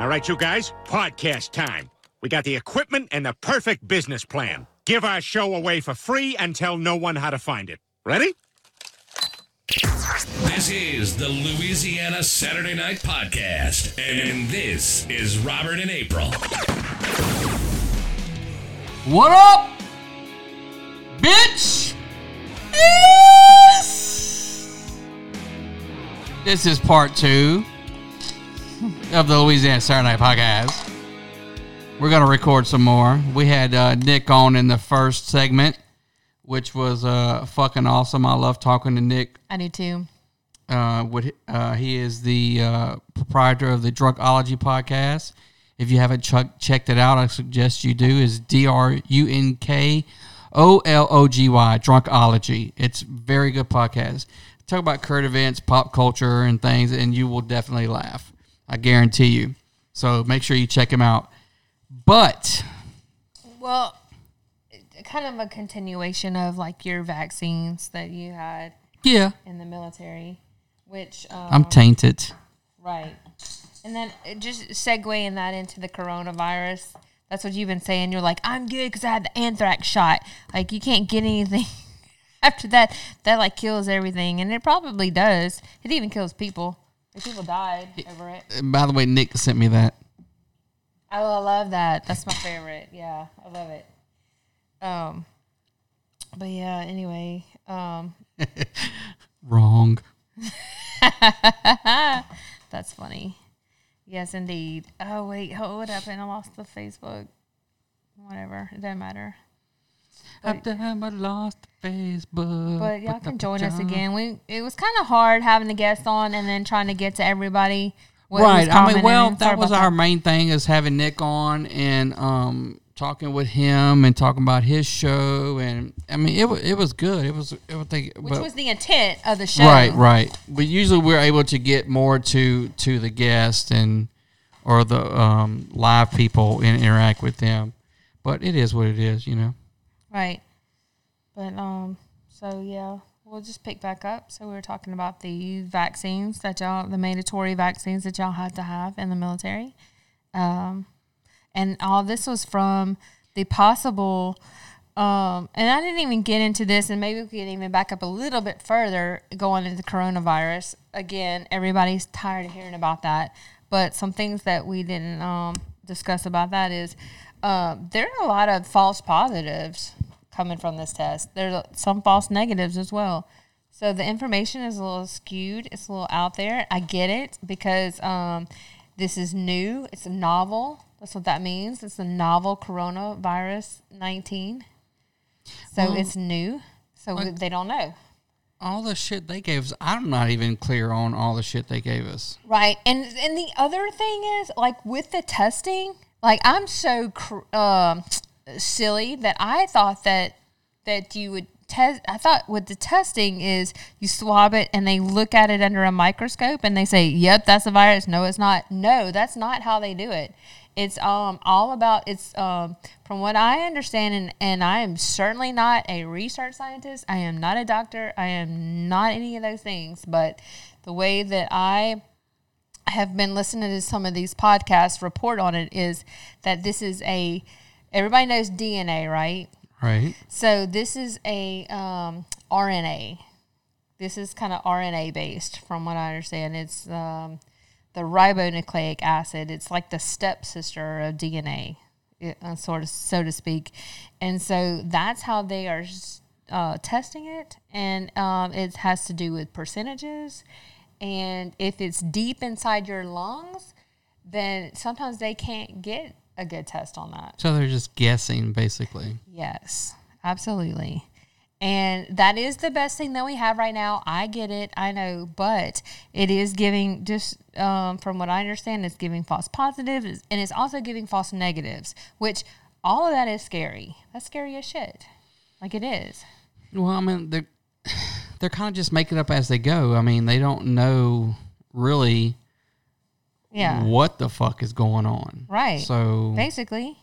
All right, you guys, podcast time. We got the equipment and the perfect business plan. Give our show away for free and tell no one how to find it. Ready? This is the Louisiana Saturday Night Podcast, and this is Robert and April. What up, bitch? Yes! This is part two of the Louisiana Saturday Night Podcast. We're going to record some more. We had uh, Nick on in the first segment, which was uh, fucking awesome. I love talking to Nick. I do too. Uh, what uh, he is the uh, proprietor of the Drunkology podcast. If you haven't ch- checked it out, I suggest you do. Is D R U N K O L O G Y Drunkology. It's very good podcast. Talk about current events, pop culture, and things, and you will definitely laugh. I guarantee you. So make sure you check him out. But Well, kind of a continuation of like your vaccines that you had yeah, in the military, which um, I'm tainted. right, and then it just segueing that into the coronavirus. That's what you've been saying. You're like, I'm good because I had the anthrax shot. Like you can't get anything after that. That like kills everything, and it probably does. It even kills people. Like, people died over it. By the way, Nick sent me that. Oh, I love that. That's my favorite. Yeah, I love it. Um, but yeah. Anyway, um, Wrong. that's funny. Yes, indeed. Oh wait, oh, what happened? I lost the Facebook. Whatever, it doesn't matter. I've done but lost Facebook. But y'all can join us again. We it was kind of hard having the guests on and then trying to get to everybody. right. I mean, well, that was our main thing is having Nick on and um talking with him and talking about his show and I mean it was it was good. It was it was think, which but- was the intent of the show. right, right. But usually we're able to get more to to the guest and or the um live people and interact with them. But it is what it is, you know. Right. But um so yeah, we'll just pick back up. So we were talking about the vaccines that y'all the mandatory vaccines that y'all had to have in the military. Um and all this was from the possible um and I didn't even get into this and maybe we can even back up a little bit further going into the coronavirus. Again, everybody's tired of hearing about that. But some things that we didn't um discuss about that is um, there are a lot of false positives coming from this test. There's some false negatives as well. So the information is a little skewed. It's a little out there. I get it because um, this is new. It's a novel. That's what that means. It's a novel coronavirus 19. So Well, it's new. So like- they don't know. All the shit they gave us, I'm not even clear on all the shit they gave us. Right. And and the other thing is like with the testing, like I'm so cr- um, silly that I thought that that you would test I thought with the testing is you swab it and they look at it under a microscope and they say, "Yep, that's a virus." No, it's not. No, that's not how they do it. It's um all about it's um from what I understand and and I am certainly not a research scientist. I am not a doctor. I am not any of those things, but the way that I have been listening to some of these podcasts report on it is that this is a everybody knows DNA, right? Right. So this is a um, RNA. This is kind of RNA based, from what I understand. It's um, the ribonucleic acid. It's like the stepsister of DNA, it- uh, sort of so to speak. And so that's how they are uh, testing it, and um, it has to do with percentages. And if it's deep inside your lungs, then sometimes they can't get a good test on that. So they're just guessing, basically. Yes, absolutely. And that is the best thing that we have right now. I get it, I know, but it is giving just um, from what I understand, it's giving false positives and it's also giving false negatives, which all of that is scary. That's scary as shit. Like it is. Well, I mean, they're they're kind of just making up as they go. I mean, they don't know really Yeah. what the fuck is going on. Right. So basically.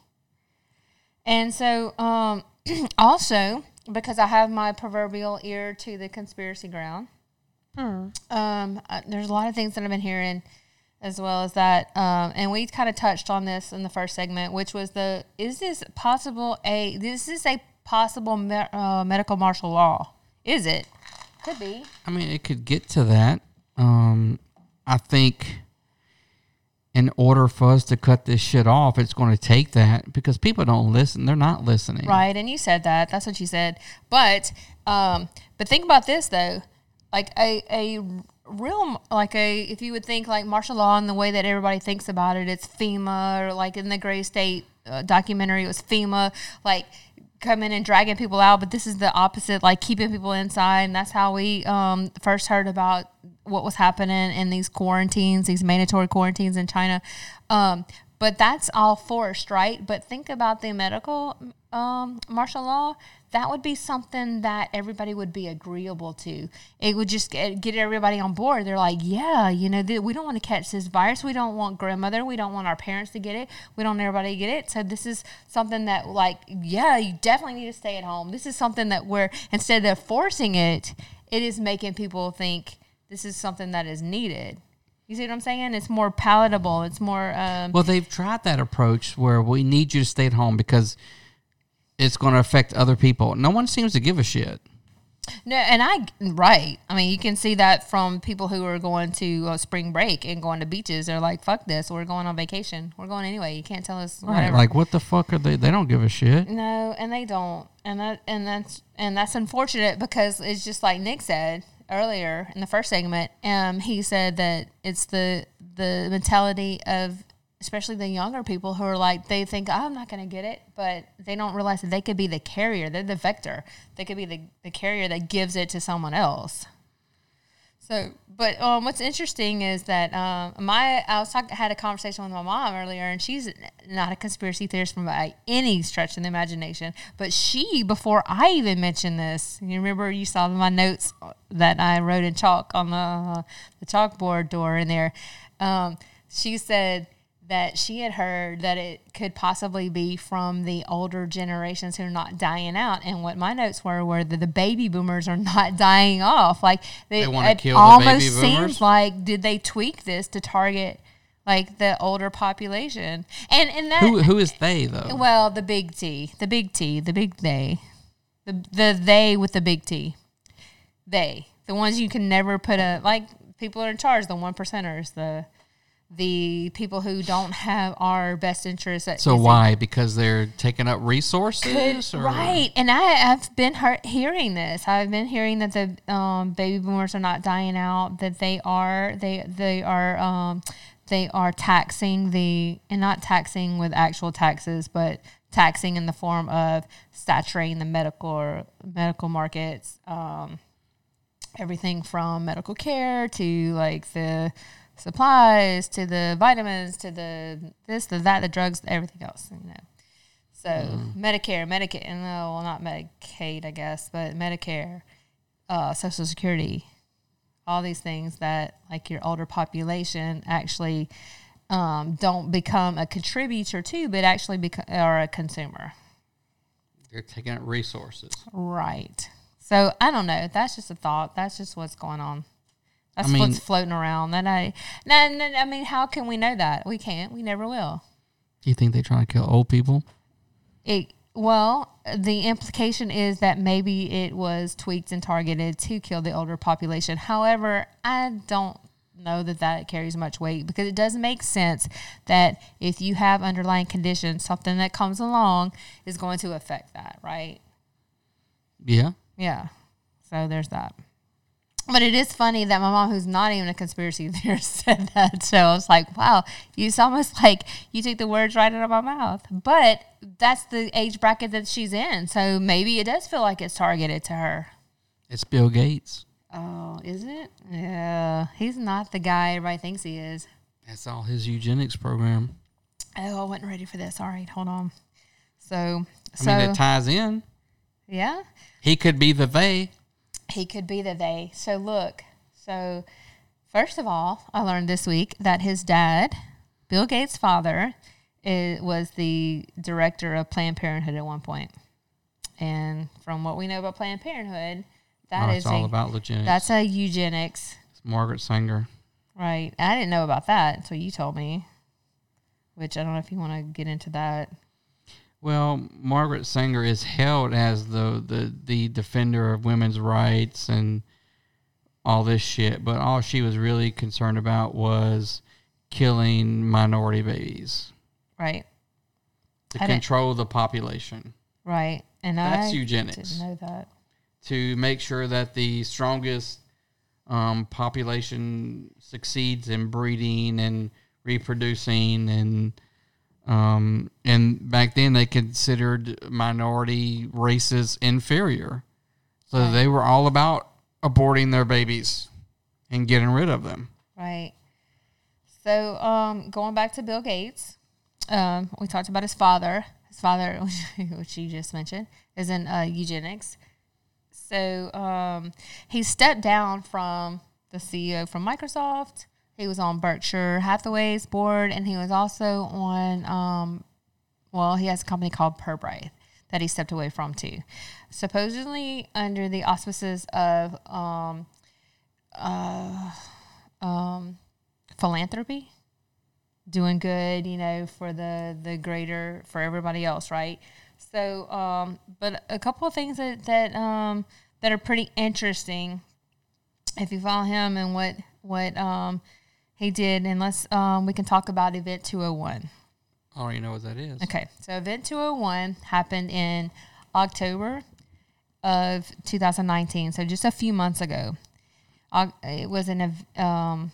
And so, um, also because I have my proverbial ear to the conspiracy ground, um, uh, there's a lot of things that I've been hearing as well as that. Um, and we kind of touched on this in the first segment, which was the is this possible a this is a possible me- uh, medical martial law? Is it? Could be. I mean, it could get to that. Um, I think in order for us to cut this shit off, it's going to take that because people don't listen. They're not listening. Right, and you said that. That's what you said. But um, but think about this though, like a a real like a if you would think like martial law and the way that everybody thinks about it, it's FEMA or like in the Gray State uh, documentary, it was FEMA like coming and dragging people out. But this is the opposite, like keeping people inside, and that's how we um, first heard about what was happening in these quarantines, these mandatory quarantines in China. Um, but that's all forced, right? But think about the medical um, martial law. That would be something that everybody would be agreeable to. It would just get, get everybody on board. They're like, yeah, you know, th- we don't want to catch this virus. We don't want grandmother. We don't want our parents to get it. We don't want everybody to get it. So this is something that, like, yeah, you definitely need to stay at home. This is something that we're instead of forcing it, it is making people think this is something that is needed. You see what I'm saying? It's more palatable. It's more. Um, Well, they've tried that approach where we need you to stay at home because it's going to affect other people. No one seems to give a shit. No, and I right. I mean, you can see that from people who are going to uh, spring break and going to beaches. They're like, "Fuck this! We're going on vacation. We're going anyway. You can't tell us Right? Like, what the fuck are they? They don't give a shit. no, and they don't, and that and that's and that's unfortunate because it's just like Nick said earlier in the first segment. Um, he said that it's the the mentality of especially the younger people who are like they think oh, I'm not going to get it, but they don't realize that they could be the carrier. They're the vector. They could be the, the carrier that gives it to someone else. So, but um, what's interesting is that um, my I was talking had a conversation with my mom earlier, and she's not a conspiracy theorist from by any stretch of the imagination. But she, before I even mentioned this, you remember you saw my notes that I wrote in chalk on the uh, the chalkboard door in there. Um, she said that she had heard that it could possibly be from the older generations who are not dying out. And what my notes were were that the baby boomers are not dying off. Like they, They it kill the almost baby boomers? seems like did they tweak this to target like the older population? And and that Who who is they though? well, the big T, the big T, the big they, the the they with the big T, they, the ones you can never put a like people are in charge, the one percenters, the the people who don't have our best interests. At, So is why? Because they're taking up resources, or- right? And I have been heard, hearing this. I've been hearing that the um, baby boomers are not dying out. That they are they they are um, they are taxing the and not taxing with actual taxes, but taxing in the form of saturating the medical or medical markets. Um, everything from medical care to like the supplies to the vitamins to the this the that the drugs everything else you know so medicare medicaid no well not medicaid i guess but medicare uh, social security all these things that like your older population actually um, don't become a contributor to but actually are a consumer they're taking up resources. Right. So I don't know. That's just a thought. That's just what's going on. That's I mean- what's floating around. And I, no, no, I mean, how can we know that? We can't. We never will. You think they're trying to kill old people? It well, the implication is that maybe it was tweaked and targeted to kill the older population. However, I don't know that that carries much weight because it doesn't make sense that if you have underlying conditions, something that comes along is going to affect that, right? Yeah. Yeah. So there's that. But it is funny that my mom, who's not even a conspiracy theorist, said that. So I was like, wow, it's almost like you took the words right out of my mouth. But that's the age bracket that she's in. So maybe it does feel like it's targeted to her. It's Bill Gates. Oh, is it? Yeah. He's not the guy everybody thinks he is. That's all his eugenics program. Oh, I wasn't ready for this. All right, hold on. So, I so mean, it ties in. yeah. He could be the they. He could be the they. So look, so first of all, I learned this week that his dad, Bill Gates' father, i was the director of Planned Parenthood at one point. And from what we know about Planned Parenthood, that oh, is all a about eugenics. that's a eugenics It's Margaret Sanger. Right. I didn't know about that until you told me. Which I don't know if you want to get into that. Well, Margaret Sanger is held as the, the the defender of women's rights and all this shit, but all she was really concerned about was killing minority babies Right. to I control the population, Right. And That's I eugenics. didn't know that. to make sure that the strongest um, population succeeds in breeding and reproducing and um, and back then they considered minority races inferior. So they were all about aborting their babies and getting rid of them. Right. So, um, going back to Bill Gates, um, we talked about his father. His father, which, which you just mentioned, is in uh, eugenics. So, um, he stepped down from the CEO from Microsoft. He was on Berkshire Hathaway's board, and he was also on, um, well, he has a company called Pirbright that he stepped away from too. Supposedly under the auspices of um, philanthropy doing good you know for the the greater for everybody else right so um but a couple of things that that um that are pretty interesting if you follow him and what what um he did and let's um we can talk about event 201 I already know what that is. Okay, so Event 201 happened in October of 2019, so just a few months ago. It was an um,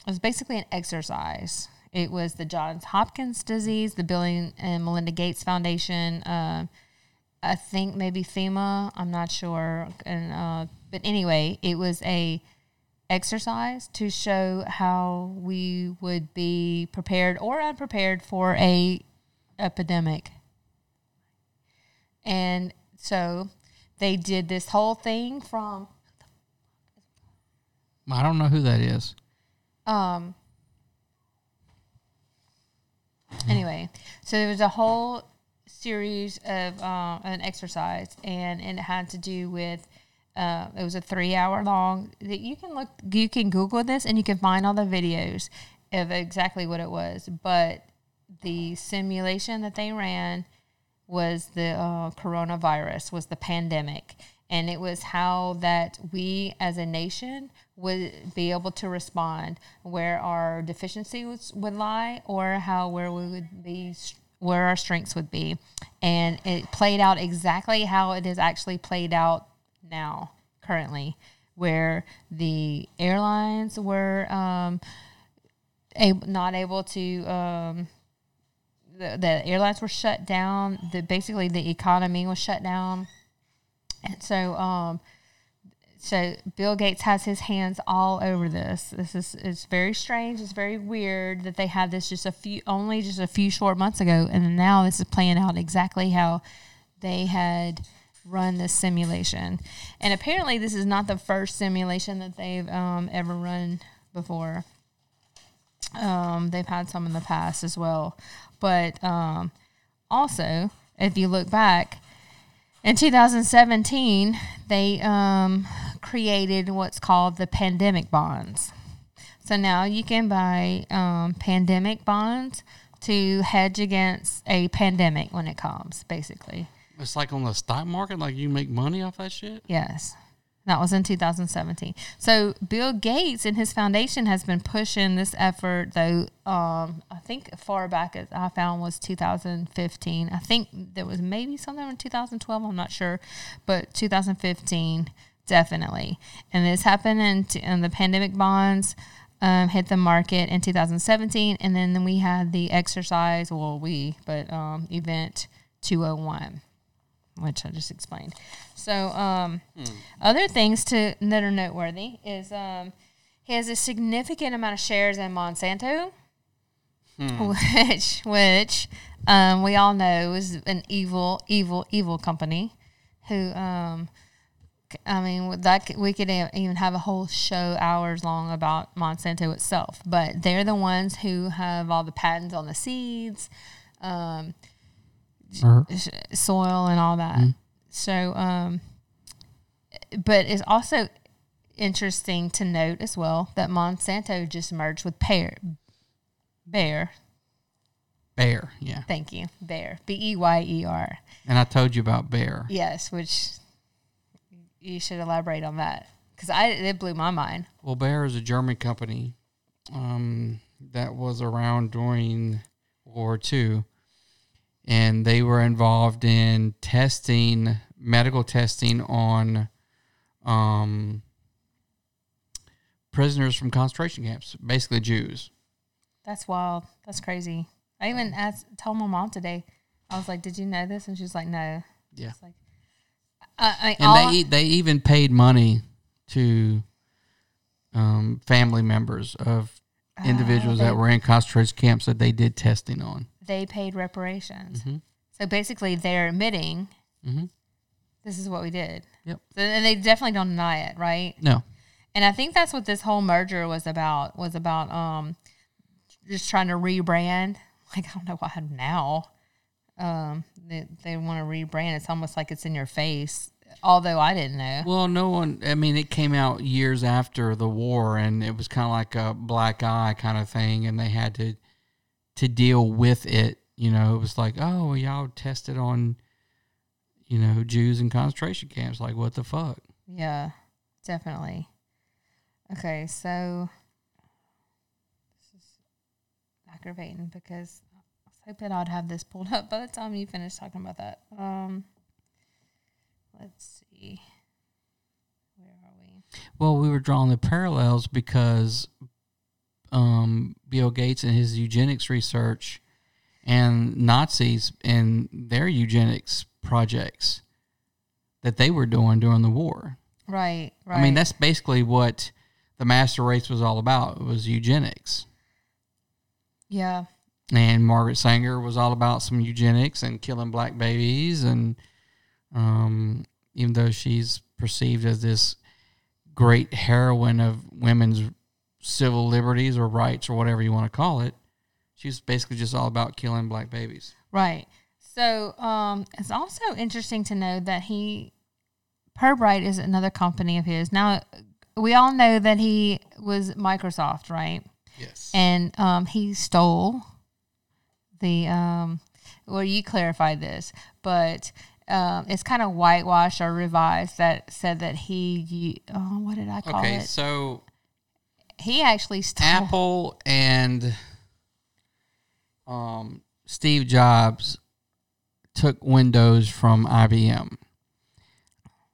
it was basically an exercise. It was the Johns Hopkins disease, the Bill and Melinda Gates Foundation. Um, I think maybe FEMA. I'm not sure, and uh, but anyway, it was a exercise to show how we would be prepared or unprepared for a epidemic. And so they did this whole thing from I don't know who that is. um anyway so there was a whole series of um, an exercise and, and it had to do with uh, it was a three hour long that you can look you can google this and you can find all the videos of exactly what it was but the simulation that they ran was the uh, coronavirus, was the pandemic. And it was how that we as a nation would be able to respond, where our deficiencies would lie, or how where we would be, where our strengths would be. And it played out exactly how it is actually played out now, currently, where the airlines were um, not able to. Um, the, the airlines were shut down. The basically the economy was shut down, and so um, so Bill Gates has his hands all over this. This is it's very strange. It's very weird that they had this just a few only just a few short months ago, and now this is playing out exactly how they had run this simulation. And apparently, this is not the first simulation that they've um, ever run before. Um, they've had some in the past as well. But um, also, if you look back, in 2017, they um, created what's called the pandemic bonds. So now you can buy um, pandemic bonds to hedge against a pandemic when it comes, basically. It's like on the stock market, like you make money off that shit. Yes. That was in 2017. So Bill Gates and his foundation has been pushing this effort, though. Um, I think far back as I found was 2015. I think there was maybe something in 2012. I'm not sure, but 2015 definitely. And this happened in, t- in the pandemic bonds. Um, hit the market in 2017, and then, then we had the exercise. Well, we, but um, event 201 which I just explained. So, um, other things to that are noteworthy is um, he has a significant amount of shares in Monsanto, which which um, we all know is an evil, evil, evil company. Who, um, I mean, that we could even have a whole show hours long about Monsanto itself. But they're the ones who have all the patents on the seeds. Um, Sh- soil and all that. So, um, but it's also interesting to note as well that Monsanto just merged with Pear. Bayer. Bayer, yeah. Thank you. Bayer. B E Y E R. And I told you about Bayer. Yes, which you should elaborate on that because I it blew my mind. Well, Bayer is a German company um, that was around during World War II, and they were involved in testing, medical testing on um, prisoners from concentration camps, basically Jews. That's wild. That's crazy. I even asked, told my mom today. I was like, "Did you know this?" And she's like, "No." Yeah. It's like, uh, I, And they e- they even paid money to um, family members of individuals they- that were in concentration camps that they did testing on. They paid reparations. Mm-hmm. So basically, they're admitting Mhm. this is what we did. Yep. So, and they definitely don't deny it, right? No. And I think that's what this whole merger was about. Was about um, just trying to rebrand. Like I don't know why now. Um, they they want to rebrand. It's almost like it's in your face. Although I didn't know. Well, no one. I mean, it came out years after the war, and it was kind of like a black eye kind of thing, and they had to to deal with it. You know, it was like, oh, y'all tested on, you know, Jews in concentration camps. Like, what the fuck? Yeah, definitely. Okay, so this is aggravating because I was hoping I'd have this pulled up by the time you finish talking about that. Um, let's see. Where are we? Well, we were drawing the parallels because um, Bill Gates and his eugenics research and Nazis and their eugenics projects that they were doing during the war. Right, right. I mean, that's basically what the master race was all about. It was eugenics. yeah, And Margaret Sanger was all about some eugenics and killing black babies. And um, even though she's perceived as this great heroine of women's civil liberties or rights or whatever you want to call it, she's basically just all about killing black babies. right. So um, it's also interesting to know that he, Pirbright is another company of his. Now, we all know that he was Microsoft, right? Yes. and um, he stole the um, well you clarified this but um, it's kind of whitewashed or revised that said that he you, oh, what did i call Okay, it Okay, so he actually stole Apple and um, Steve Jobs took Windows from IBM.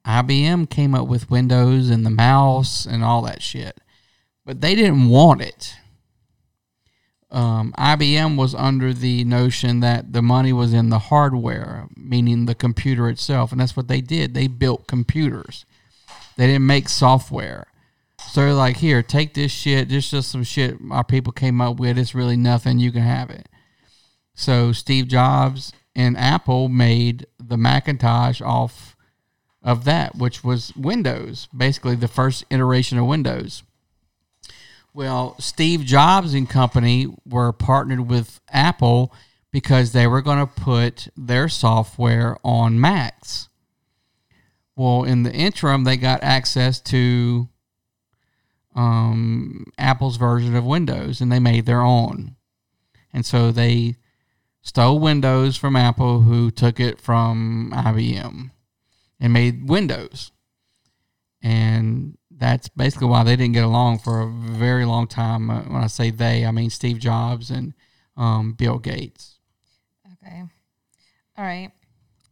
IBM came up with Windows and the mouse and all that shit, but they didn't want it. Um, IBM was under the notion that the money was in the hardware, meaning the computer itself, and that's what they did. They built computers. They didn't make software. So like, here, take this shit. This is just some shit our people came up with. It's really nothing. You can have it. So Steve Jobs and Apple made the Macintosh off of that, which was Windows, basically the first iteration of Windows. Well, Steve Jobs and company were partnered with Apple because they were going to put their software on Macs. Well, in the interim, they got access to um, Apple's version of Windows and they made their own. And so they stole Windows from Apple, who took it from IBM and made Windows. And that's basically why they didn't get along for a very long time. Uh, when I say they, I mean Steve Jobs and um, Bill Gates. okay all right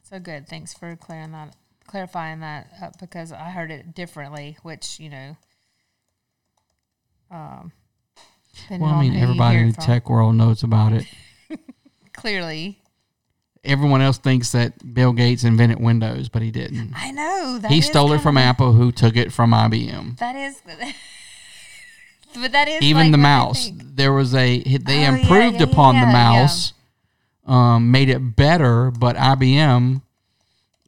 so good thanks for that clarifying that up because i heard it differently which you know um Well, I mean, everybody in the from. tech world knows about it. clearly Everyone else thinks that Bill Gates invented Windows, but he didn't. i know that he stole it from of- Apple, who took it from IBM. That is, but that is Even like the mouse, there was a they Oh, improved yeah, upon yeah, the yeah. mouse, um, made it better, but IBM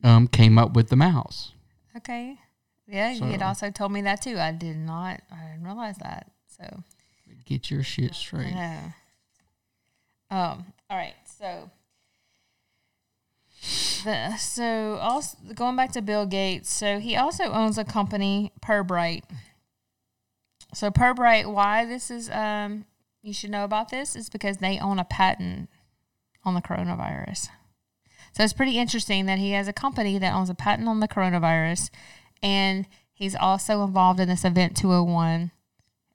um, came up with the mouse. Okay, yeah, you had also told me that too. I did not, I didn't realize that. So Get your shit straight. yeah. Um. All right. So. The, so also going back to Bill Gates, so he also owns a company, Pirbright, so Pirbright, why this is um, you should know about this is because they own a patent on the coronavirus. So it's pretty interesting that he has a company that owns a patent on the coronavirus, and he's also involved in this event 201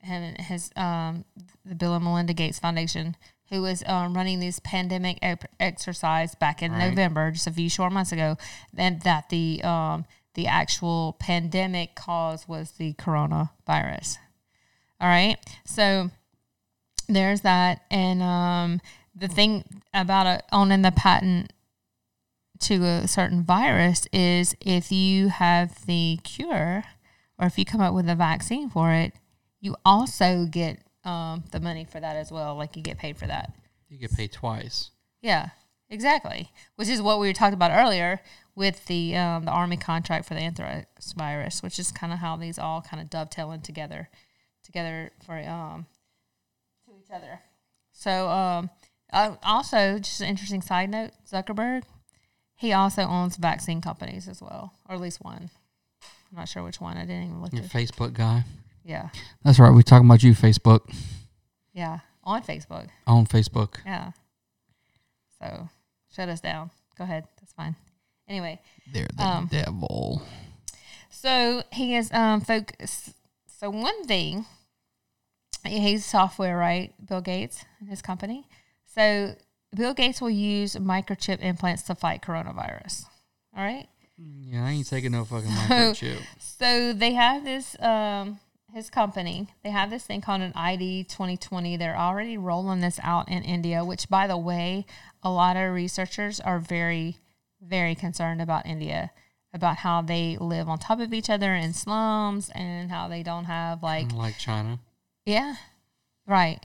and his um, the Bill and Melinda Gates Foundation, who was um, running this pandemic ep- exercise back in Right. November, just a few short months ago, and that the um, the actual pandemic cause was the coronavirus. All right, so there's that, and um, the thing about uh, owning the patent to a certain virus is if you have the cure or if you come up with a vaccine for it, you also get um, the money for that as well. Like you get paid for that. You get paid twice. Yeah, exactly. Which is what we were talking about earlier with the um, the army contract for the anthrax virus, which is kind of how these all kind of dovetailing together, together for um to each other. So um, uh, also just an interesting side note: Zuckerberg, he also owns vaccine companies as well, or at least one. I'm not sure which one. I didn't even look. Your At, Facebook guy. yeah, That's right. We're talking about you, Facebook. yeah, on Facebook. On Facebook. Yeah. So shut us down. Go ahead. That's fine. Anyway, They're the Um, devil. so he is um focus. So one thing, he's software, right? Bill Gates and his company. So Bill Gates will use microchip implants to fight coronavirus. All right. Yeah, I ain't taking no fucking microchip. So they have this um his company, they have this thing called an ID 2020. They're already rolling this out in India, which by the way, a lot of researchers are very very concerned about India about how they live on top of each other in slums and how they don't have like like China. yeah, right.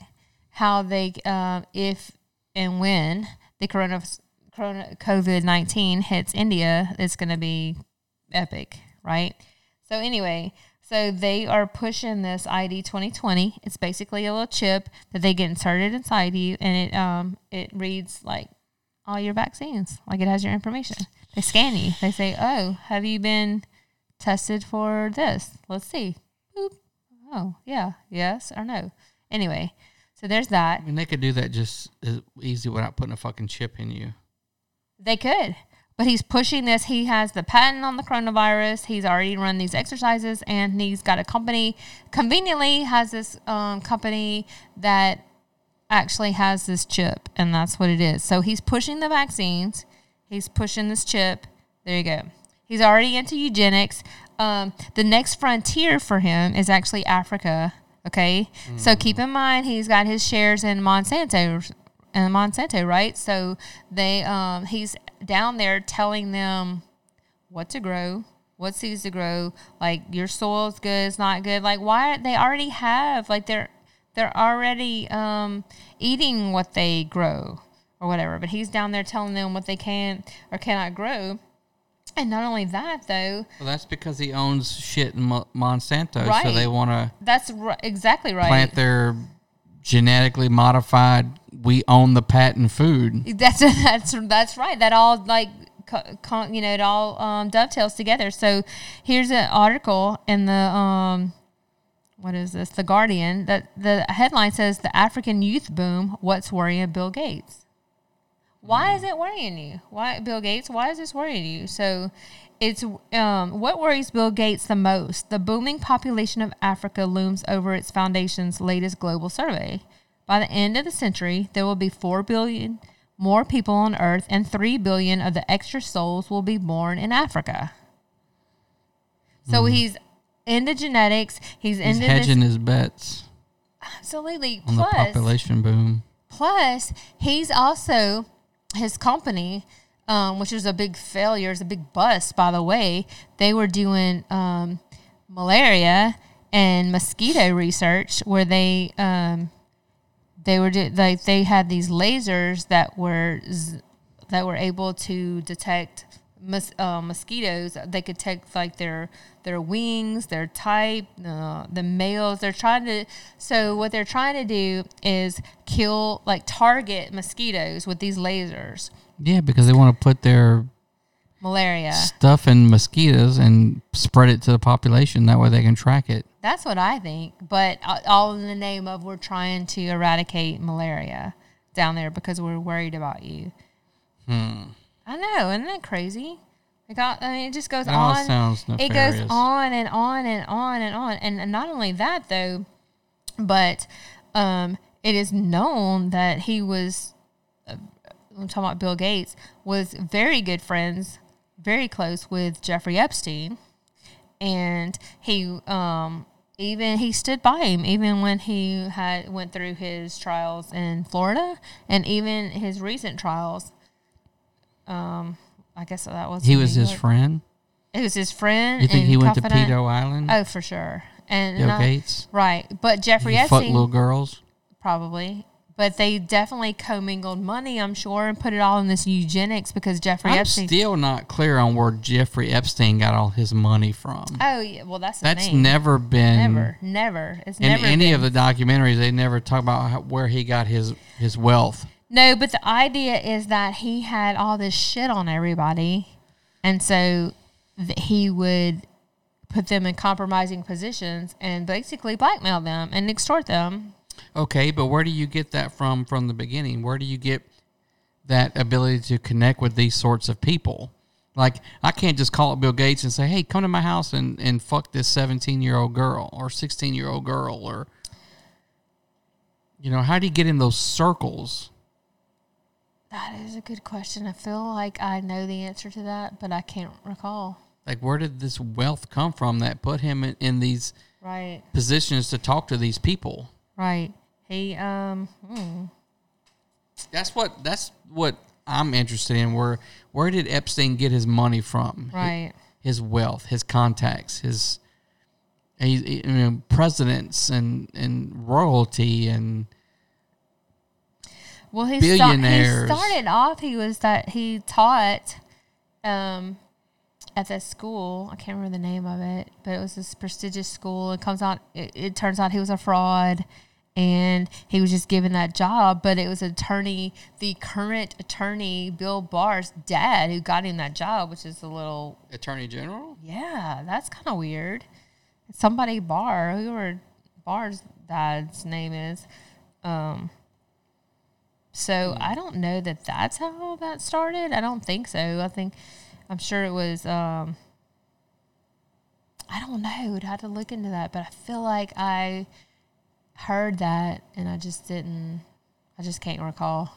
How they, um, if and when the corona, corona COVID nineteen hits India, it's going to be epic, right? So anyway, so they are pushing this ID twenty twenty. It's basically a little chip that they get inserted inside you, and it um it reads like all your vaccines, like it has your information. They scan you. They say, "Oh, have you been tested for this? Let's see." Boop. Oh, yeah, yes or no. Anyway, so there's that. I mean, they could do that just as easy without putting a fucking chip in you. They could. But he's pushing this. He has the patent on the coronavirus. He's already run these exercises and he's got a company, conveniently, has this um, company that actually has this chip. And that's what it is. So he's pushing the vaccines, he's pushing this chip. There you go. He's already into eugenics. Um, the next frontier for him is actually Africa. Okay. So keep in mind, he's got his shares in Monsanto and Monsanto, right? So they um he's down there telling them what to grow, what seeds to grow, like your soil's good, it's not good. Like why they already have like they're they're already um eating what they grow or whatever. But he's down there telling them what they can or cannot grow. And not only that though, Well, that's because he owns shit in Mo- Monsanto, so they want to that's ri- exactly right. plant their genetically modified. We own the patent food. That's that's that's right. That all like con, you know it all um, dovetails together. So here's an article in the um, what is this? The Guardian. That the headline says the African youth boom. What's worrying Bill Gates? Why is it worrying you? Why Bill Gates? Why is this worrying you? So it's um, what worries Bill Gates the most. The booming population of Africa looms over its foundation's latest global survey. By the end of the century, there will be 4 billion more people on Earth, and 3 billion of the extra souls will be born in Africa. So he's into genetics. He's, He's into hedging this. his bets Absolutely. on the population boom. Plus, he's also his company, um, which was a big failure, is a big bust, by the way. They were doing um, malaria and mosquito research, where they um, they were like they had these lasers that were that were able to detect mos- uh, mosquitoes. They could take like their their wings, their type, uh, the males. They're trying to. So what they're trying to do is kill like target mosquitoes with these lasers. Yeah, because they want to put their Malaria. stuff in mosquitoes and spread it to the population. That way they can track it. That's what I think. But uh, all in the name of we're trying to eradicate malaria down there because we're worried about you. Hmm. I know, isn't that crazy? It got, I mean, it just goes It on. sounds it goes on and on and on and on. And, and not only that, though, but um, it is known that he was, uh, I'm talking about Bill Gates, was very good friends, very close with Jeffrey Epstein. And he, um, even he stood by him even when he had went through his trials in Florida and even his recent trials. Um, I guess that was He was his friend. It was his friend. You think he went to confidant. Pedo Island? Oh, for sure. And Bill not- Gates. right? But Jeffrey Epstein little girls. probably. But they definitely commingled money, I'm sure, and put it all in this eugenics because Jeffrey I'm Epstein. still not clear on where Jeffrey Epstein got all his money from. oh yeah, well that's That's name. never been never, never. It's in never any been. of the documentaries. They never talk about how, where he got his his wealth. No, but the idea is that he had all this shit on everybody, and so th- he would put them in compromising positions and basically blackmail them and extort them. Okay, but where do you get that from from the beginning? Where do you get that ability to connect with these sorts of people? Like, I can't just call up Bill Gates and say, "Hey, come to my house and and fuck this seventeen year old girl or sixteen year old girl," or you know, how do you get in those circles? That is a good question. I feel like I know the answer to that, but I can't recall. Like, where did this wealth come from that put him in, in these Right, positions to talk to these people? right. He um. hmm. That's what that's what I'm interested in. Where where did Epstein get his money from? Right. His, wealth, his contacts, his he- you know, presidents and and royalty and Well, he, sta- he started off. He was that he taught um, at that school. I can't remember the name of it, but it was this prestigious school. It comes out. It, it turns out he was a fraud, and he was just given that job. But it was attorney, the current attorney, Bill Barr's dad, who got him that job, which is a little attorney general. yeah, that's kind of weird. Somebody Barr, whoever Barr's dad's name is. Um, so I don't know that that's how that started. I don't think so. I think I'm sure it was. Um, I don't know. I'd have to look into that, but I feel like I heard that and I just didn't. I just can't recall.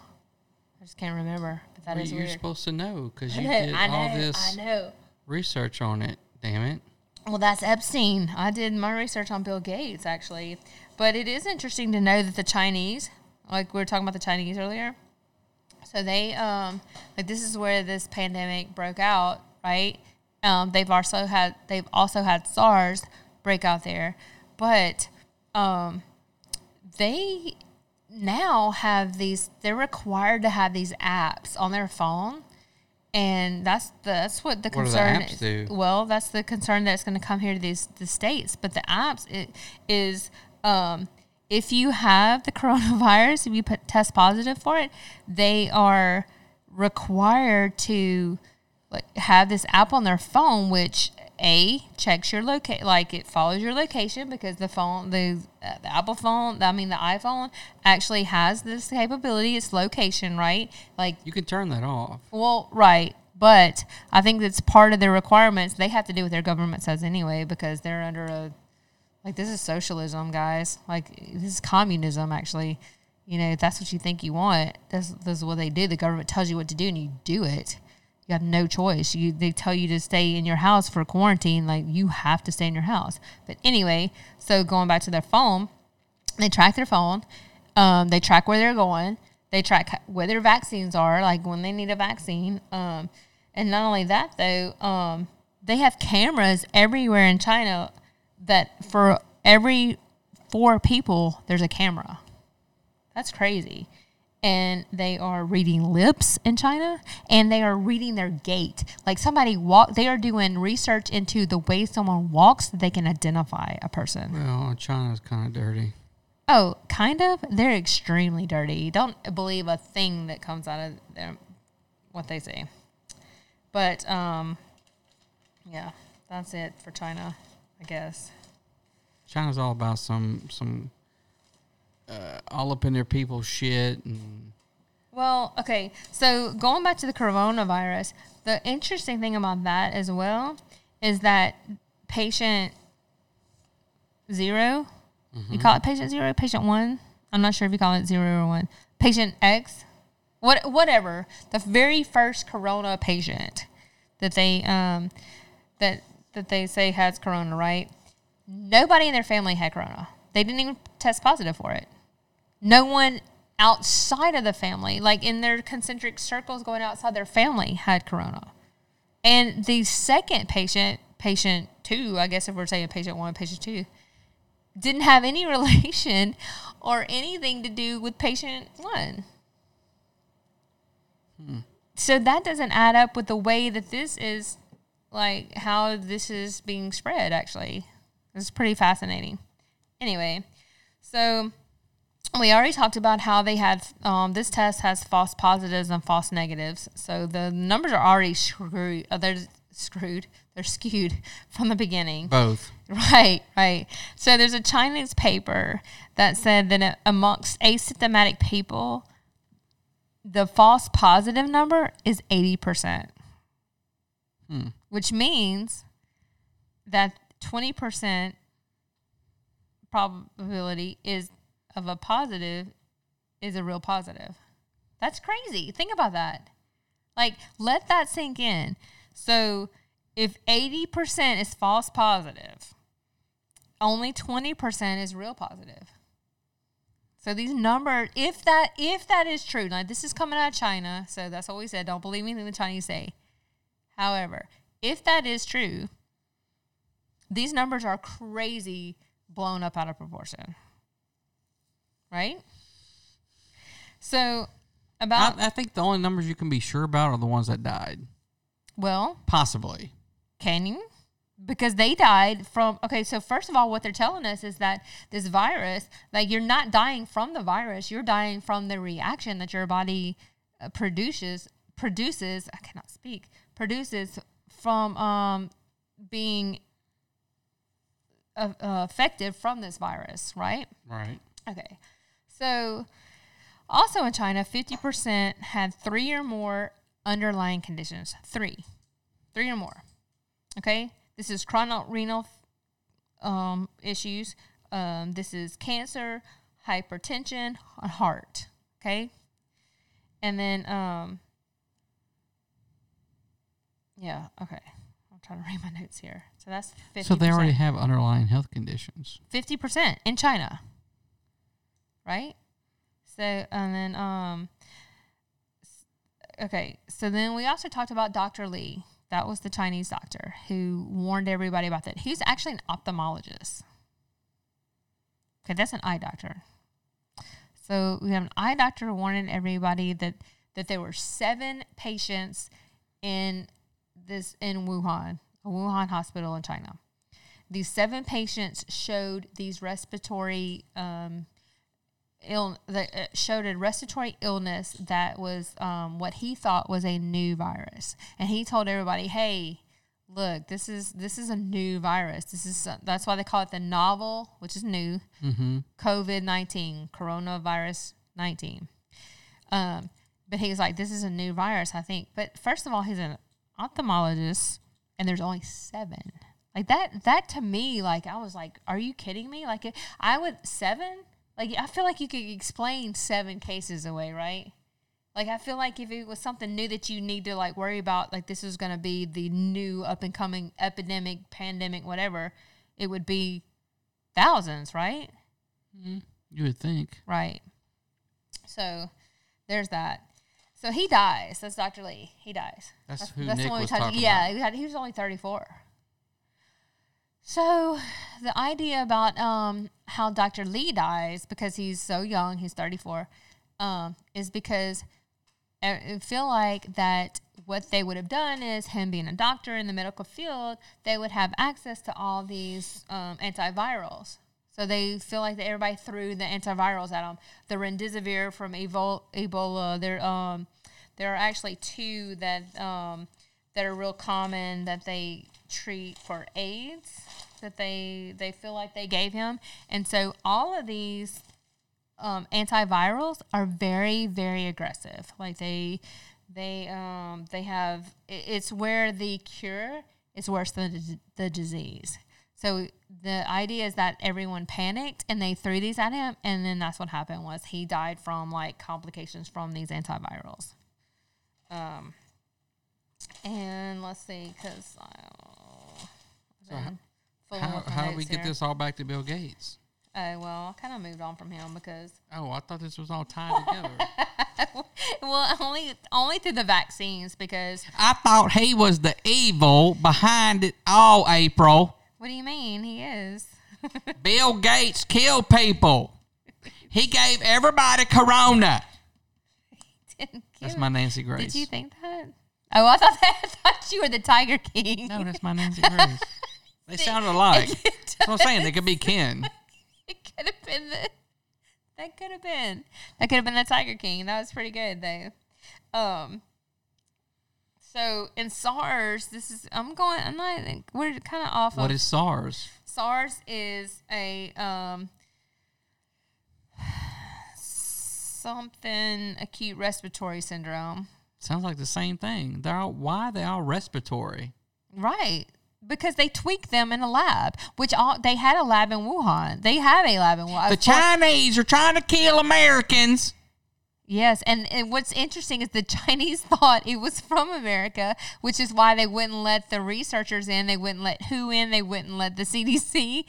I just can't remember. But that Well, is you're weird. supposed to know because you know, did I all this I know. research on it. Damn it! Well, that's Epstein. I did my research on Bill Gates actually, but it is interesting to know that the Chinese, like we were talking about the Chinese earlier, so they um like this is where this pandemic broke out, right? Um, they've also had they've also had SARS break out there, but um, they now have these. They're required to have these apps on their phone. And that's the, that's what the What do the concern apps is. do? Well, that's the concern that's going to come here to these the states. But the apps it is um, if you have the coronavirus, if you put, test positive for it, they are required to like have this app on their phone, which a checks your location, like it follows your location because the phone, the, uh, the Apple phone, I mean the iPhone, actually has this capability. It's location, right? Like You can turn that off. well, right. But I think that's part of their requirements. They have to do what their government says anyway because they're under a like this is socialism, guys. Like this is communism actually. You know, that's what you think you want, that's this is what they do. The government tells you what to do and you do it. You have no choice. You they tell you to stay in your house for quarantine, like you have to stay in your house. But anyway, so going back to their phone, they track their phone. Um, they track where they're going. They track where their vaccines are, like when they need a vaccine. Um, and not only that, though, um, they have cameras everywhere in China that for every four people, there's a camera. That's crazy. And they are reading lips in China and they are reading their gait. Like somebody walk, they are doing research into the way someone walks that they can identify a person. Well, China's kind of dirty. Oh, kind of. They're extremely dirty. Don't believe a thing that comes out of them, what they say. But um, yeah, that's it for China, I guess. China's all about some some uh, all up in their people's shit and Well, okay. So going back to the coronavirus, the interesting thing about that as well is that patient 0 you call it patient zero, patient one. I'm not sure if you call it zero or one. Patient X, what whatever. The very first corona patient that they um that that they say has corona, right? Nobody in their family had corona. They didn't even test positive for it no one outside of the family, like in their concentric circles going outside their family, had corona. And the second patient, patient two, I guess if we're saying patient one, patient two, didn't have any relation or anything to do with patient one. Hmm. So that doesn't add up with the way that this is, like how this is being spread, actually. It's pretty fascinating. Anyway, so we already talked about how they had um, this test has false positives and false negatives. So the numbers are already screwed. Uh, they're screwed. They're skewed from the beginning. both. Right, right. So there's a Chinese paper that said that amongst asymptomatic people, the false positive number is 80%, which means that 20% probability is of a positive is a real positive. That's crazy. Think about that. Like, let that sink in. So, if 80% is false positive, only 20% is real positive. So these numbers, if that if that is true, now this is coming out of China, so that's what we said. Don't believe anything the Chinese say. However, if that is true, these numbers are crazy blown up out of proportion. Right? So about I, I think the only numbers you can be sure about are the ones that died. well, Possibly. Can you? Because they died from okay, so first of all, what they're telling us is that this virus, like you're not dying from the virus, you're dying from the reaction that your body uh, produces produces. I cannot speak. Produces from um, being uh, uh, affected from this virus, right? Right. Okay. So, also in China, 50% had three or more underlying conditions. Three. Three or more. Okay. This is chronic renal um, issues. Um, this is cancer, hypertension, heart. Okay. And then, um, yeah. Okay. I'm trying to read my notes here. So that's 50%. So they already have underlying health conditions. fifty percent in China. Right? So and then um okay, so then we also talked about Dr. Lee. That was the Chinese doctor who warned everybody about that. He's actually an ophthalmologist. Okay, that's an eye doctor. So we have an eye doctor warning everybody that that there were seven patients in this in Wuhan, a Wuhan hospital in China. These seven patients showed these respiratory um, ill that uh, showed a respiratory illness that was um, what he thought was a new virus, and he told everybody, "Hey, look, this is this is a new virus. This is uh, that's why they call it the novel, which is new, COVID nineteen, coronavirus nineteen. Um, but he was like, "This is a new virus, I think." But first of all, he's an ophthalmologist, and there's only seven. Like that. That to me, like I was like, "Are you kidding me?" Like it, I would seven. Like I feel like you could explain seven cases away, right? Like I feel like if it was something new that you need to like worry about, like this is going to be the new up and coming epidemic, pandemic, whatever, it would be thousands, right? Mm-hmm. You would think. Right. So there's that. So he dies. That's Dr. Lee. He dies. That's who Nick one we was talking Yeah, about. he, was only 34. So the idea about um, how Dr. Lee dies because he's so young, he's 34, um, is because I I feel like that what they would have done is him being a doctor in the medical field, they would have access to all these um, antivirals. So they feel like that everybody threw the antivirals at them. The remdesivir from Ebola. There, um, there are actually two that um, that are real common that they treat for AIDS. that they they feel like they gave him, and so all of these um, antivirals are very very aggressive. Like they they um, they have it's where the cure is worse than the disease. So the idea is that everyone panicked and they threw these at him, and then that's what happened was he died from like complications from these antivirals. Um, and let's see, because So How, how do we get this all back to Bill Gates? Oh well, I kind of moved on from him because Oh, I thought this was all tied together. well, only only through the vaccines because I thought he was the evil behind it all, April. What do you mean he is? Bill Gates killed people. He gave everybody corona. Didn't That's my Nancy Grace. Did you think that? Oh, I thought that. I thought you were the Tiger King. No, that's my Nancy Grace. They sound alike. That's what I'm saying. They could be kin. it could have been the. That could have been. That could have been the Tiger King. That was pretty good though. Um. So in SARS, this is I'm going. I'm not. We're kind of off. What of, is SARS? SARS is a um something acute respiratory syndrome. Sounds like the same thing. They're all, why are they all respiratory? Right. Because they tweak them in a lab, which all they had a lab in Wuhan. They have a lab in Wuhan. The Chinese are trying to kill Americans. Yes, and, and what's interesting is the Chinese thought it was from America, which is why they wouldn't let the researchers in, they wouldn't let WHO in, they wouldn't let the CDC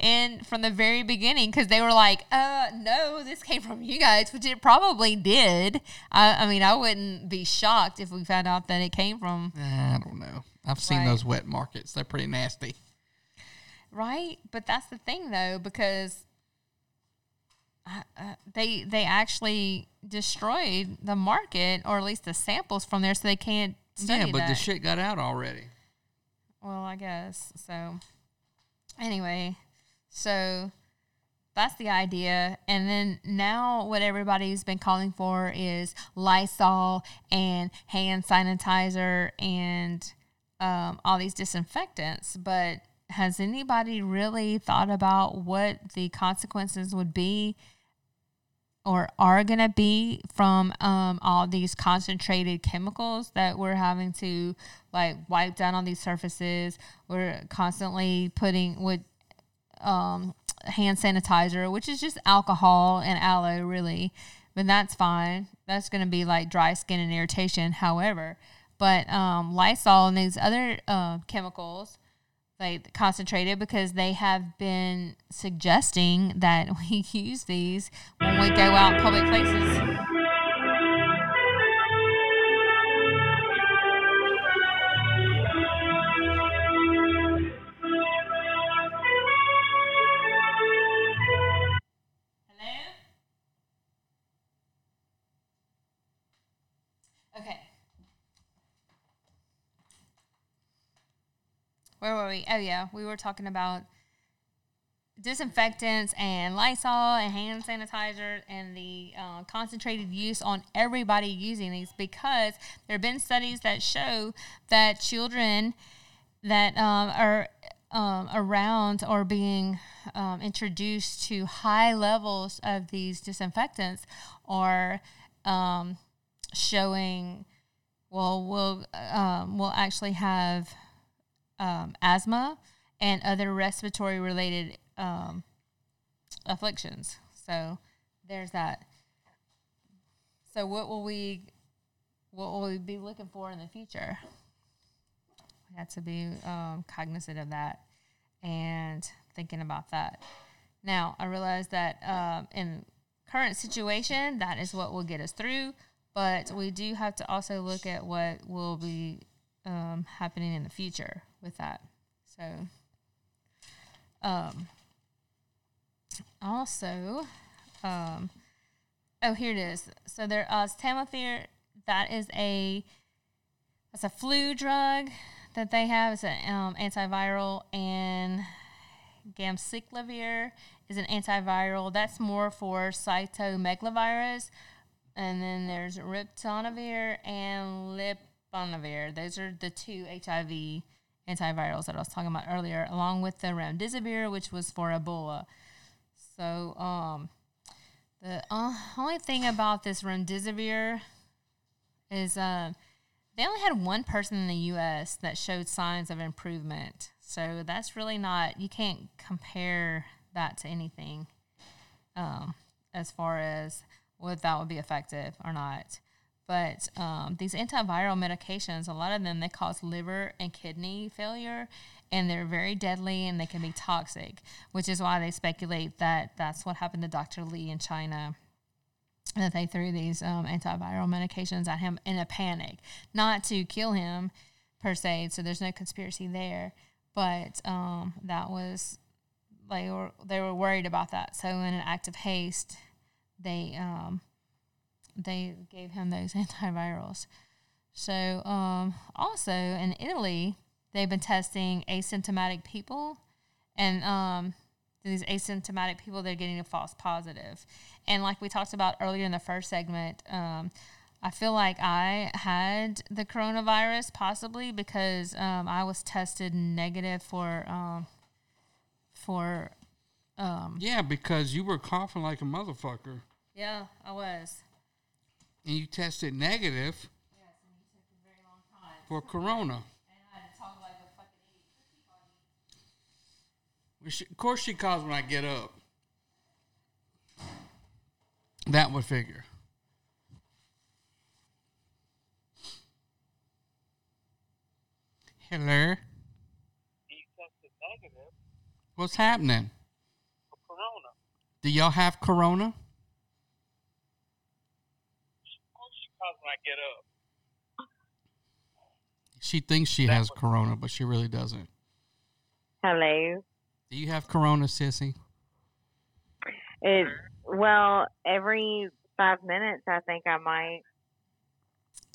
in from the very beginning because they were like, "Uh, no, this came from you guys," which it probably did. I, I mean, I wouldn't be shocked if we found out that it came from I don't know. I've seen Right. those wet markets. They're pretty nasty. right. But that's the thing, though, because uh, they they actually destroyed the market or at least the samples from there, so they can't. Yeah, but that. the shit got out already. Well, I guess so. Anyway, so that's the idea. And then now, what everybody's been calling for is Lysol and hand sanitizer and um, all these disinfectants. But has anybody really thought about what the consequences would be? or are going to be from um, all these concentrated chemicals that we're having to like wipe down on these surfaces. We're constantly putting with um, hand sanitizer, which is just alcohol and aloe, really. But that's fine. That's going to be like dry skin and irritation. However, but um, Lysol and these other uh, chemicals like concentrated because they have been suggesting that we use these when we go out in public places. Where were we? Oh yeah, we were talking about disinfectants and Lysol and hand sanitizer and the uh, concentrated use on everybody using these because there have been studies that show that children that um, are um, around or being um, introduced to high levels of these disinfectants are um, showing well will um, will actually have um, asthma and other respiratory related um, afflictions. So there's that. So what will we what will we be looking for in the future? We have to be um, cognizant of that and thinking about that. Now I realize that um, in current situation that is what will get us through, but we do have to also look at what will be um, happening in the future with that. So, um, also, um, oh, here it is. So there, uh, Tamiflu, that is a that's a flu drug that they have. It's an um, antiviral, and Ganciclovir is an antiviral. That's more for cytomegalovirus. And then there's Ritonavir and Lopinavir. Those are the two HIV antivirals that I was talking about earlier, along with the remdesivir, which was for Ebola. So, um, the uh, only thing about this remdesivir is uh, they only had one person in the U.S. that showed signs of improvement. So that's really not you can't compare that to anything um, as far as whether that would be effective or not. But um, these antiviral medications, a lot of them they cause liver and kidney failure, and they're very deadly and they can be toxic, which is why they speculate that that's what happened to Dr. Lee in China. That they threw these um, antiviral medications at him in a panic, not to kill him per se. So there's no conspiracy there, but um, that was they were they were worried about that. So in an act of haste, they um, they gave him those antivirals. So um, also in Italy, they've been testing asymptomatic people, and um, these asymptomatic people they're getting a false positive. And like we talked about earlier in the first segment, um, I feel like I had the coronavirus possibly because um, I was tested negative for um, for um, Yeah, because you were coughing like a motherfucker, yeah I was. And you tested negative Yes, and you took a very long time. for corona. And I had to talk like a fucking idiot. Well, she- Of course, she calls when I get up. That would figure. Hello. he tested negative What's happening? for corona. Do y'all have corona? She calls when I get up. She thinks she has corona, but she really doesn't. Hello. Do you have corona, sissy? It well, every five minutes I think I might.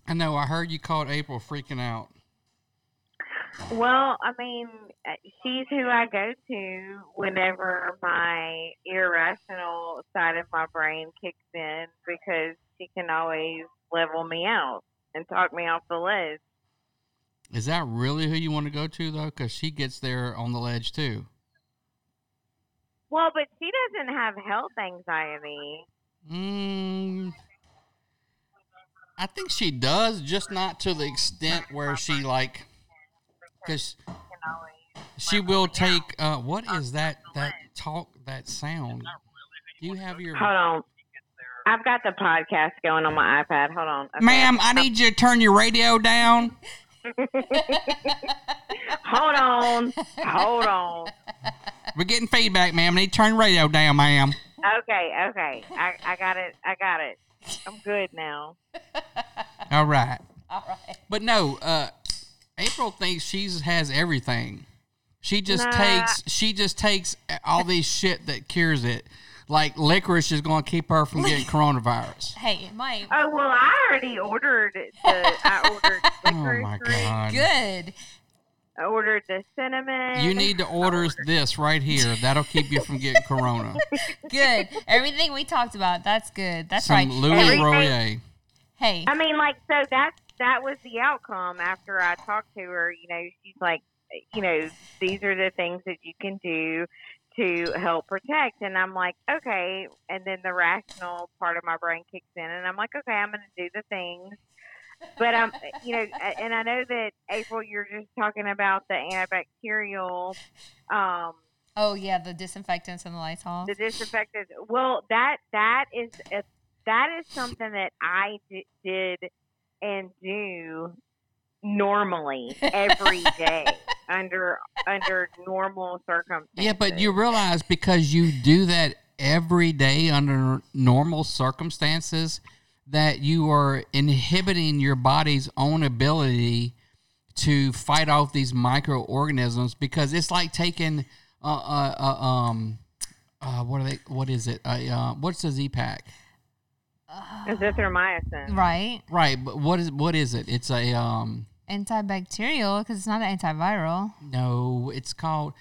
I know. I heard you called April freaking out. Well, I mean, uh, she's who I go to whenever my irrational side of my brain kicks in because she can always level me out and talk me off the ledge. Is that really who you want to go to, though? Because she gets there on the ledge, too. Well, but she doesn't have health anxiety. Mm, I think she does, just not to the extent where she, like, because she will take, uh, what is that, that talk, that sound? Do you have your. hold on. I've got the podcast going on my iPad. Hold on. Okay. Ma'am, I need you to turn your radio down. Hold on. Hold on. We're getting feedback, ma'am. I need to turn the radio down, ma'am. Okay, okay. I, I got it. I got it. I'm good now. All right. All right. But no, uh, April thinks she's has everything. She just Nah. takes she just takes all these shit that cures it. Like licorice is going to keep her from getting coronavirus. Hey, Mike. Oh well, I already ordered the. I ordered Oh licorice my god! good. I ordered the cinnamon. You need to order this right here. That'll keep you from getting corona. Good. Everything we talked about, that's good. That's Some right. Louis Royer. Hey, I mean, like, so that that was the outcome after I talked to her. You know, she's like, you know, these are the things that you can do to help protect. And I'm like, okay. And then the rational part of my brain kicks in, and I'm like, okay, I'm going to do the things. But I'm, you know, and I know that April, you're just talking about the antibacterial, um, oh yeah, the disinfectants and the Lysol. the disinfectants. Well, that that is a, that is something that I d- did and do normally every day under under normal circumstances. Yeah, but you realize because you do that every day under normal circumstances that you are inhibiting your body's own ability to fight off these microorganisms because it's like taking uh, uh, uh um uh what are they what is it uh, uh what's a Z pack azithromycin. Right. right but what is what is it it's a um Antibacterial because it's not an antiviral. no it's called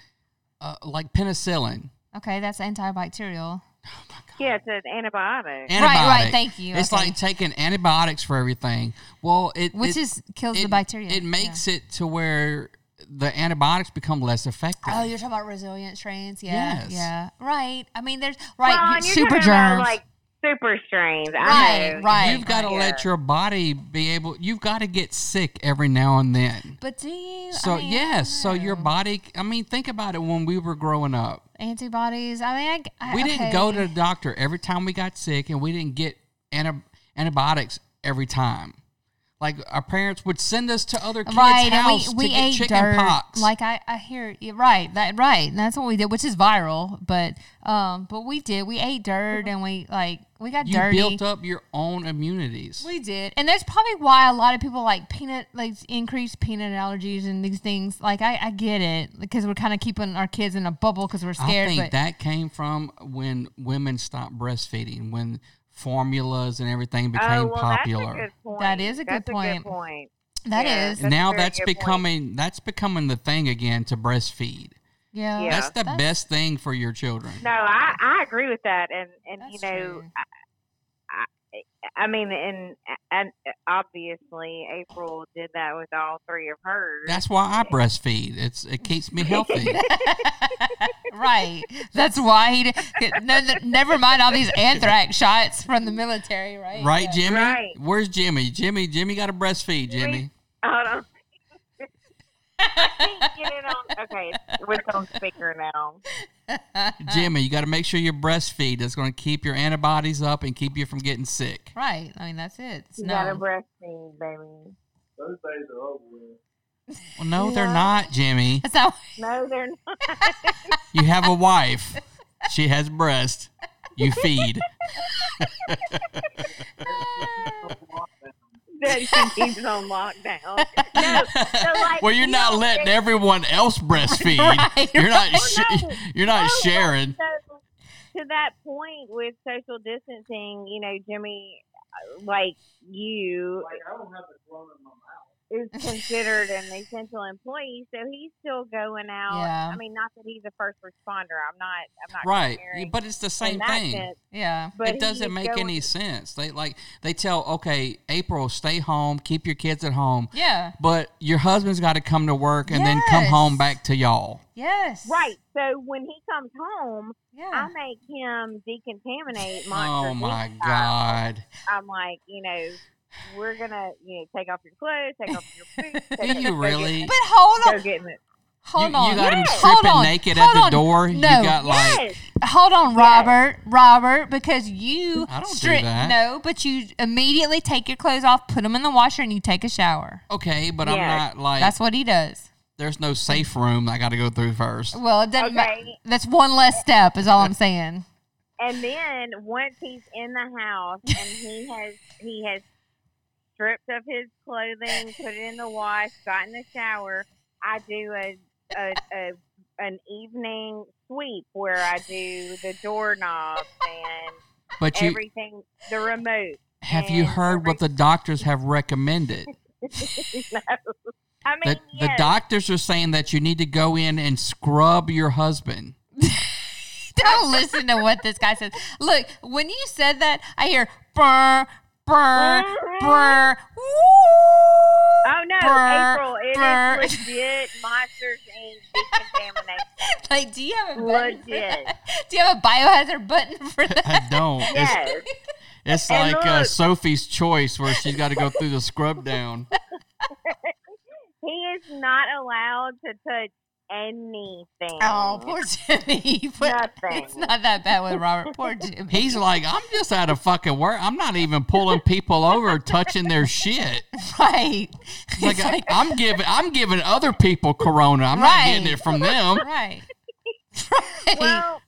uh, like penicillin Okay, that's antibacterial. Oh my god. Yeah, it's an antibiotic. Right, right, thank you, It's okay. like taking antibiotics for everything. Well, it Which it- is kills it, the bacteria. It makes it to where the antibiotics become less effective. Oh, you're talking about resilient strains? Yeah, Yes. yeah, right. I mean, there's right well, you- and you're super talking about, germs. like super strains. I Right, know. right. You've got oh, to Yeah. let your body be able. You've got to get sick every now and then. but do you? So I mean, yes, so your body. I mean, think about it. When we were growing up, antibodies. I mean, I, I, we didn't go to the doctor every time we got sick, and we didn't get anti- antibiotics every time. Like our parents would send us to other kids' right, house we, we to get ate chicken dirt. pox. Like I, I hear you right. That right. And that's what we did, which is viral. But um, but we did. We ate dirt, and we like we got dirty. you dirty. built up your own immunities. We did, and that's probably why a lot of people like peanut, like increased peanut allergies and these things. Like I, I get it because we're kind of keeping our kids in a bubble because we're scared. I think that came from when women stopped breastfeeding, when formulas and everything oh, became oh, well, popular. That's a good point. That is a good That's point. A good point. that yeah. is, That's now that's good point. becoming that's becoming the thing again to breastfeed. yeah, Yeah. That's the best thing for your children. No, I, I agree with that, and and you know, true. I, I, I mean, and and obviously April did that with all three of hers. That's why I breastfeed. It's it keeps me healthy. right. That's why he. Did, no, no, never mind all these anthrax shots from the military. Right. right, Jimmy? Right. Where's Jimmy? Jimmy, Jimmy got to breastfeed, Jimmy. Hold on. I can't get it on. Okay, we're on speaker now. Jimmy, you got to make sure you breastfeed. That's going to keep your antibodies up and keep you from getting sick. Right. I mean, that's it. It's You no. gotta breastfeed, baby. Those days are over with. Well, no, they're not, Jimmy. That's not. No, they're not. You have a wife. She has breast. You feed. Ah. That she keeps on lockdown. No, so like, well, you're not know, letting they- everyone else breastfeed. Right, You're not. right. sh- Oh, no. you're not Oh, sharing. So, to that point with social distancing, you know, Jimmy, uh, like you, Like I don't have the corona in my mouth. Is considered an essential employee, so he's still going out. Yeah. I mean, not that he's a first responder. I'm not. I'm not Right, comparing but it's the same thing. sense, Yeah. but it doesn't make going- any sense. They like they tell okay, April, stay home, keep your kids at home, Yeah. but your husband's got to come to work and then come home back to y'all. Yes. Right. So when he comes home, I make him decontaminate monster. Oh my God! I'm like, you know, we're gonna, you know, take off your clothes, take off your boots. Do you off- really? But hold Go on. get, go getting it. Hold you, on. you got him Yes. Hold stripping on. naked Hold at the on. door. No. You got like Yes. Hold on, Robert. Robert, because you I don't do that. No, but you immediately take your clothes off, put them in the washer, and you take a shower. okay, but I'm not like That's what he does. there's no safe room I got to go through first. Well, it doesn't matter. That's one less step, is all I'm saying. And then once he's in the house and he has he has stripped of his clothing, put it in the wash, got in the shower, I do a a, a an evening sweep where I do the doorknobs and But you everything, the remote. have you and heard what the doctors have recommended? no. I mean, The, the doctors are saying that you need to go in and scrub your husband. Don't listen to what this guy says. Look, when you said that, I hear burr, burr, burr. Woo! Oh no, Brr, April! It is brr. legit Monsters Inc. decontamination. Like, do you have a button? Legit. Do you have a biohazard button for that? I don't. Yes. it's And like uh. Sophie's Choice where she's got to go through the scrub down. He is not allowed to touch anything. Oh, poor Jimmy. But Nothing. It's not that bad with Robert. Poor Jimmy. He's like, I'm just out of fucking work. I'm not even pulling people over, touching their shit. right. Like, like- I'm giving, I'm giving other people Corona. I'm not getting it from them. right. Right. Well,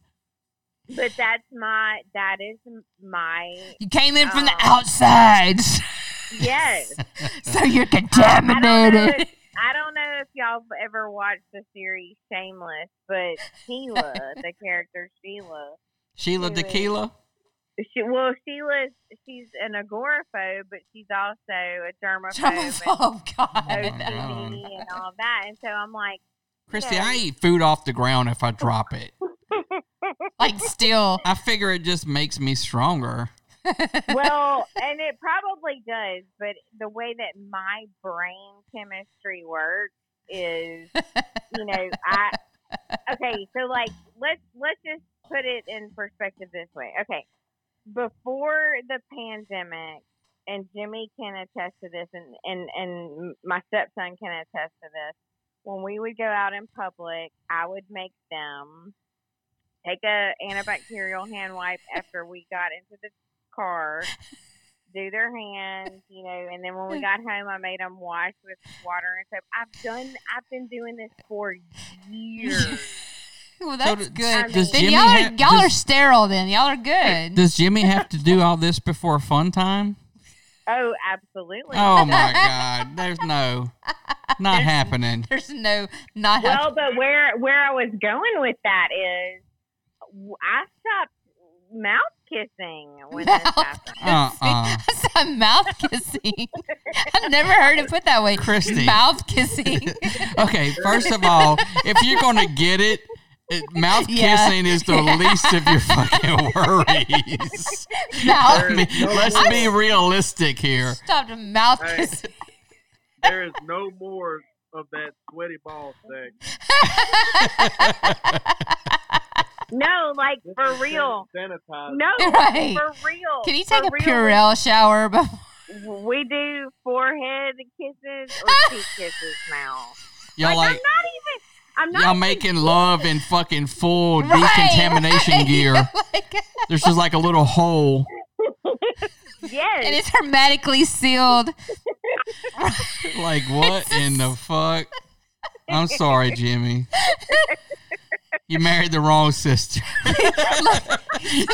but that's my. That is my. you came in from the um, outside, Yes. so you're I don't know. contaminated. I don't know if y'all have ever watched the series Shameless, but Sheila, the character Sheila, Sheila? Tequila. she, well, Sheila's she's an agoraphobe, but she's also a germaphobe and Oh God. OCD and all that. And so I'm like, Christy, Yeah. I eat food off the ground if I drop it. Like still. I figure it just makes me stronger. Well, and it probably does, but the way that my brain chemistry works, is, you know, I okay. So like, let's let's just put it in perspective this way. Okay, before the pandemic, and Jimmy can attest to this, and and and my stepson can attest to this. When we would go out in public, I would make them take a antibacterial hand wipe after we got into the car, do their hands, you know, and then when we got home, I made them wash with water and soap. I've done, I've been doing this for years. Well, that's d- good. does then Jimmy y'all, are, ha- y'all are sterile. Then y'all are good. Does Jimmy have to do all this before fun time? oh, absolutely. Oh my God! There's no, not happening. There's no not. Well, but where where I was going with that is, I stopped mouth kissing when this Mouth. Uh-uh. That's a mouth kissing. I've never heard it put that way. Christy. Mouth kissing. Okay, first of all, if you're gonna get it, it mouth Yeah. kissing is the least of your fucking worries. I mouth. mean, let's be realistic here. Stopped a mouth Hey. kissing. There is no more of that sweaty ball sex. No, like This for real. san- No, Right. for real. Can you For take a real. Purell shower? before- We do forehead kisses or cheek kisses now. Y'all like, like I'm not even. I'm not y'all even making love in fucking full Right, decontamination right. gear. Like- There's just like a little hole. Yes. and it's hermetically sealed. Like what in the fuck? I'm sorry, Jimmy. You married the wrong sister.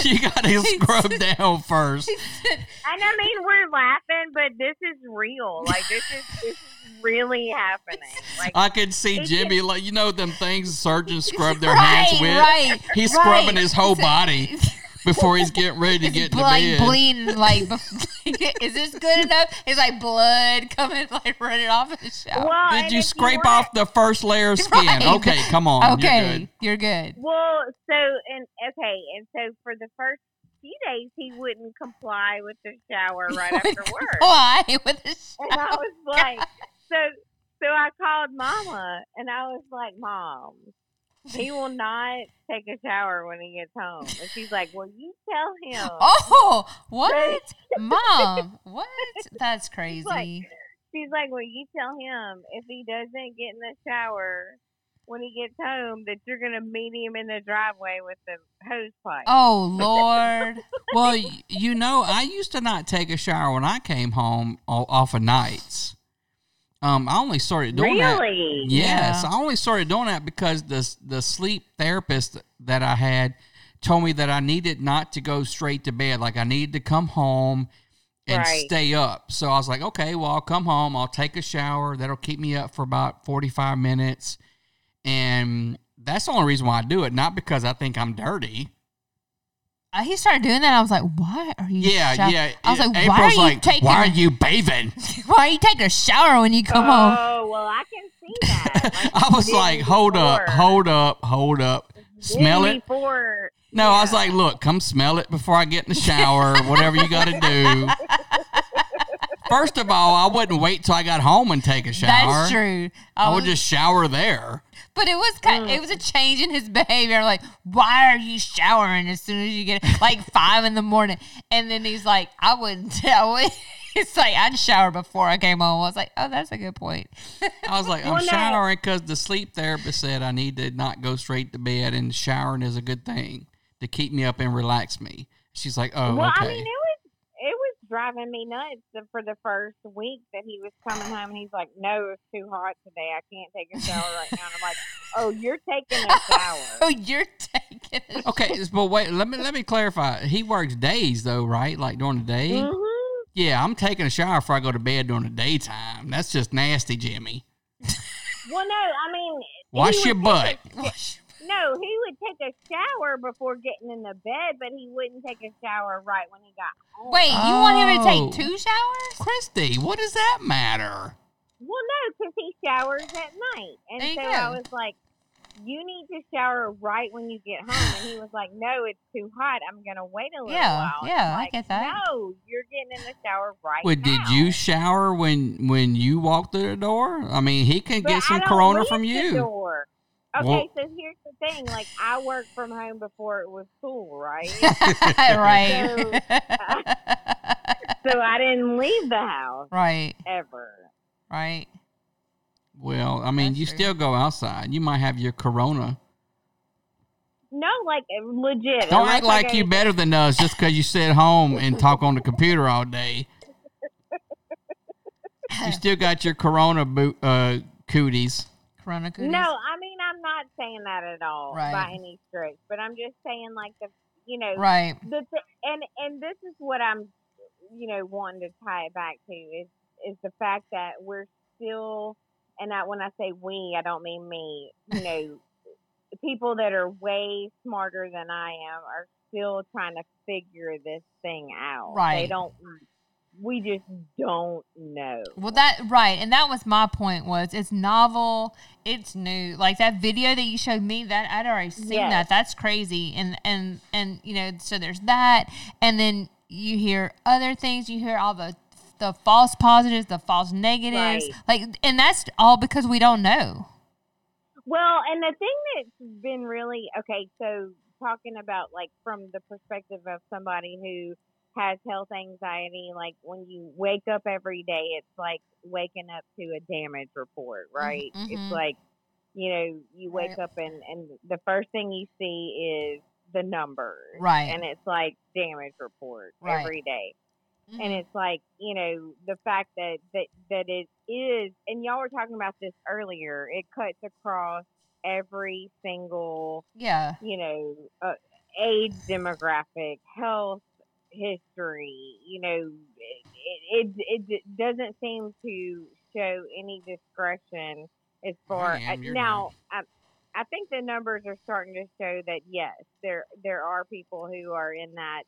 you gotta scrub down first. and I mean, we're laughing, but this is real. Like this is this is really happening. Like I could see Jimmy like you know them things surgeons scrub their right, hands with. right. He's right. scrubbing his whole body before he's getting ready to get to like bed. bleeding. Like, is this good enough? It's like blood coming, like running off in the shower. well, Did you scrape want- off the first layer of skin? Right. Okay, come on. okay, You're good. you're good. Well, so and okay, and so for the first few days, he wouldn't comply with the shower right after work, Why with the shower. and I was like, so so I called Mama, and I was like, Mom, he will not take a shower when he gets home, and she's like, Well, you tell him. Oh, what, mom? What? That's crazy. like- She's like, Well, you tell him if he doesn't get in the shower. When he gets home, that you're gonna meet him in the driveway with the hose pipe. oh Lord. Well, you know, I used to not take a shower when I came home off of nights. Um, I only started doing that. really? Yes, Yeah. I only started doing that because the the sleep therapist that I had told me that I needed not to go straight to bed. Like I needed to come home and Right. stay up. So I was like, okay, well, I'll come home. I'll take a shower. That'll keep me up for about forty five minutes, and that's the only reason why I do it. Not because I think I'm dirty. Uh, he started doing that. I was like, "Why are you?" Yeah, show- yeah. I was like, April's "Why are you like, taking? why are you bathing? why are you taking a shower when you come home?" Oh well, I can see that. Like, I was did like, hold up, hold up, hold up. Smell it. before. No, I was like, look, come smell it before I get in the shower, whatever you got to do. First of all, I wouldn't wait till I got home and take a shower. That's true. I would was- just shower there. But it was kind. It mm. was a change in his behavior. Like, why are you showering as soon as you get like five in the morning? And then he's like, I wouldn't. tell would. It's like I'd shower before I came home. I was like, oh, that's a good point. I was like, I'm Well, no. showering because the sleep therapist said I need to not go straight to bed, and showering is a good thing to keep me up and relax me. She's like, oh, well, okay. I mean, it it was driving me nuts for the first week that he was coming home, and he's like, "No, it's too hot today. I can't take a shower right now." And I'm like, "Oh, you're taking a shower." Oh, you're taking. A okay, but wait, let me let me clarify. He works days though, right? Like during the day. hmm Yeah, I'm taking a shower before I go to bed during the daytime. That's just nasty, Jimmy. Well, no, I mean, Wash your butt. a- no, he would take a shower before getting in the bed, but he wouldn't take a shower right when he got home. Wait, you want him to Oh. take two showers? Christy, what does that matter? Well, no, because he showers at night, and There you so go. I was like, you need to shower right when you get home. And he was like, no, it's too hot. I'm going to wait a little Yeah, while. And yeah, I'm I like, get that. No, you're getting in the shower right Well, did you shower when when you walked through the door? I mean, he can But get some corona leave from the you. Door. Okay, Well- so here's the thing. Like, I worked from home before it was cool, right? right. so I didn't leave the house right. ever. Right. Well, I mean, That's you true. still go outside. You might have your corona. No, like legit. Don't act I like you to- better than us just because you sit home and talk on the computer all day. You still got your corona boot, uh, cooties. Corona cooties. No, I mean I'm not saying that at all Right. by any stretch, but I'm just saying like the you know Right. the th- and and this is what I'm you know wanting to tie it back to is is the fact that we're still and I, when I say we I don't mean me you know people that are way smarter than I am are still trying to figure this thing out Right. they don't we just don't know Well, that right, and that was my point. Was it's novel, it's new. Like that video that you showed me, that I'd already seen Yes. that. That's crazy, and and and you know, so there's that, and then you hear other things. You hear all the the false positives, the false negatives, Right. like, and that's all because we don't know. Well, and the thing that's been really okay, so talking about like from the perspective of somebody who has health anxiety, like when you wake up every day, it's like waking up to a damage report, right? mhm. It's like, you know, you wake Right. up and, and the first thing you see is the numbers. Right. And it's like damage report Right. every day and Mhm. it's like you know the fact that that that it is and y'all were talking about this earlier it cuts across every single yeah, you know uh, age demographic health history you know it, it it doesn't seem to show any discretion as far you're now I, I think the numbers are starting to show that yes there there are people who are in that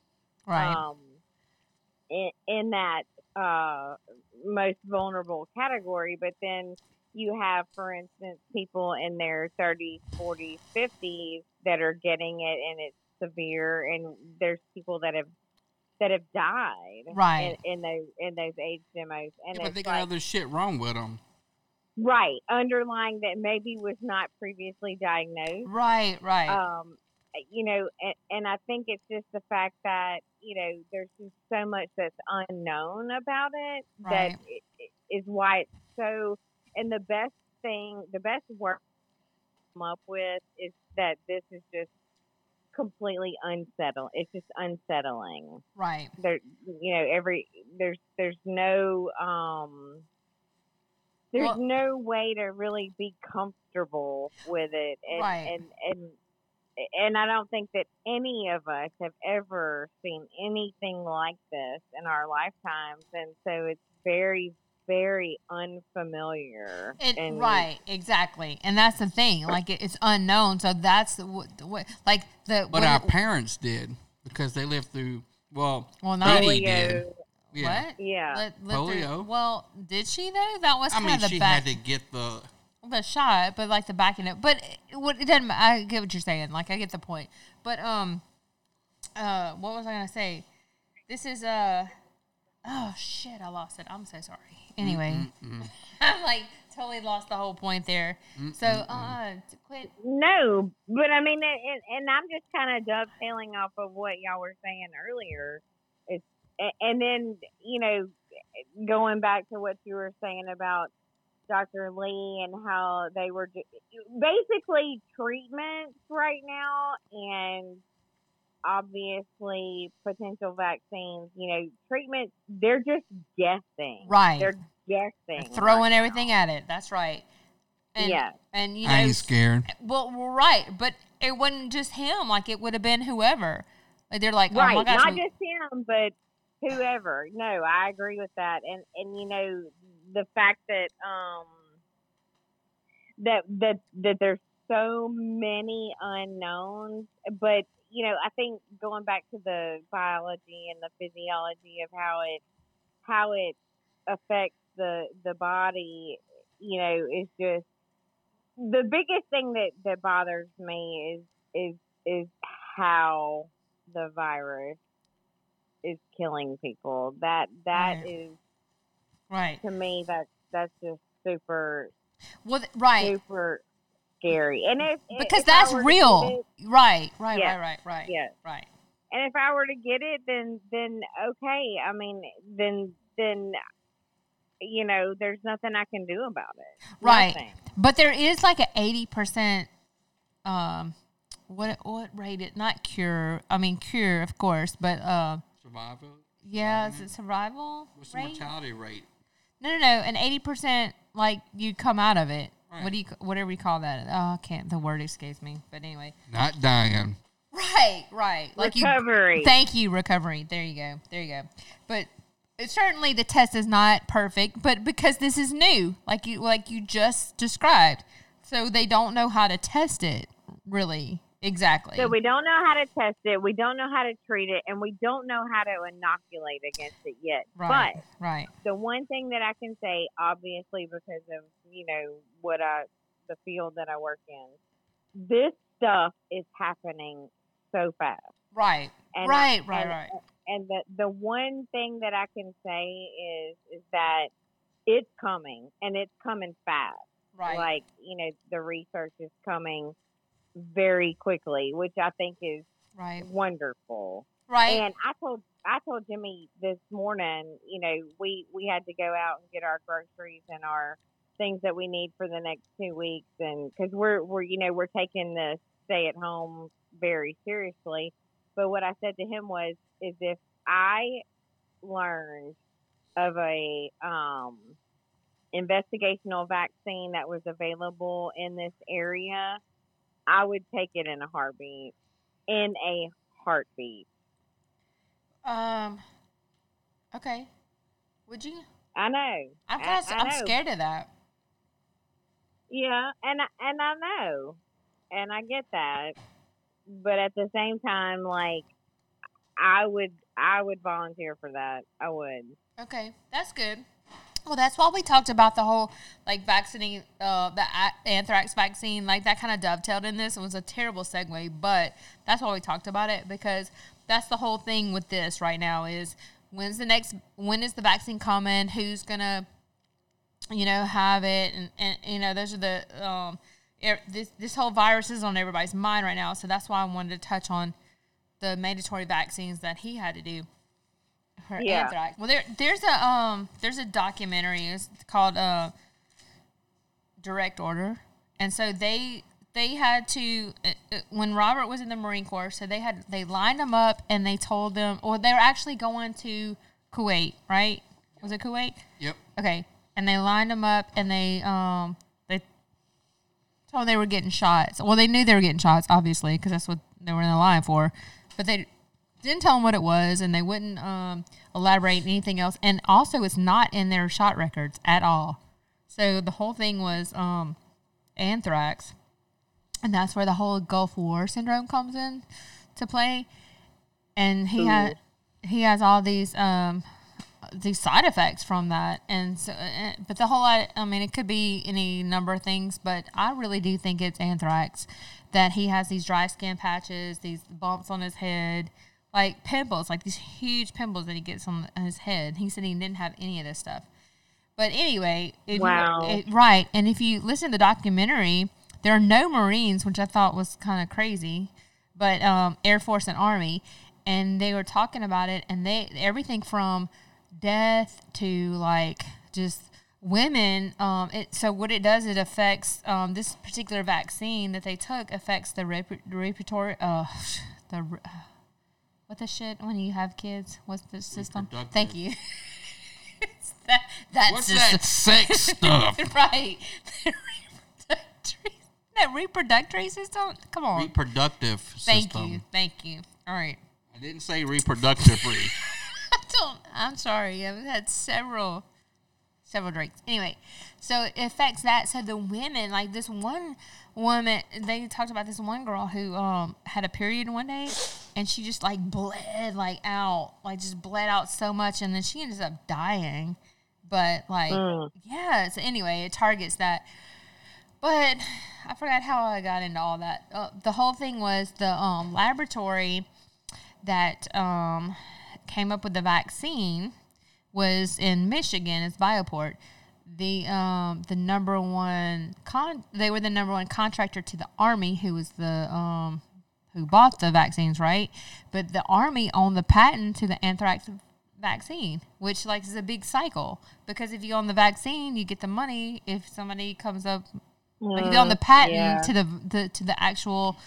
right, um, in, in that uh, most vulnerable category. But then you have, for instance, people in their 30s, 40s, 50s that are getting it and it's severe, and there's people that have that have died Right. in, in those in those age demos, and Yeah, but they got like, other shit wrong with them. right underlying that maybe was not previously diagnosed. right, right, um you know and, and i think it's just the fact that you know there's just so much that's unknown about it Right. that it, it is why it's so and the best thing the best work come up with is that this is just completely unsettling it's just unsettling right. there you know every there's there's no um there's Well- no way to really be comfortable with it and Right. and and and I don't think that any of us have ever seen anything like this in our lifetimes and so it's very very unfamiliar It, and right, exactly, and that's the thing. Like it, it's unknown, so that's the what, what like the. But our it- parents did because they lived through. Well, Well, not- Diddy did. Yeah. What? Yeah. Let- let the- Polio. well, did she though? That was I kind mean, of the she back, had to get the. the shot, but like the back end. But it, what it doesn't. I get what you're saying. Like I get the point. But um, uh, what was I gonna say? This is uh, oh shit, I lost it. I'm so sorry. Anyway, mm, mm, mm, I'm like totally lost the whole point there. So uh, to quit. No, but I mean, and, and I'm just kind of dovetailing off of what y'all were saying earlier. It's and then you know, going back to what you were saying about Dr. Lee and how they were ju- basically treatments right now, and obviously potential vaccines. You know, treatments. They're just guessing. Right. They're guessing. throwing right everything at it. That's right. And, Yeah. And you know, I ain't scared. Well, well, right, but it wasn't just him. Like it would have been whoever. Like they're like, right oh my gosh, not we- just him but whoever no i agree with that and and you know the fact that um that that that there's so many unknowns but you know i think going back to the biology and the physiology of how it how it affects the the body you know is just the biggest thing that that bothers me is is is how the virus is killing people. That that Right. is Right. to me that that's just super Well, right. super scary. And if Because if that's real. it- Right. Right. Yeah. Right. Right. Right. Yeah. Right. and if I were to get it, then then okay. I mean, then then you know, there's nothing I can do about it. Right. Nothing. But there is like a eighty percent um what what rate it not cure I mean cure of course, but uh Survival. yeah, is it survival What's the rate? mortality rate? No no no, an eighty percent like you come out of it. Right. What do you whatever you call that? Oh I can't the word escapes me. But anyway. Not dying. Right, right. Like Recovery. You, thank you, recovery. There you go. There you go. But it, certainly the test is not perfect, but because this is new, like you like you just described, so they don't know how to test it really exactly. So we don't know how to test it. We don't know how to treat it, and we don't know how to inoculate against it yet. right, But right, the one thing that I can say, obviously, because of you know what I, the field that I work in, this stuff is happening so fast. right, And right, I- right, and, right. And the the one thing that I can say is is that it's coming, and it's coming fast. Right. Like you know, the research is coming very quickly, which I think is right, wonderful. right. And I told I told Jimmy this morning, you know, we we had to go out and get our groceries and our things that we need for the next two weeks, and because we're we're you know we're taking the stay at home very seriously. But what I said to him was, is if I learned of a um, investigational vaccine that was available in this area, I would take it in a heartbeat. In a heartbeat. um. Okay. Would you? I know. I'm kind of. I I'm know. scared of that. Yeah, and and I know, and I get that, but at the same time, like I would, I would volunteer for that. I would. Okay, that's good. Well, that's why we talked about the whole like vaccinating, uh, the anthrax vaccine. Like that kind of dovetailed in this. It was a terrible segue, but that's why we talked about it because that's the whole thing with this right now is when's the next, when is the vaccine coming? Who's gonna, you know, have it? And, and you know, those are the um, this this whole virus is on everybody's mind right now. So that's why I wanted to touch on the mandatory vaccines that he had to do for Yeah. anthrax. Well, there there's a um there's a documentary. It's called uh, Direct Order, and so they they had to uh, uh, when Robert was in the Marine Corps. So they had they lined them up and they told them, or they were actually going to Kuwait, right? Was it Kuwait? Yep. Okay, and they lined them up and they um they told them they were getting shots. Well, they knew they were getting shots, obviously, because that's what they were in the line for. But they didn't tell them what it was, and they wouldn't um, elaborate anything else. And also, it's not in their shot records at all. So the whole thing was um, anthrax, and that's where the whole Gulf War syndrome comes in to play. And he had he has all these um, these side effects from that and so uh, but the whole i I mean it could be any number of things but i really do think it's anthrax that he has these dry skin patches these bumps on his head like pimples like these huge pimples that he gets on his head he said he didn't have any of this stuff but anyway Wow. you, it, right and if you listen to the documentary there are no marines which i thought was kind of crazy but um, air force and army and they were talking about it and they everything from death to like just women um it so what it does it affects um this particular vaccine that they took affects the rep- respiratory uh the re- what the shit when you have kids what's the system thank you It's that, that What's system. that sex stuff? right that reproductory system come on Reproductive system thank system. you thank you all right I didn't say reproductively. I don't. I'm sorry. I've had several, several drinks. Anyway, so it affects that. So the women, like this one woman, they talked about this one girl who um had a period one day, and she just like bled like out, like just bled out so much, and then she ended up dying. But like, yeah. So anyway, it targets that But I forgot how I got into all that. Uh, the whole thing was the um, laboratory that um, came up with the vaccine was in Michigan. It's BioPort. The um, the number one con they were the number one contractor to the army, who was the um, who bought the vaccines, right? But the army owned the patent to the anthrax vaccine, which like is a big cycle because if you own the vaccine, you get the money. If somebody comes up, like if you own the patent yeah. to the, the to the actual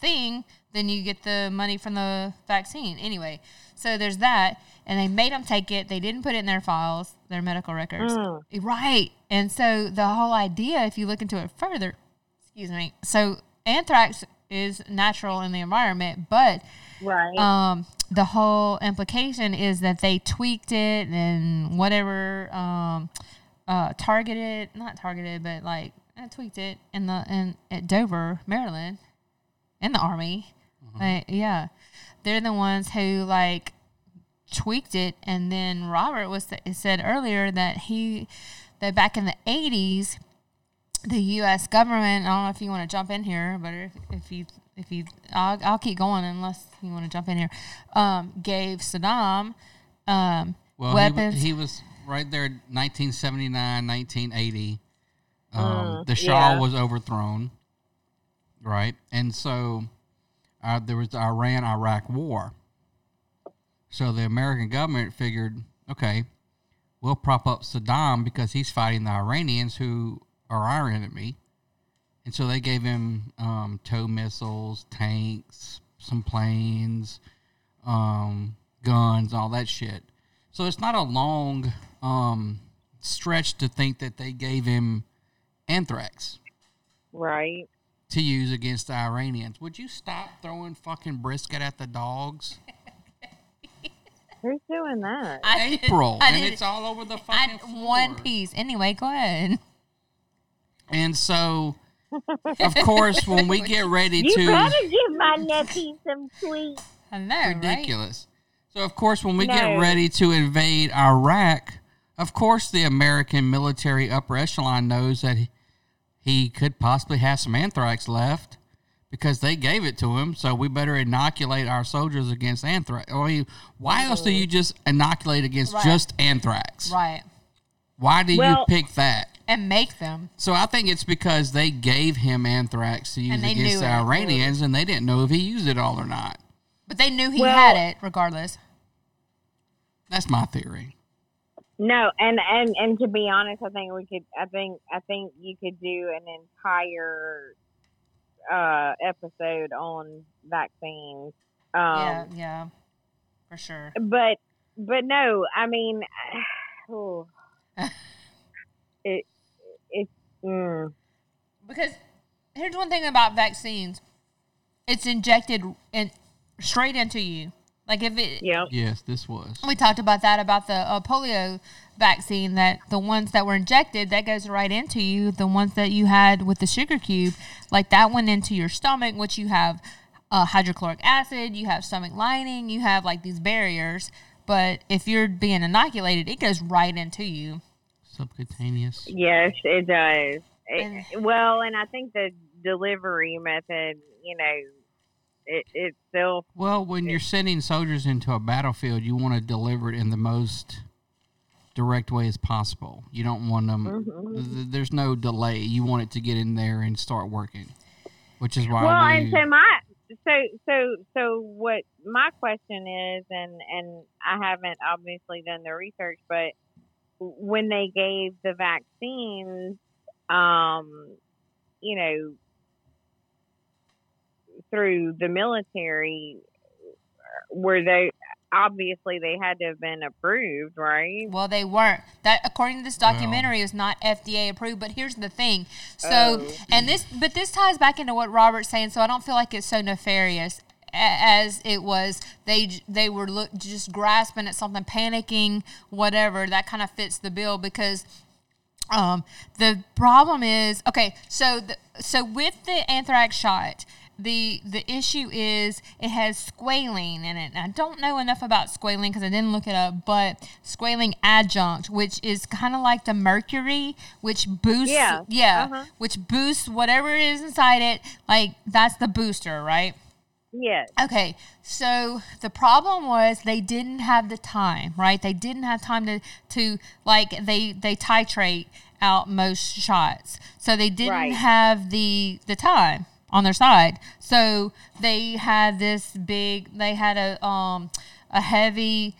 thing, then you get the money from the vaccine. Anyway, so there's that, and they made them take it. They didn't put it in their files, their medical records, right? And so the whole idea, if you look into it further, excuse me, so anthrax is natural in the environment, but Right. um, the whole implication is that they tweaked it and whatever um, uh, targeted, not targeted, but like uh, tweaked it in the in at Dover, Maryland, in the army. Like, yeah, they're the ones who like tweaked it, and then Robert was said earlier that he that back in the eighties the U.S. government. I don't know if you want to jump in here, but if, if you if you, I'll, I'll keep going unless you want to jump in here. Um, gave Saddam um, Well, weapons. He, wa- he was right there, 1979, 1980. Um, Mm, the Shah yeah. was overthrown, right? And so uh, there was the Iran Iraq war. So the American government figured, okay, we'll prop up Saddam because he's fighting the Iranians who are our enemy. And so they gave him um, TOW missiles, tanks, some planes, um, guns, all that shit. So it's not a long um, stretch to think that they gave him anthrax right. to use against the Iranians. Would you stop throwing fucking brisket at the dogs? Who's doing that? I, April, I and did- it's all over the I, fucking floor. one piece. Anyway, go ahead. And so, of course, when we get ready You to better give my nephew some sweets. I know, right? ridiculous. So of course, when we get ready to invade Iraq, of course the American military upper echelon knows that he, he could possibly have some anthrax left because they gave it to him. So we better inoculate our soldiers against anthrax. I mean, why else do you just inoculate against Right. just anthrax? Right. Why do you pick that? And make them. So I think it's because they gave him anthrax to use against the it. Iranians, and they didn't know if he used it all or not. But they knew he Well- had it regardless. That's my theory. No, and and and to be honest, I think we could. I think I think you could do an entire uh episode on vaccines. Um, yeah, yeah. For sure. But but no, I mean, oh, it it's mm, Because here's one thing about vaccines. It's injected in straight into you. Like if it yeah. Yes, this was. we talked about that about the uh, polio vaccine that the ones that were injected that goes right into you the ones that you had with the sugar cube like that went into your stomach which you have uh, hydrochloric acid you have stomach lining you have like these barriers but if you're being inoculated it goes right into you subcutaneous. Yes, it does. And- It, well, and I think the delivery method, you know, it itself. Well, when you're sending soldiers into a battlefield, you want to deliver it in the most direct way as possible. You don't want them. Mm-hmm. th- th- there's no delay. You want it to get in there and start working, which is why. Well, we, and so my so so so what my question is, and and I haven't obviously done the research, but when they gave the vaccines, um, you know, through the military, were they obviously they had to have been approved, right? Well, they weren't. That according to this documentary is not FDA approved. But here's the thing. So, and this, but this ties back into what Robert's saying. So I don't feel like it's so nefarious as it was. They they were look, just grasping at something, panicking, whatever. That kind of fits the bill because. Um, the problem is okay. So the, so with the anthrax shot, the the issue is it has squalene in it. And I don't know enough about squalene because I didn't look it up, but squalene adjunct, which is kind of like the mercury, which boosts Yeah. yeah, Uh-huh. which boosts whatever is inside it. Like that's the booster, right? Yes. Okay, so the problem was they didn't have the time, right? They didn't have time to to like they they titrate out most shots, so they didn't Right. have the the time on their side. So they had this big. They had a um a heavy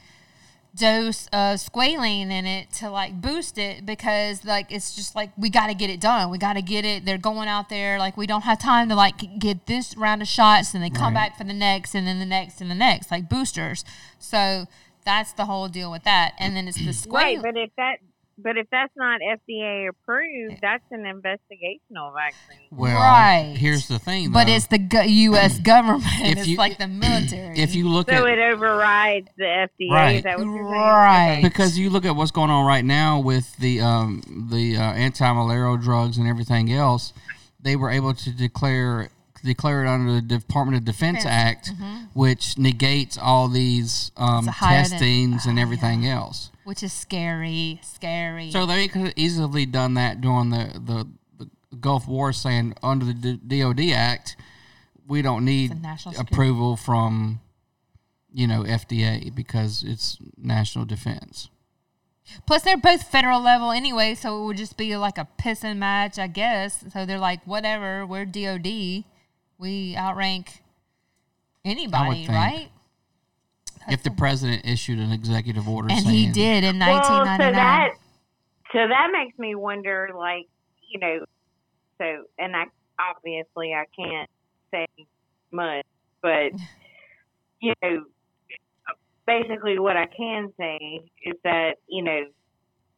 dose of squalene in it to like boost it because like it's just like we got to get it done we got to get it they're going out there like we don't have time to like get this round of shots and they come Right. back for the next and then the next and the next like boosters so that's the whole deal with that and then it's the Right, squalene but if that but if that's not FDA approved, that's an investigational vaccine. Well, Right. here's the thing, but it's the gu- U.S. government. If it's you- like the military. if you look So at it overrides the FDA. Right. Is that what you're? Right. Okay. because you look at what's going on right now with the um, the uh, anti-malarial drugs and everything else, they were able to declare declare it under the Department of Defense Defense, Act, which negates all these um, It's a higher than- testings and Ah, everything else. Which is scary, scary. So they could have easily done that during the, the, the Gulf War, saying under the D- DoD Act, we don't need It's a national security- approval from, you know, FDA because it's national defense. Plus, they're both federal level anyway, so it would just be like a pissing match, I guess. So they're like, whatever, we're DOD, we outrank anybody, right? If the president issued an executive order And saying, he did in Well, so 1999. that so that makes me wonder, like you know, so and I obviously I can't say much, but you know, basically what I can say is that you know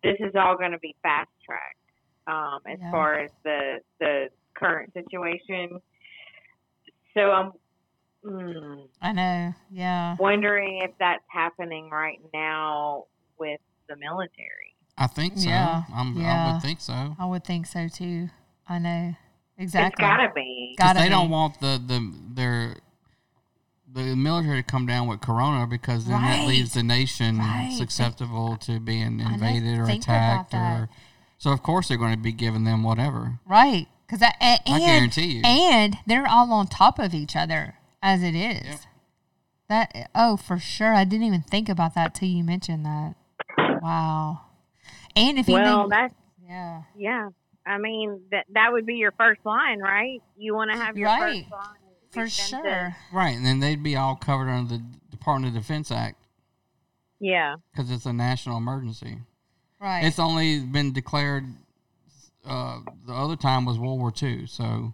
this is all going to be fast tracked um, as Yeah. far as the the current situation. So I'm. Mm, I know, yeah. wondering if that's happening right now with the military. I think so. Yeah, I'm, I would think so. I would think so too. I know. Exactly. It's gotta be. Got- Because Gotta they don't want the, the their the military to come down with corona because then that leaves the nation Right. susceptible to being invaded or attacked or so of course they're going to be giving them whatever. Right. Because I, and, I guarantee you. And they're all on top of each other as it is. Yep. That oh for sure. I didn't even think about that till you mentioned that. Wow. And if you Well, know, that's yeah, yeah. I mean that that would be your first line, right? You want to have your Right. first line for defenses. sure. Right, and then they'd be all covered under the Department of Defense Act Yeah. because it's a national emergency. Right. It's only been declared. Uh, the other time was World War II, so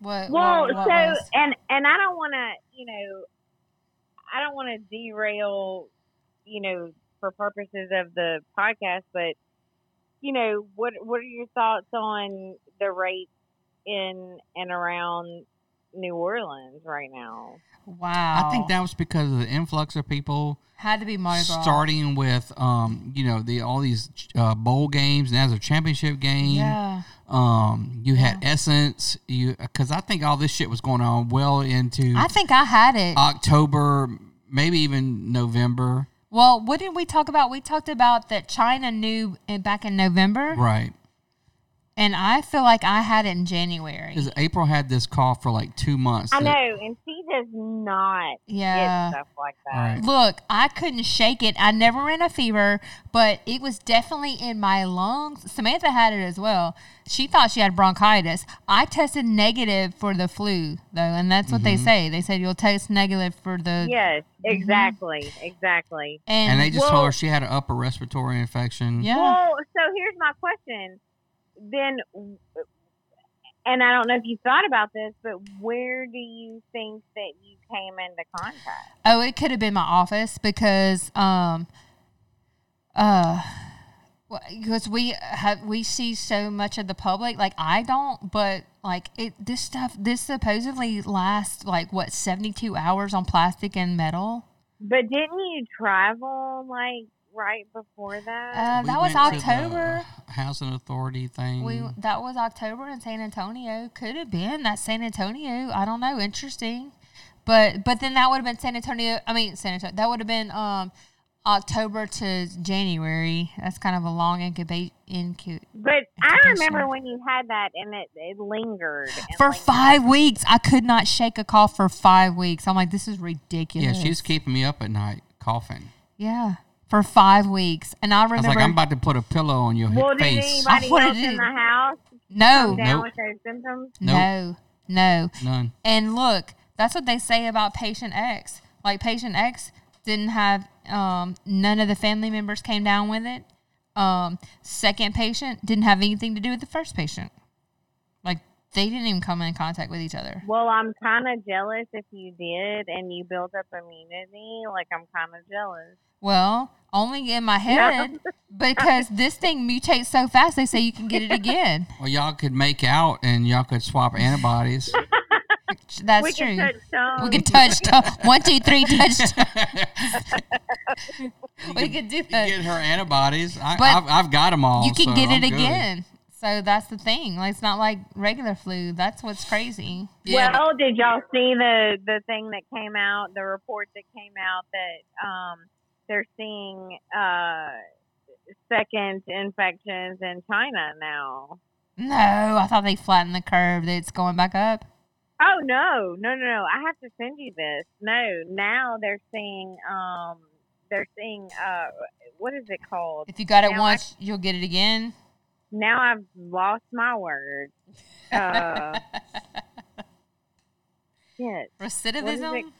what, Well, what- what so was- and and I don't want to, you know, I don't want to derail, you know, for purposes of the podcast, but you know, what what are your thoughts on the rates in and around New Orleans right now? wow. I think that was because of the influx of people had to be Mardi Gras. starting with um you know the all these uh, bowl games and as a championship game Yeah. um you had essence you because i think all this shit was going on well into I think I had it. october maybe even november well, what did we talk about? We talked about that China knew back in November, right and I feel like I had it in January. because april had this cough for like two months I that- know, and she does not Yeah. get stuff like that. Right. Look, I couldn't shake it. I never ran a fever, but it was definitely in my lungs. Samantha had it as well. She thought she had bronchitis. I tested negative for the flu, though, and that's what they Mm-hmm. say. They said you'll test negative for the. Yes, exactly, exactly. And, and they just Well- told her she had an upper respiratory infection Yeah. Well, so here's my question. Then, and I don't know if you thought about this, but where do you think that you came into contact? Oh, it could have been my office because um uh because we have we see so much of the public like I don't but like it this stuff this supposedly lasts like what 72 hours on plastic and metal But didn't you travel like right before that? Uh, We that was went to the October. housing authority thing. We that was October in San Antonio. Could have been that San Antonio. I don't know. Interesting, but but then that would have been San Antonio. I mean San Antonio. That would have been um October to January. That's kind of a long incubate incu- but I remember when you had that and it, it lingered. and for lingered. five weeks. I could not shake a cough for five weeks. I'm like, this is yeah, ridiculous. she was keeping me up at night coughing. yeah for five weeks, and I remember. I was remember like, I'm about to put a pillow on your Well, did face. anybody I wanted else in the house no, come down Nope. with those symptoms? Nope. no, no. None. And look, that's what they say about patient X. Like patient X didn't have um, none of the family members came down with it. Um, second patient didn't have anything to do with the first patient. Like they didn't even come in contact with each other. Well, I'm kind of jealous if you did and you built up immunity. Like, I'm kind of jealous. Well, only in my head because this thing mutates so fast. They say you can get it again. Well, y'all could make out and y'all could swap antibodies. That's we true. can we could touch to- one, two, three, touch. we could do You that. get her antibodies. I, But I've, I've got them all. you can so get it I'm good. Again. So that's the thing. Like it's not like regular flu. That's what's crazy. Yeah, well, did y'all see the the thing that came out? The report that came out that um they're seeing uh second infections in China now. No, I thought they flattened the curve. That it's going back up. Oh no, no, no, no! I have to send you this. No, now they're seeing um they're seeing uh what is it called? If you got it Now I- once, you'll get it again. Now I've lost my words. Uh, shit. Recidivism.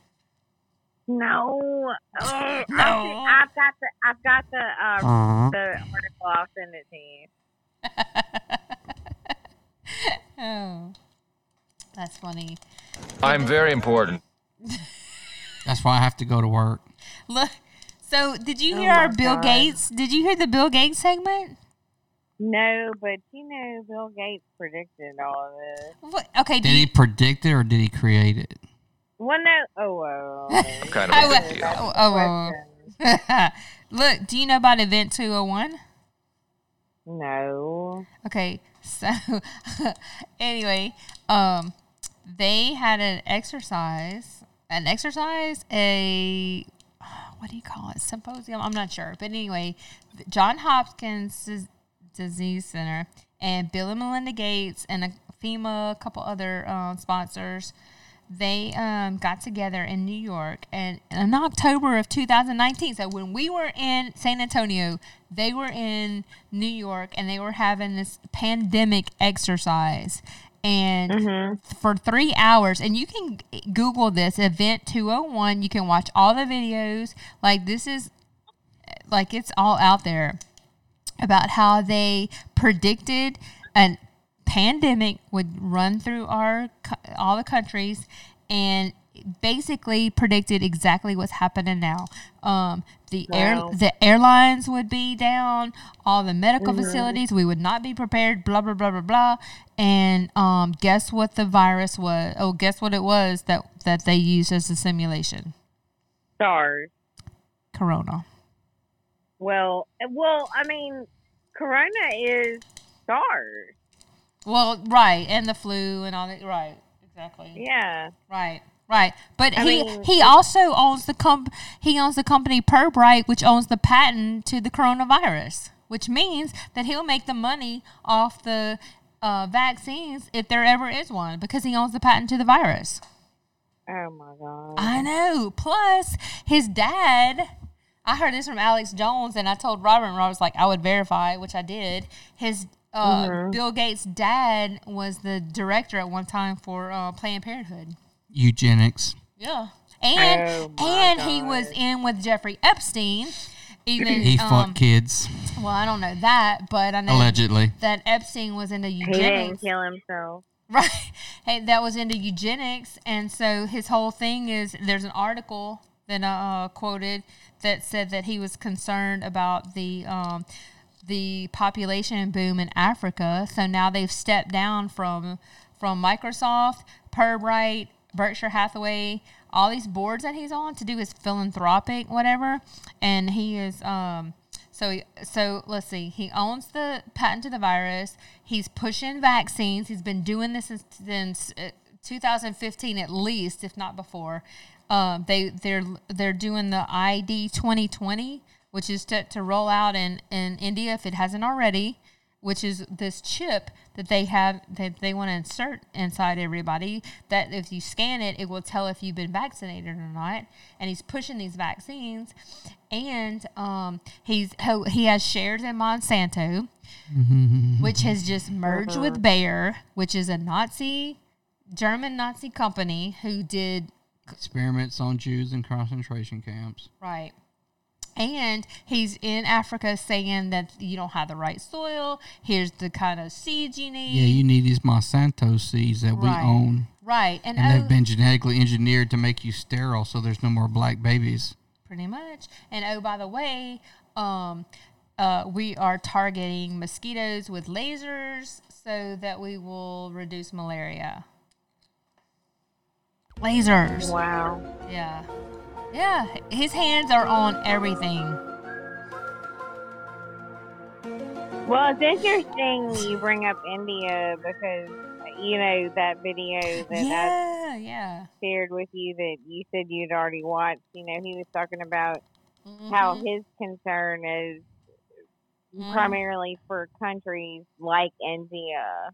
No. Ugh, No. I've, I've got the I've got the uh, the article. I'll send it to you. Oh, that's funny. I'm very important. That's why I have to go to work. Look. So, did you Oh hear our Bill God. Gates? Did you hear the Bill Gates segment? No, but you know Bill Gates predicted all of this. What? Okay. Did he you, predict it or did he create it? Well, no. Oh, well. Kind I of a wa- big deal. oh, oh, oh, oh. Look, do you know about Event 201? No. Okay, so anyway, um, they had an exercise, an exercise, a what do you call it, symposium? I'm not sure, but anyway, John Hopkins Dis- Disease Center and Bill and Melinda Gates and a FEMA, a couple other um, sponsors. They um, got together in New York and in October of 2019. So when we were in San Antonio, they were in New York and they were having this pandemic exercise. And for three hours, and you can Google this event 201. You can watch all the videos. Like, this is like it's all out there about how they predicted a pandemic would run through our all the countries and basically predicted exactly what's happening now. Um, the air the airlines would be down, all the medical facilities we would not be prepared. Blah blah blah blah blah. And um, guess what the virus was? Oh, guess what it was that that they used as a simulation? SARS. Corona. Well, well, I mean, Corona is SARS. Well, right, and the flu and all that. Right, exactly. Yeah. Right, right. But I he mean, he also owns the comp he owns the company Pirbright, which owns the patent to the coronavirus, which means that he'll make the money off the uh, vaccines if there ever is one, because he owns the patent to the virus. Oh my god. I know. Plus, his dad. I heard this from Alex Jones, and I told Robert, and Robert was like, "I would verify," which I did. His uh, Mm-hmm. Bill Gates' dad was the director at one time for uh, Planned Parenthood. Eugenics. Yeah, and Oh, my and he was in with Jeffrey Epstein. Even He um, fucked kids, well, I don't know that, but I know allegedly. that Epstein was into he didn't eugenics. kill himself. Right. Hey, that was into eugenics. And so his whole thing is there's an article I uh, quoted that said that he was concerned about the um, the population boom in Africa. So now they've stepped down from from Microsoft, Pirbright, Berkshire Hathaway, all these boards that he's on to do his philanthropic whatever. And he is um, So, so let's see. He owns the patent to the virus. He's pushing vaccines. He's been doing this since, since uh, 2015 at least, if not before. Um, they they're they're doing the ID 2020, which is to, to roll out in in India if it hasn't already. Which is this chip that they have that they want to insert inside everybody. That if you scan it, it will tell if you've been vaccinated or not. And he's pushing these vaccines, and um, he's he has shares in Monsanto, which has just merged with Bayer, which is a Nazi German Nazi company who did Experiments on Jews in concentration camps. right. And he's in Africa saying that you don't have the right soil. Here's the kind of seeds you need. Yeah, you need these Monsanto seeds that we own. right. And, And they've been genetically engineered to make you sterile so there's no more black babies. pretty much. And oh, by the way, um, uh, we are targeting mosquitoes with lasers so that we will reduce malaria. Lasers. Wow. Yeah. Yeah. His hands are on everything. Well, it's interesting you bring up India because you know that video that I Yeah. Yeah. shared with you that you said you'd already watched. You know, he was talking about how Mhm. his concern is Mhm. primarily for countries like India.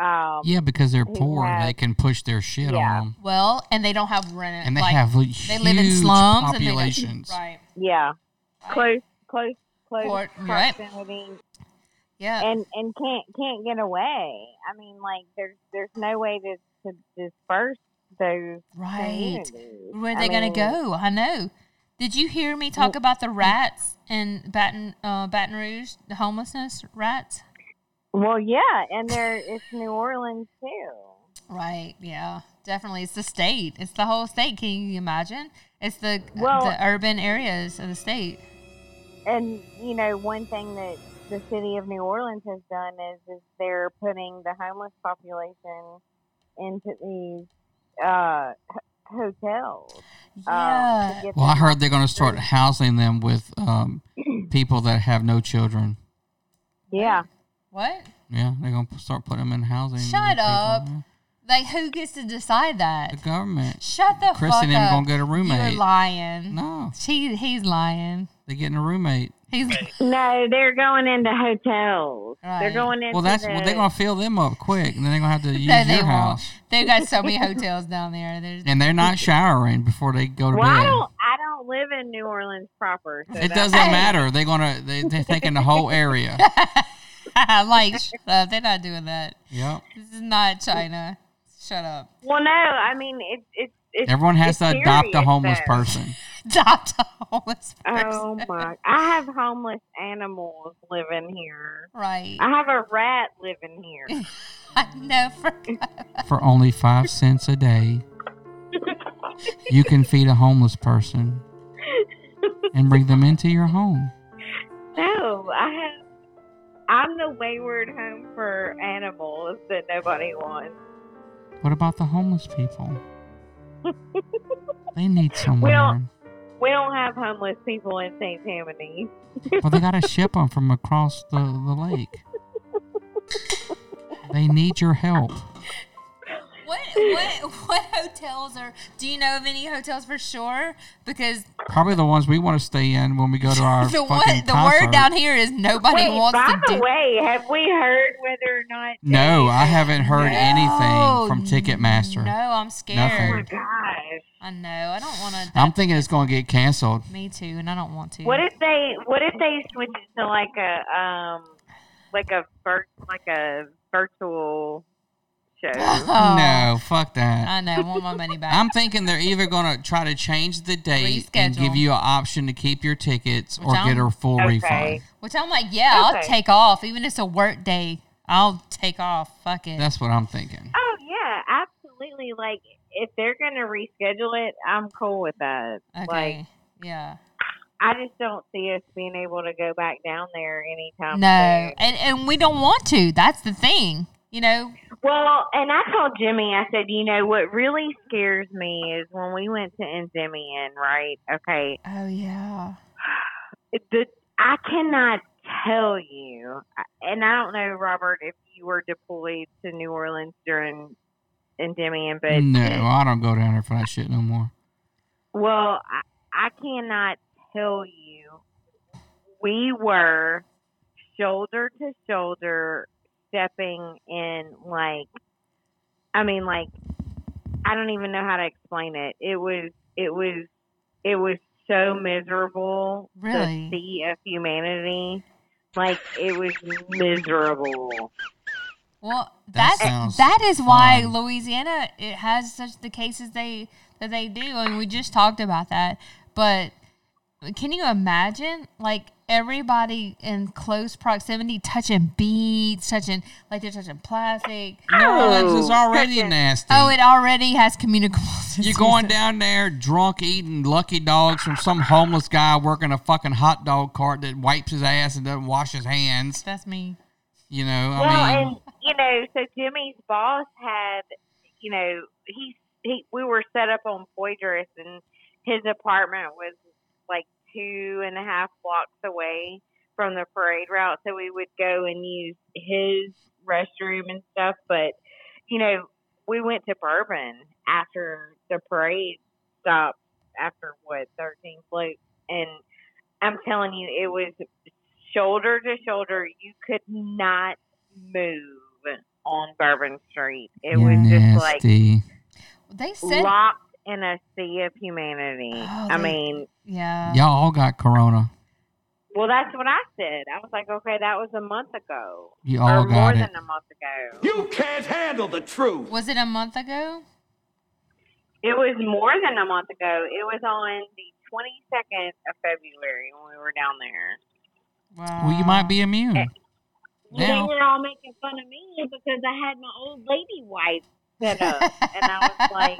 Um, Yeah, because they're poor. have- they can push their shit Yeah. on them. Well, and they don't have rent. And they like, have they live in slums populations. And they don't, right. yeah, right. close, close, close Or- right. proximity, Yeah. and and can't can't get away. I mean, like there's there's no way to to disperse those right. communities. Where are I they going mean, to go? I know. Did you hear me talk about the rats in Baton uh, Baton Rouge, the homelessness rats? Well, yeah, and there it's New Orleans too. Right. Yeah. Definitely. It's the state. It's the whole state. Can you imagine? It's the Well- the urban areas of the state. And you know, one thing that the city of New Orleans has done is is they're putting the homeless population into these uh, hotels. um, Yeah. get Well, I heard they're going to start housing them with um, people that have no children. Yeah, what? Yeah, they're going to start putting them in housing. Shut up. yeah. Like who gets to decide that? The government. Shut the Chris fuck and him up. gonna get a roommate. You're lying. No, He he's lying. they're getting a roommate. He's no, they're going into hotels. They're going into Well, that's the, well, they're going to fill them up quick, and then they're going to have to use no, they your won't. house. They've got so many hotels down there. There's And they're not showering before they go to Well, I bed. don't. I don't live in New Orleans proper. So It doesn't matter. They're gonna they, they're taking the whole area. like shut up. Uh, they're not doing that. Yep. This is not China. Shut up. Well, no, I mean it's it's. it's Everyone has to adopt a homeless though. person. Adopt a homeless person. Oh my! I have homeless animals living here. Right. I have a rat living here. I never. For only five cents a day, you can feed a homeless person and bring them into your home. No, I have. I'm the wayward home for animals that nobody wants. What about the homeless people? They need somewhere. Well- We don't have homeless people in St. Tammany. Well, they got to ship them from across the, the lake. They need your help. What what what hotels are? Do you know of any hotels for sure? Because Probably the ones we want to stay in when we go to our the fucking one the concert. word down here is nobody Wait, wants by to the do. way, have we heard whether or not? No, I haven't heard No, anything from Ticketmaster. No, I'm scared. Oh my gosh! I know. I don't want to. I'm thinking it's going to get canceled. Me too, and I don't want to. What if they? What if they switch it to like a um, like a vir- like a virtual show? Oh, No, fuck that. I know. I want my money back. I'm thinking they're either going to try to change the date and Reschedule. give you an option to keep your tickets or Which get I'm- a full Okay. refund. Which I'm like, yeah, I'll Okay. take off, even if it's a work day. I'll take off. Fuck it. That's what I'm thinking. Oh yeah, absolutely. Like if they're gonna reschedule it, I'm cool with that. okay. Like yeah. I just don't see us being able to go back down there anytime No, soon. and and we don't want to. That's the thing. You know. Well, and I told Jimmy, I said, you know, what really scares me is when we went to Endymion, right? Okay, Oh yeah. the I cannot tell you, and I don't know, Robert, if you were deployed to New Orleans during Endymion, but no, I don't go down there for that shit no more. Well, I, I cannot tell you. We were shoulder to shoulder stepping in like I mean like I don't even know how to explain it. It was it was it was so miserable Really? the sea of humanity. Like it was miserable. Well, That that sounds that is why fun. Louisiana it has such the cases they that they do, and we just talked about that. But can you imagine, like everybody in close proximity touching beads, touching like they're touching plastic? No, oh, that's just already Chicken. nasty. Oh, it already has communicable. You're going down there drunk eating lucky dogs from some homeless guy working a fucking hot dog cart that wipes his ass and doesn't wash his hands. That's me. You know, I well, mean, and you know, so Jimmy's boss had, you know, he he we were set up on Poydras, and his apartment was like two and a half blocks away from the parade route, so we would go and use his restroom and stuff. But you know, we went to Bourbon after the parade stopped after what thirteen floats, and I'm telling you, it was shoulder to shoulder. You could not move on Bourbon Street. It was just like. They said, locked in a sea of humanity. Oh, I they- mean, yeah. Y'all all got corona. well, that's what I said. I was like, okay, that was a month ago. You or all more it. than a month ago. You can't handle the truth. Was it a month ago? It was more than a month ago. It was on the 22nd of February when we were down there. Wow. Well, you might be immune. Eh, well, they were all making fun of me because I had my old lady wipe set up. and I was like,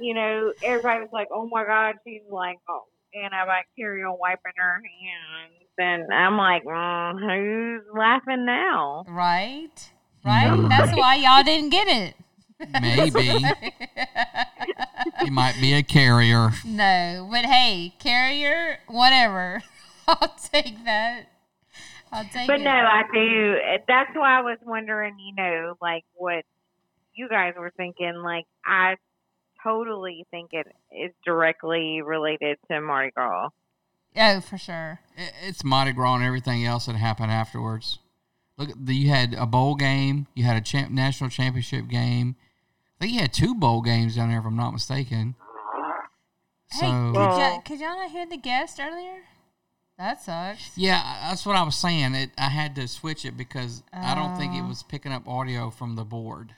you know, everybody was like, oh my God, she's like, oh, antibacterial wiping her hands. And I'm like, mm, who's laughing now? right, right. That's why y'all didn't get it. Maybe. you might be a carrier. No, but hey, carrier, whatever. I'll take that. I'll take But it. no, I do. That's why I was wondering, you know, like what you guys were thinking. Like, I totally think it is directly related to Mardi Gras. Oh, for sure. It's Mardi Gras and everything else that happened afterwards. Look, the, you had a bowl game. You had a champ, national championship game. I think you had two bowl games down there, if I'm not mistaken. Hey, So could, Well- y'all, could y'all not hear the guest earlier? That sucks. yeah, that's what I was saying. It, I had to switch it because I don't think it Oh. was picking up audio from the board.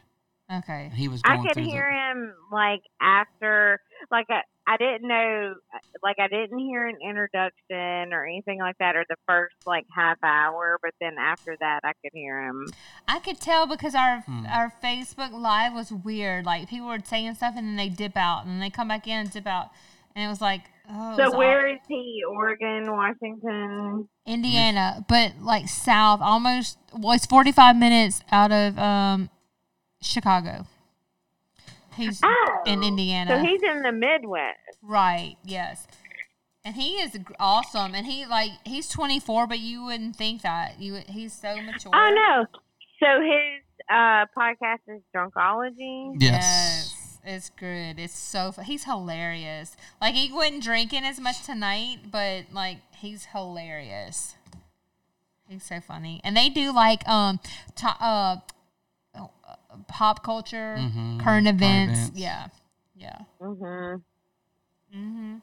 Okay. He was I could hear the, him like after, like I, I didn't know, like I didn't hear an introduction or anything like that, or the first like half hour. But then after that, I could hear him. I could tell because our Hmm. our Facebook live was weird. Like people were saying stuff and then they dip out and then they come back in and dip out, and it was like, oh, it was So all- where is he? Oregon, Washington. Indiana, but like south, almost. Well, it's forty five minutes out of um, Chicago. He's Oh, in Indiana. So he's in the Midwest. Right. Yes. And he is awesome. And he like he's 24, but you wouldn't think that. You he's so mature. Oh no! So his uh, podcast is Drunkology. yes. It's good. It's so fu- he's hilarious. Like he wasn't drinking as much tonight, but like he's hilarious. He's so funny. And they do like um to, uh pop culture, Mhm. current Current events. events. Yeah. Yeah. Mhm. hmm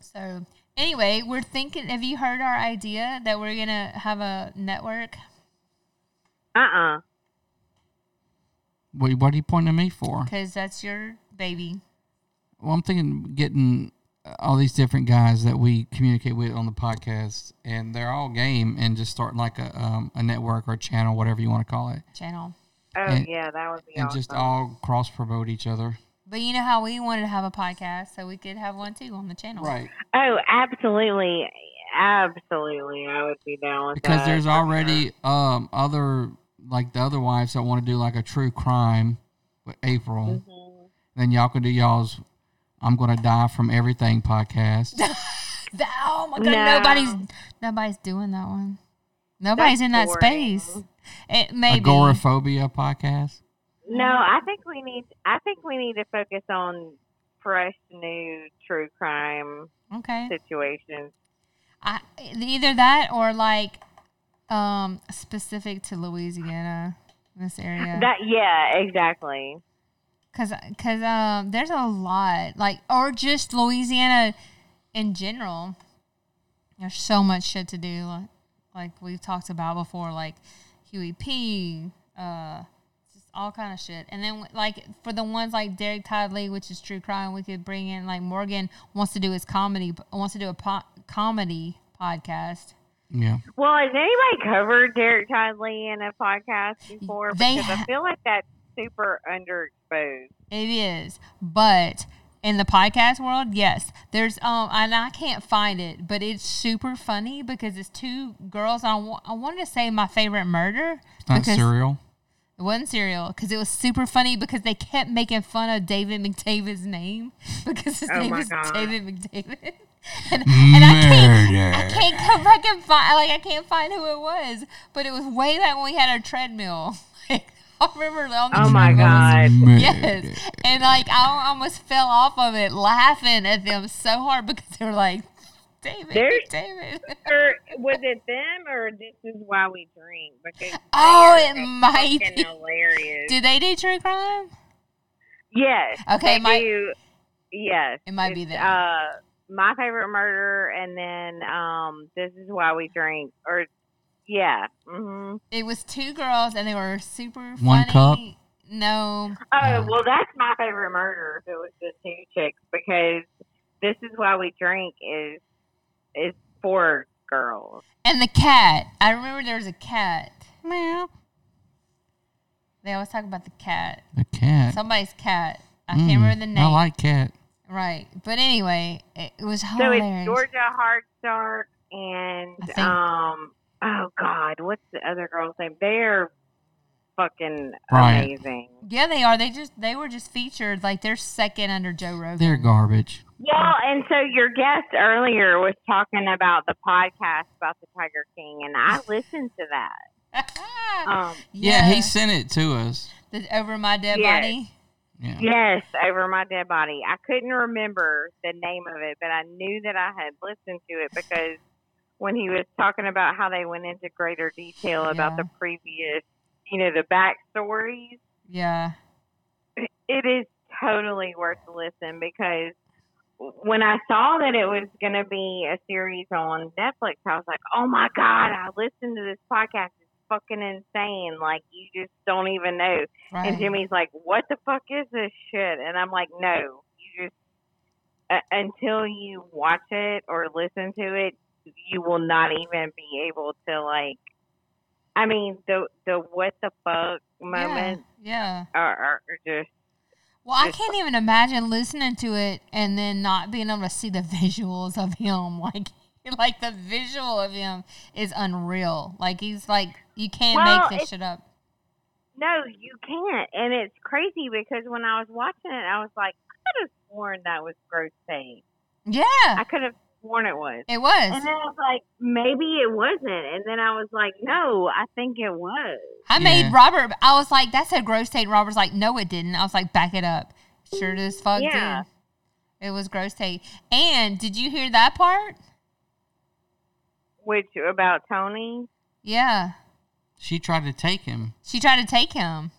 So anyway, we're thinking. Have you heard our idea that we're gonna have a network? Uh uh What, what are you pointing at me for? Because that's your baby. Well, I'm thinking getting all these different guys that we communicate with on the podcast, and they're all game, and just starting like a um, a network or a channel, whatever you want to call it, channel. Oh And- yeah, that would be and awesome. just all cross promote each other. But you know how we wanted to have a podcast, so we could have one too on the channel. Right. Oh, absolutely, absolutely. I would be down with Because that. there's already um other like the other wives that want to do like a true crime with April. sure. Mhm. Then y'all can do y'all's I'm gonna die from everything podcast. That, oh my god, No. nobody's nobody's doing that one. Nobody's That's in that boring. space. It maybe Agoraphobia podcast. No, I think we need. I think we need to focus on fresh, new true crime okay. situations. I, either that or like um specific to Louisiana, this area. That yeah, exactly. Cause, cause um, there's a lot like, or just Louisiana in general. There's so much shit to do, like, like we've talked about before, like Huey P, uh, just all kind of shit. And then like for the ones like Derek Todd Lee, which is true crime, we could bring in like Morgan wants to do his comedy, wants to do a po- comedy podcast. Yeah. Well, has anybody covered Derek Todd Lee in a podcast before? They Because ha- I feel like that's super underexposed. It is, but in the podcast world, yes, there's um, and I can't find it, but it's super funny because it's two girls. I, I wanted to say my favorite murder. It's not because cereal. It wasn't serial because it was super funny because they kept making fun of David McDavid's name because his Oh name my is God. David McDavid. And, and I can't, I can't come back and find like I can't find who it was, but it was way back when we had our treadmill. Like, I remember on the Oh my god! Murder. Yes, and like I almost fell off of it laughing at them so hard because they were like, "David, There's- David." Or was it them or this is why we drink? Because Oh, it might be. hilarious. Do they do true crime? yes. Okay, they my- do. Yes, It might be It's, them. Uh, my favorite murder, and then um, this is why we drink. Or yeah. hmm It was two girls, and they were super funny. One cup? No, Oh Uh, well, that's my favorite murder. If it was the two chicks, because this is why we drink is is for girls. and the cat. I remember there was a cat. Meow. They always talk about the cat. The cat. Somebody's cat. I Mm, can't remember the name. I like cat. right, but anyway, it, it was So hilarious. it's Georgia Hardstark and I think- um oh god, what's the other girl's name? They're fucking Bryant. amazing. Yeah, they are. They just they were just featured like they're second under Joe Rogan. They're garbage. Well, and so your guest earlier was talking about the podcast about the Tiger King, and I listened to that. Um, Yeah, he sent it to us. The, over my dead Yes. body. Yeah. yes, over my dead body. I couldn't remember the name of it, but I knew that I had listened to it because when he was talking about how they went into greater detail about the previous, you know, the backstories, Yeah. it is totally worth the listen because when I saw that it was going to be a series on Netflix, I was like, oh my God, I listened to this podcast. It's fucking insane. Like, you just don't even know. Right. And Jimmy's like, what the fuck is this shit? And I'm like, no, you just, uh, until you watch it or listen to it, you will not even be able to, like, I mean, the the what the fuck moments Yeah. are, are are just Well, I can't even imagine listening to it and then not being able to see the visuals of him. Like, like the visual of him is unreal. Like he's like you can't Well, make this shit up. No, you can't. And it's crazy because when I was watching it, I was like, I could have sworn that was Grosse Tete. Yeah, I could have sworn it was. it was. And then I was like, maybe it wasn't. And then I was like, no, I think it was. I Yeah. made Robert. I was like, "That's a Grosse Tete." Robert's like, "No, it didn't." I was like, "Back it up." Sure as fuck Yeah. did. It was Grosse Tete. And did you hear that part? Which about Tony? Yeah, She tried to take him. she tried to take him.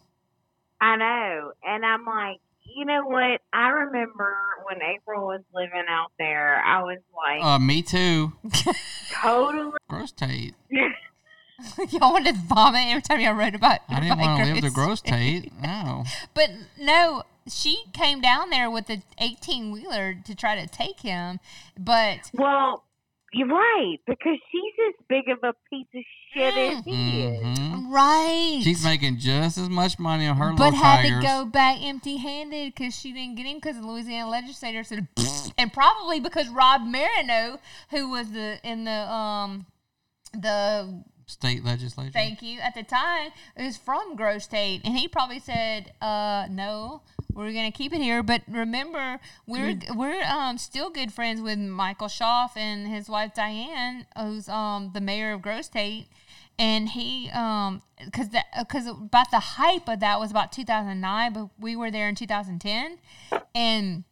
I know. And I'm like, you know what? I remember when April was living out there, I was like, Uh, me too. totally. Grosse Tete. Y'all wanted to vomit every time y'all wrote about. I didn't want to live the gross. Tate. No. But no, she came down there with the 18 wheeler to try to take him. But Well, you're right. Because she's as big of a piece of shit as he is. hmm right, She's making just as much money on her but little had tigers. to go back empty handed because she didn't get him because the Louisiana legislator said, and probably because Rob Marionneaux, who was the in the um the State legislature. thank you at the time it was from Grosse Tete, and he probably said, uh, no, we're gonna keep it here. But remember, we're we're um still good friends with Michael Schaff and his wife Diane, who's um the mayor of Grosse Tete, and he um because that because about the hype of that was about 2009, but we were there in 2010, and.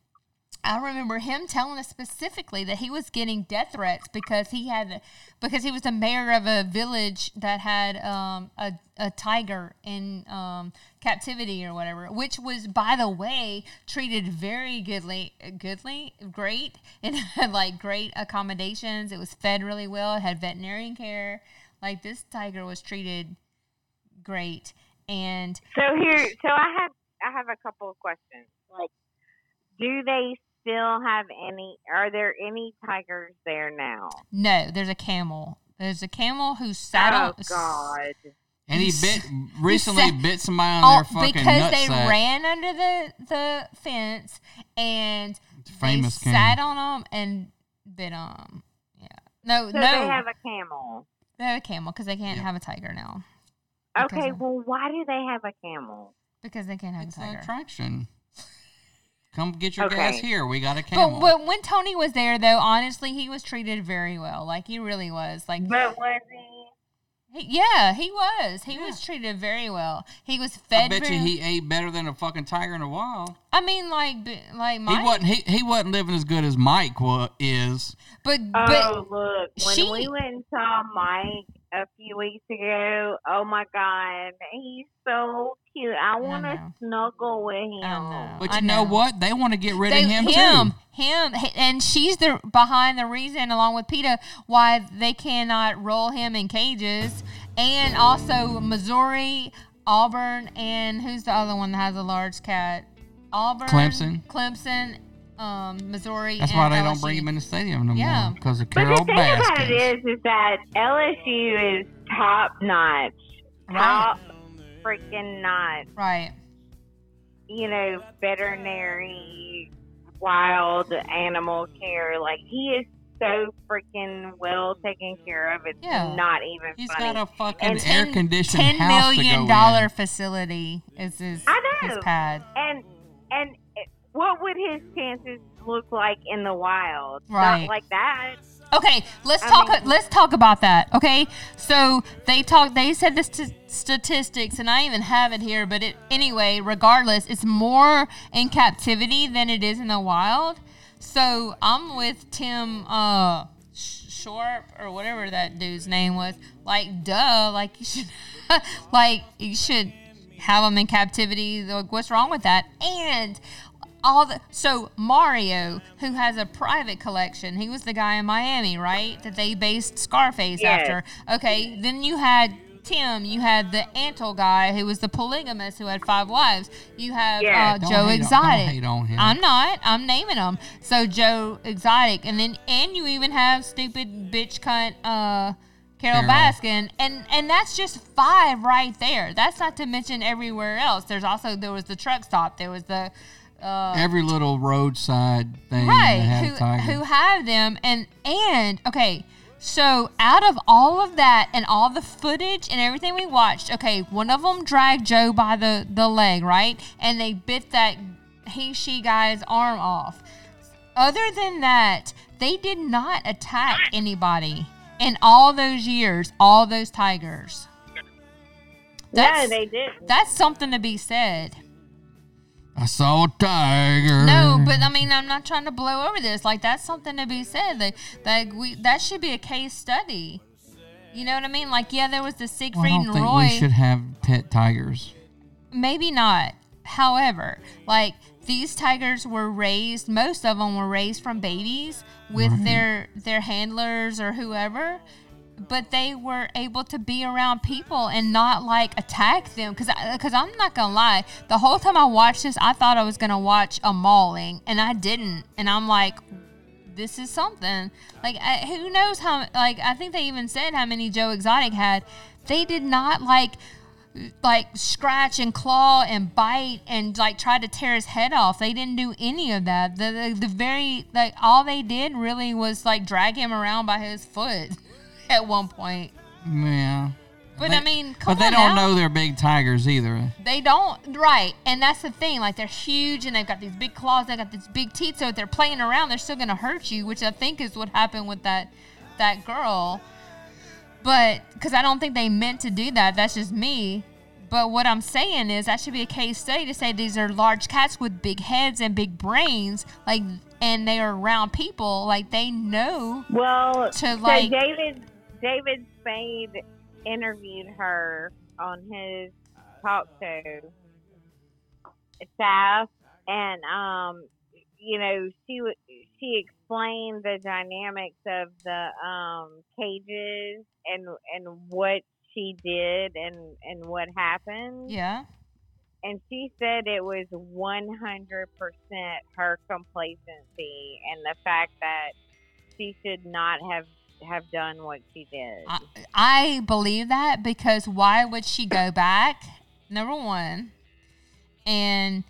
I remember him telling us specifically that he was getting death threats because he had because he was the mayor of a village that had um, a, a tiger in um, captivity or whatever, which was by the way treated very goodly, goodly, great, and had like great accommodations. It was fed really well. It had veterinarian care. Like this tiger was treated great, and So here, so I have I have a couple of questions. Like, do they still have any? Are there any tigers there now? no, there's a camel. There's a camel who sat oh on. God! And he bit recently said- bit somebody on Oh, their fucking because they nutsack. ran under the the fence and famous they sat on them and bit them. Yeah. No, So no. they have a camel. they have a camel because they can't Yep. have a tiger now Okay, well, why do they have a camel? because they can't have It's a an tiger. attraction. Come get your Okay. gas here. We got a camel. But, but when Tony was there, though, honestly, he was treated very well. Like he really was. Like But was he? he, yeah, he was. He was treated very well. He was fed. I bet you he ate better than a fucking tiger in a wild. I mean, like, like Mike. He wasn't. He, he wasn't living as good as Mike wa- is. but Oh, but look! When she- we went and saw Mike a few weeks ago, oh my God, he's so cute. I want to snuggle with him. Know. But you know know. what? They want to get rid they, of him, him, too. him, h- and she's the behind the reason, along with PETA, why they cannot roll him in cages, and also Missouri, Auburn, and who's the other one that has a large cat? Auburn, Clemson. Clemson, um, Missouri. That's and why they don't bring him in the stadium no Yeah. more because of But Carol the thing about it is, is that LSU is top notch, Right. top freaking notch. Right. You know, veterinary, wild animal care. Like he is so freaking well taken care of. It's Yeah. not even He's funny. got a fucking And air conditioned ten house to million go dollar in. facility is his, I know. his pad. and and it- what would his chances look like in the wild? Right. Not like that. Okay, let's I talk. mean- let's talk about that. Okay, so they talk. They said the st- statistics, and I even have it here. But it anyway. Regardless, it's more in captivity than it is in the wild. So I'm with Tim uh, Sharp or whatever that dude's name was. Like, duh. Like you should, like you should have them in captivity. Like, what's wrong with that? And all the so Mario, who has a private collection, he was the guy in Miami, right? That they based Scarface Yes. after. Okay, then you had Tim, you had the Antle guy who was the polygamist who had five wives. You have Yes. uh, Joe hate don't Exotic. hate on him. I'm not. I'm naming them. So Joe Exotic, and then and you even have stupid bitch cunt uh, Carole, Carole. Baskin, and and that's just five right there. That's not to mention everywhere else. There's also there was the truck stop. There was the uh, Every little roadside thing right that had who a tiger. who have them and and okay. So out of all of that and all the footage and everything we watched, okay, one of them dragged Joe by the the leg, right, and they bit that he she guy's arm off. Other than that, they did not attack anybody in all those years, all those tigers. no, they didn't. That's something to be said. I saw a tiger. No, but I mean, I'm not trying to blow over this. Like that's something to be said. Like, that we that should be a case study. You know what I mean? Like, yeah, there was the Siegfried Well, I don't and think Roy. we should have pet tigers. Maybe not. However, like these tigers were raised. Most of them were raised from babies with their their handlers or whoever. But they were able to be around people and not like attack them. Because because I'm not gonna lie, the whole time I watched this, I thought I was gonna watch a mauling, and I didn't. And I'm like, this is something. Like, I, who knows how? Like, I think they even said how many Joe Exotic had. They did not like, like scratch and claw and bite and like try to tear his head off. They didn't do any of that. The the, the very like all they did really was like drag him around by his foot at one point. Yeah. But They- I mean, come But they on don't now. know they're big tigers either. They don't, right? And that's the thing. Like they're huge, and they've got these big claws. they've got these big teeth. So if they're playing around, they're still gonna hurt you, which I think is what happened with that that girl. But because I don't think they meant to do that. That's just me. But what I'm saying is that should be a case study to say these are large cats with big heads and big brains, like, and they are around people. Like they know. Well, To, so like- David David Spade interviewed her on his talk show, staff, and um, you know, she she explained the dynamics of the um cages and and what she did and and what happened. Yeah. and she said it was 100% her complacency and the fact that she should not have have done what she did. I, I believe that because why would she go back? Number one, and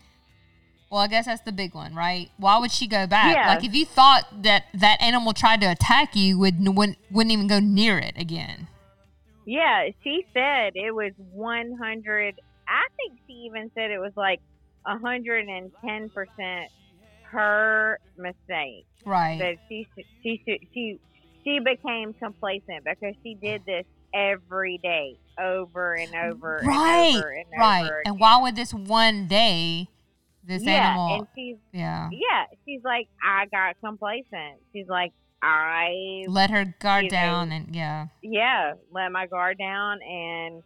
well, I guess that's the big one, right? Why would she go back? Yeah. Like if you thought that that animal tried to attack you, would wouldn't, wouldn't even go near it again. yeah, she said it was 100. I think she even said it was like 110% her mistake. Right. that she she she she became complacent because she did this every day over and over right. and over and right. over And why would this one day, this yeah, animal? and she's yeah. yeah, she's like I got complacent. She's like I Let her guard you know, down and yeah. yeah, let my guard down and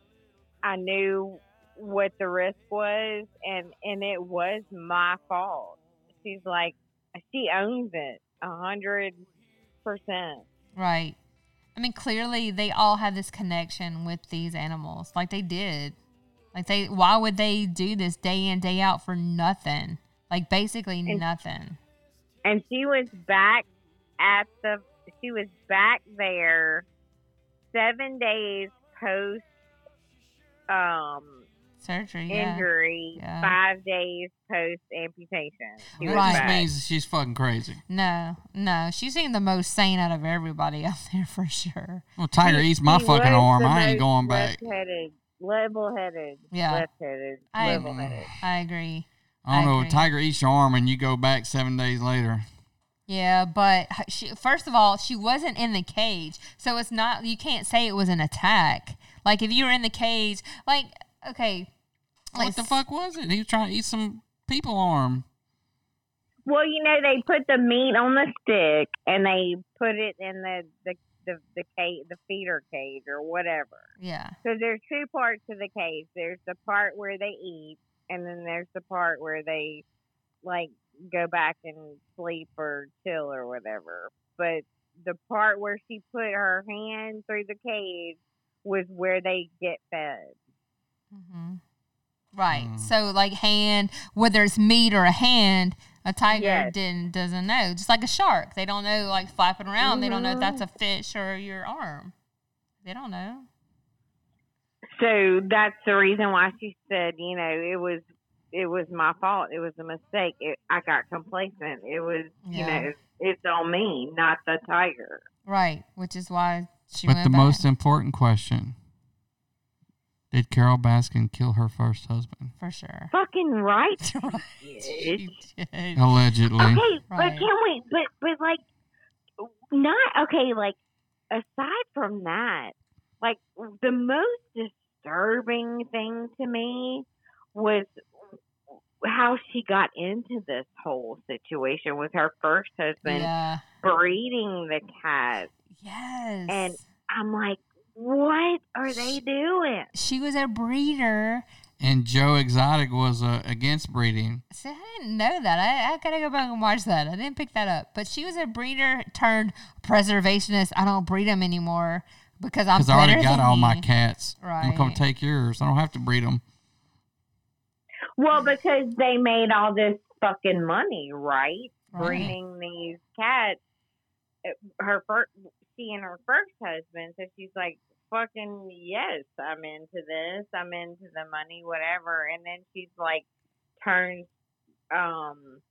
I knew what the risk was and and it was my fault. She's like she owns it a hundred percent. Right. I mean, clearly they all have this connection with these animals. Like they did. Like they why would they do this day in, day out for nothing? Like basically And- nothing. and she was back at the she was back there seven days post um Surgery. Yeah. injury Yeah. five days post amputation she was That Right. means she's fucking crazy. No, no. She seemed the most sane out of everybody out there for sure. Well, Tiger He- eats my fucking arm. I ain't going back. left-headed level-headed Yeah. left-headed I- level-headed I agree. I don't I know. agree. Tiger eats your arm and you go back seven days later. Yeah, but she first of all, she wasn't in the cage, so it's not. You can't say it was an attack. Like if you were in the cage, like okay, like What the fuck was it? He was trying to eat some people arm. well you know they put the meat on the stick and they put it in the the the, the cage the feeder cage or whatever Yeah, So there's two parts to the cage. There's the part where they eat, and then there's the part where they like go back and sleep or chill or whatever. But the part where she put her hand through the cage was where they get fed. Hmm right. Mm. So like hand, whether it's meat or a hand, a tiger Yes. didn't doesn't know. Just like a shark, they don't know. Like flapping around, they don't know if that's a fish or your arm. They don't know. So that's the reason why she said, you know, it was it was my fault. It was a mistake. It, I got complacent. It was, you know, it's on me, not the tiger. Right, which is why she but the back. most important question Did Carole Baskin kill her first husband? for sure. Fucking right. right. She did. Allegedly. Okay, but Right. can we? But but like, not okay. Like, aside from that, like the most disturbing thing to me was how she got into this whole situation with her first husband Yeah. breeding the cat. Yes. And I'm like, what are they doing? she was a breeder. And Joe Exotic was uh, against breeding. See, I didn't know that. I, I gotta go back and watch that. I didn't pick that up. But she was a breeder turned preservationist. I don't breed them anymore because I'm Because I already got than all my you. cats. I'm going Right. to take yours. I don't have to breed them. Well, because they made all this fucking money, right? Right. Breeding these cats. Uh, Her first, she and her first husband. So she's like, "Fucking yes, I'm into this. I'm into the money, whatever." And then she's like, turns um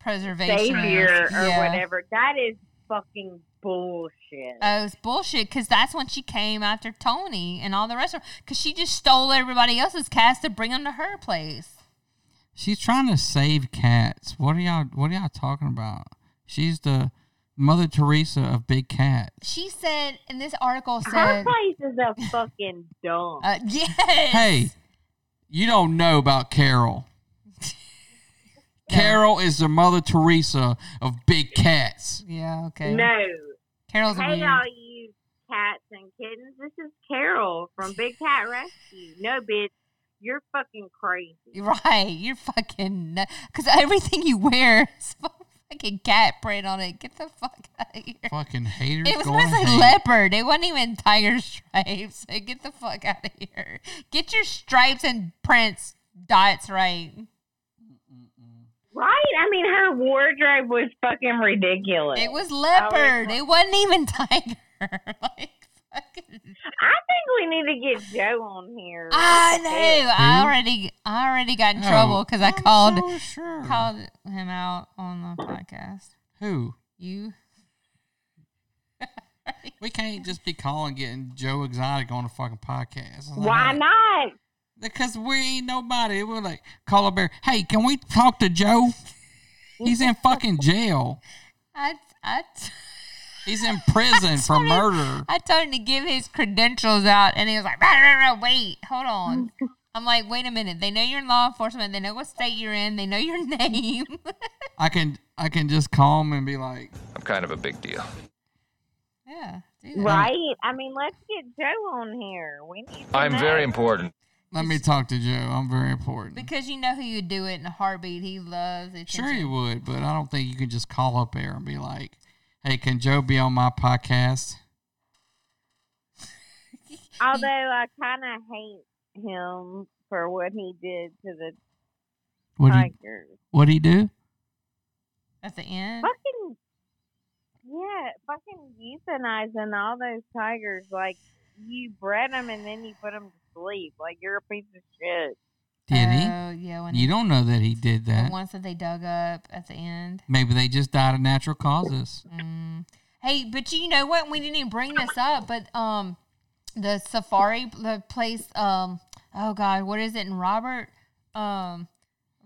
Preservation. savior or yeah. whatever. That is fucking bullshit. Oh, it's bullshit because that's when she came after Tony and all the rest of because she just stole everybody else's cats to bring them to her place. She's trying to save cats. What are y'all? What are y'all talking about? She's the Mother Teresa of big cats. She said, and this article Her place is a fucking dump. uh, yes. Hey, you don't know about Carole. Carole is the Mother Teresa of big cats. Yeah, okay. no. Carole's Hey, weird. all you cats and kittens. This is Carole from Big Cat Rescue. No, bitch. You're fucking crazy. Right, you're fucking because everything you wear is fucking cat print on it. Get the fuck out of here. Fucking haters. It was going supposed to to say hate. leopard. It wasn't even tiger stripes. Get the fuck out of here. Get your stripes and prints dots right. Right? I mean, her wardrobe was fucking ridiculous. It was leopard. It wasn't even tiger. like fucking. I think we need to get Joe on here. I know. I hmm? already, I already got in No, trouble because I called so sure. called him out on the podcast. Who? You. We can't just be calling getting Joe Exotic on a fucking podcast. Like, Why not? Because we ain't nobody. We're like, call a bear. Hey, can we talk to Joe? He's in fucking jail. I, I, He's in prison for him- murder. I told him to give his credentials out, and he was like, "Rah, rah, rah, "Wait, hold on." I'm like, "Wait a minute. They know you're in law enforcement. They know what state you're in. They know your name." I can I can just call him and be like, I'm kind of a big deal. yeah. Right? I mean, let's get Joe on here. We need. I'm know. very important. let me talk to Joe. I'm very important. Because you know who you'd do it in a heartbeat. He loves it. Sure, you would, but I don't think you can just call up there and be like, "Hey, can Joe be on my podcast?" Although I kind of hate him for what he did to the What tigers. what did he do? At the end, Fucking yeah, fucking euthanizing all those tigers. Like you bred them and then you put them to sleep. Like you're a piece of shit. Did Oh, yeah, when he? You don't know that he did that. the ones that they dug up at the end. Maybe they just died of natural causes. Mm. Hey, but you know what? We didn't even bring this up, but um, the safari, the place, um, oh god, what is it in Robert, um,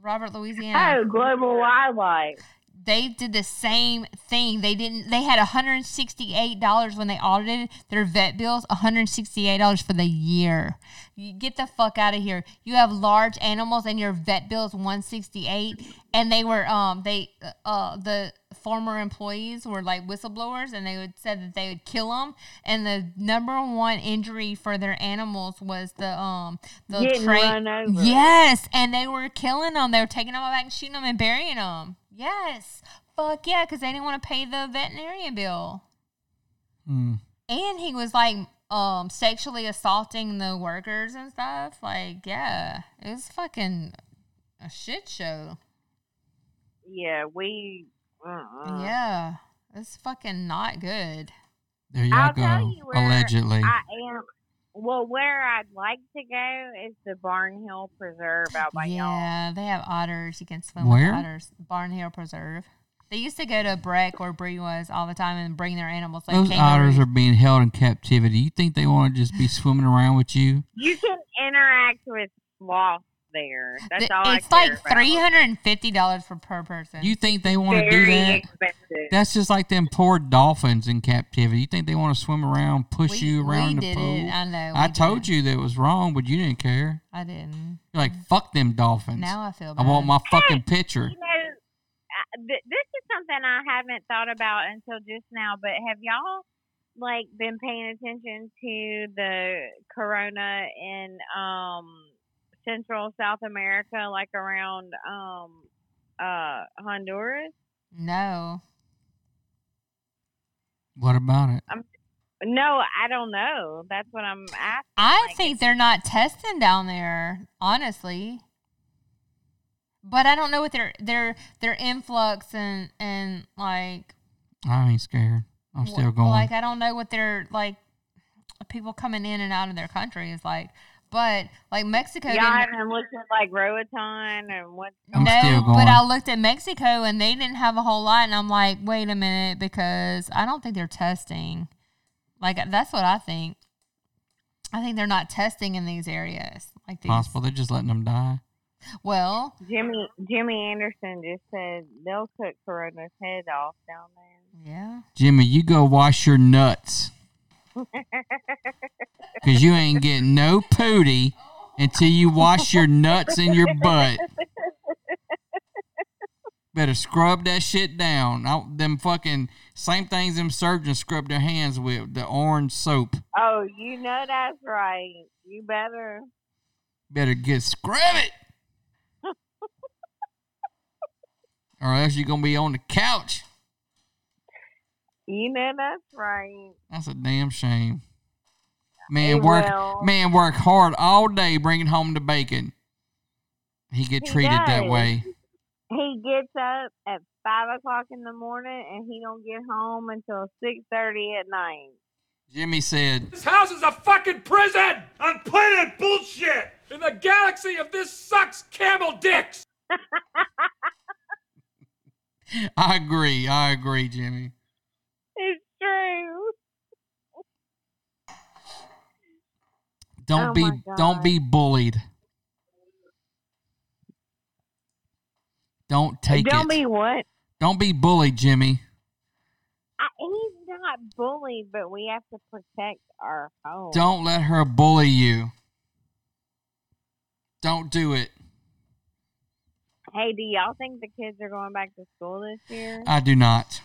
Robert, Louisiana? Oh, global wildlife. They did the same thing. They didn't. They had 168 dollars when they audited their vet bills. 168 dollars for the year. You get the fuck out of here. You have large animals and your vet bill is 168. And they were um they uh the former employees were like whistleblowers and they would said that they would kill them. And the number one injury for their animals was the um the train. Yes, and they were killing them. They were taking them back and shooting them and burying them. Yes, fuck yeah, because they didn't want to pay the veterinarian bill. Hmm. And he was like um sexually assaulting the workers and stuff. Like, yeah, it was fucking a shit show. Yeah, we. Uh-uh. Yeah, it's fucking not good. There y'all I'll go. tell you where Allegedly. I am. Well, where I'd like to go is the Barnhill Preserve out by y'all. yeah, they have otters. You can swim Where? with otters. Barnhill Preserve. They used to go to Breck where Bree was all the time and bring their animals. Like Those kangaroos. otters are being held in captivity. You think they want to just be swimming around with you? You can interact with sloths there. That's Th- all I it's like three hundred and fifty dollars for per person. You think they want to do that? expensive. That's just like them poor dolphins in captivity. You think they want to swim around, push We- you around we in the did pool? it. I know. I told did. you that it was wrong, but you didn't care. I didn't. You're like, fuck them dolphins. Now I feel I want my fucking picture. You know, uh, th- this is something I haven't thought about until just now. But have y'all like been paying attention to the corona and um Central South America, like around um uh Honduras? no. What about it? No, I don't know. That's what I'm asking. I Like, think they're not testing down there, honestly. But I don't know what their their their influx and and like I ain't scared. I'm still going. Like I don't know what their like people coming in and out of their country is like. But like Mexico, Y'all didn't, haven't looked at like Roatan and what. I'm no, but. I looked at Mexico and they didn't have a whole lot, and I'm like, wait a minute, because I don't think they're testing. Like that's what I think. I think they're not testing in these areas like these. Possible they're just letting them die. Well, Jimmy Jimmy Anderson just said they'll cook Corona's head off down there. yeah. Jimmy, you go wash your nuts. Because you ain't getting no pooty until you wash your nuts in your butt. Better scrub that shit down. I, them fucking same things them surgeons scrub their hands with, the orange soap. Oh, you know that's right. You better. Better get scrub it. or else you're gonna be on the couch. You know that's right. That's a damn shame. Man Hey, work well- man work hard all day bringing home the bacon. He get He treated that way. He gets up at five o'clock in the morning and he don't get home until six thirty at night. Jimmy said, This house is a fucking prison on planet bullshit. In the galaxy of this sucks camel dicks. "I agree, I agree, Jimmy." It's true. Don't Oh be my don't be bullied. Don't take don't it. be what? don't be bullied, Jimmy. I, he's not bullied, but we have to protect our home. Don't let her bully you. Don't do it. Hey, do y'all think the kids are going back to school this year? I do not.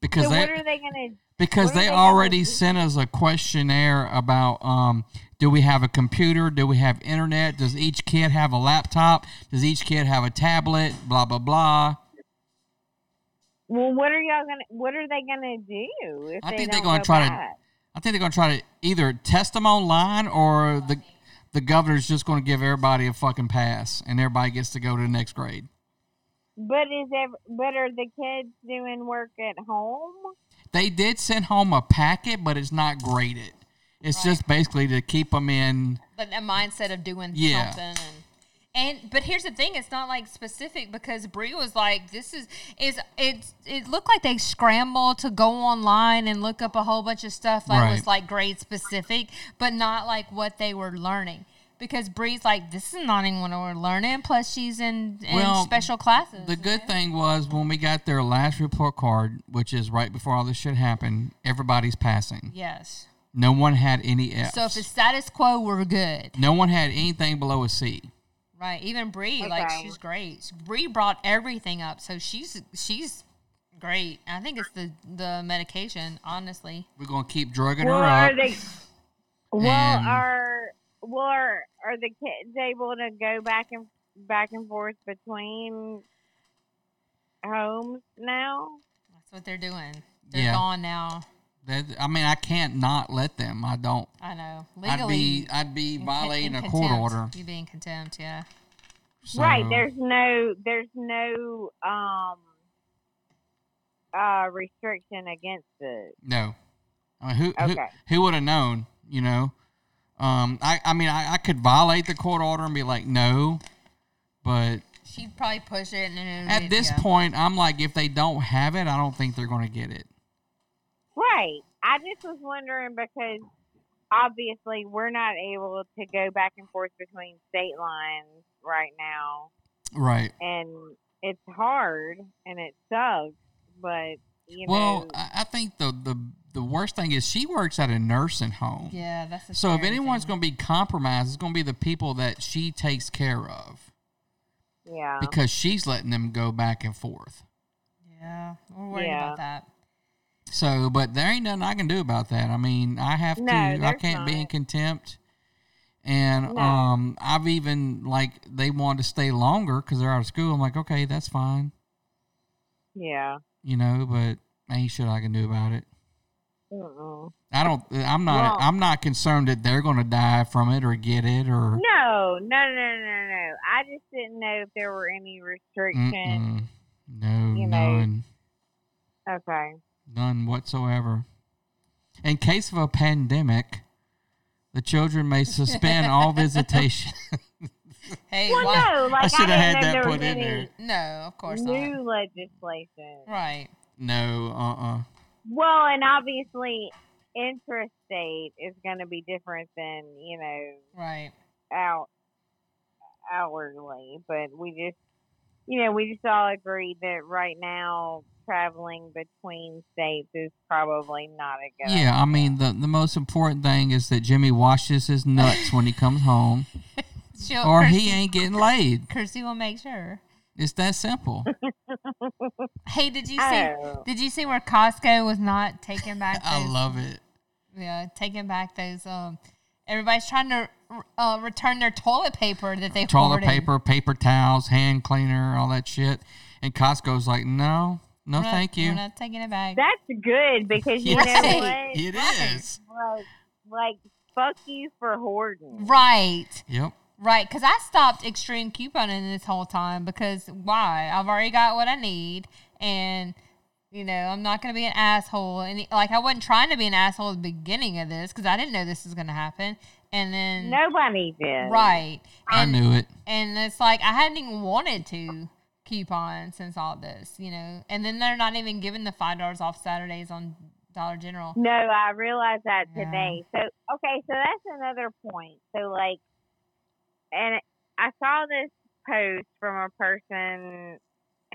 Because so they what are they gonna? because they they already sent us a questionnaire about um do we have a computer do we have internet does each kid have a laptop does each kid have a tablet blah blah blah Well, what are y'all gonna? What are they gonna do if I they think they're gonna go try back? to i think they're going to try to either test them online or the the governor's just going to give everybody a fucking pass and everybody gets to go to the next grade But is ever? But are the kids doing work at home? they did send home a packet but it's not graded it's just basically to keep them in But a mindset of doing Yeah. something and and but here's the thing, it's not like specific because Brie was like, This is is it's it looked like they scrambled to go online and look up a whole bunch of stuff that Right. was like grade specific, but not like what they were learning. Because Bree's like, This is not even what we're learning, plus she's in, in Well, special classes. The good thing was when we got their last report card, which is right before all this shit happened, everybody's passing. Yes. No one had any F's. So if the status quo, we're good. no one had anything below a C. Right. Even Bree, like she's great. Bree brought everything up, so she's she's great. I think it's the the medication, honestly. We're gonna keep drugging Well, her are up. they? Well, And- are well are, are the kids able to go back and back and forth between homes now? That's what they're doing. They're Yeah. gone now. That- I mean, I can't not let them. I don't. I know. I'd Legally, be I'd be violating in a court contempt. order. You be in contempt, yeah. So, Right. There's no there's no um uh restriction against it. no. I mean, who Okay. who, who would have known? You know. Um. I I mean, I, I could violate the court order and be like, no, but She'd probably push it and then at this yeah. point, I'm like, if they don't have it, I don't think they're gonna get it. Right. I just was wondering because obviously we're not able to go back and forth between state lines right now Right. and it's hard and it sucks, but you Well, know I think the, the the worst thing is she works at a nursing home. Yeah, that's the So if anyone's going to be compromised, it's going to be the people that she takes care of yeah. because she's letting them go back and forth. Yeah, we're worried Yeah. about that. So, but there ain't nothing I can do about that. I mean, I have No, to. I can't be in contempt. And No. um, I've even like they wanted to stay longer because they're out of school. I'm like, okay, that's fine, Yeah. You know. But ain't shit I can do about it. Mm-mm. I don't. I'm not. Well- I'm not concerned that they're going to die from it or get it or. No, no, no, no, no. I just didn't know if there were any restrictions. Mm-mm. No, you know. none, Okay. none whatsoever. In case of a pandemic, The children may suspend all visitation. Hey, Well, why? no, like I I, should have didn't had know that there put in any there. No, of course new not. legislation. Right. No, uh, uh Well, and obviously, interstate is going to be different than you know Right. out hourly, but we just you know we just all agree that right now traveling between states is probably not a good. Yeah, I mean the the most important thing is that Jimmy washes his nuts when he comes home, She'll, or Kirsty, he ain't getting laid. Kirsty will make sure. It's that simple. Hey, did you see? Oh. Did you see where Costco was not taking back? I love it. Yeah, taking back those. Um, everybody's trying to uh, return their toilet paper that they Toilet hoarded. paper, paper towels, hand cleaner, all that shit. And Costco's like, no, no, We're not- thank you. We're not taking it back. That's good because you Yes, know what? It is. Like, like fuck you for hoarding. right. Yep. Right, because I stopped extreme couponing this whole time because why? I've already got what I need, and you know I'm not going to be an asshole. And like I wasn't trying to be an asshole at the beginning of this because I didn't know this was going to happen. And then Nobody did. right, I and, knew it. and it's like I hadn't even wanted to coupon since all this, you know. And then they're not even giving the five dollars off Saturdays on Dollar General. No, I realized that Yeah. today. So okay, so that's another point. So like, and I saw this post from a person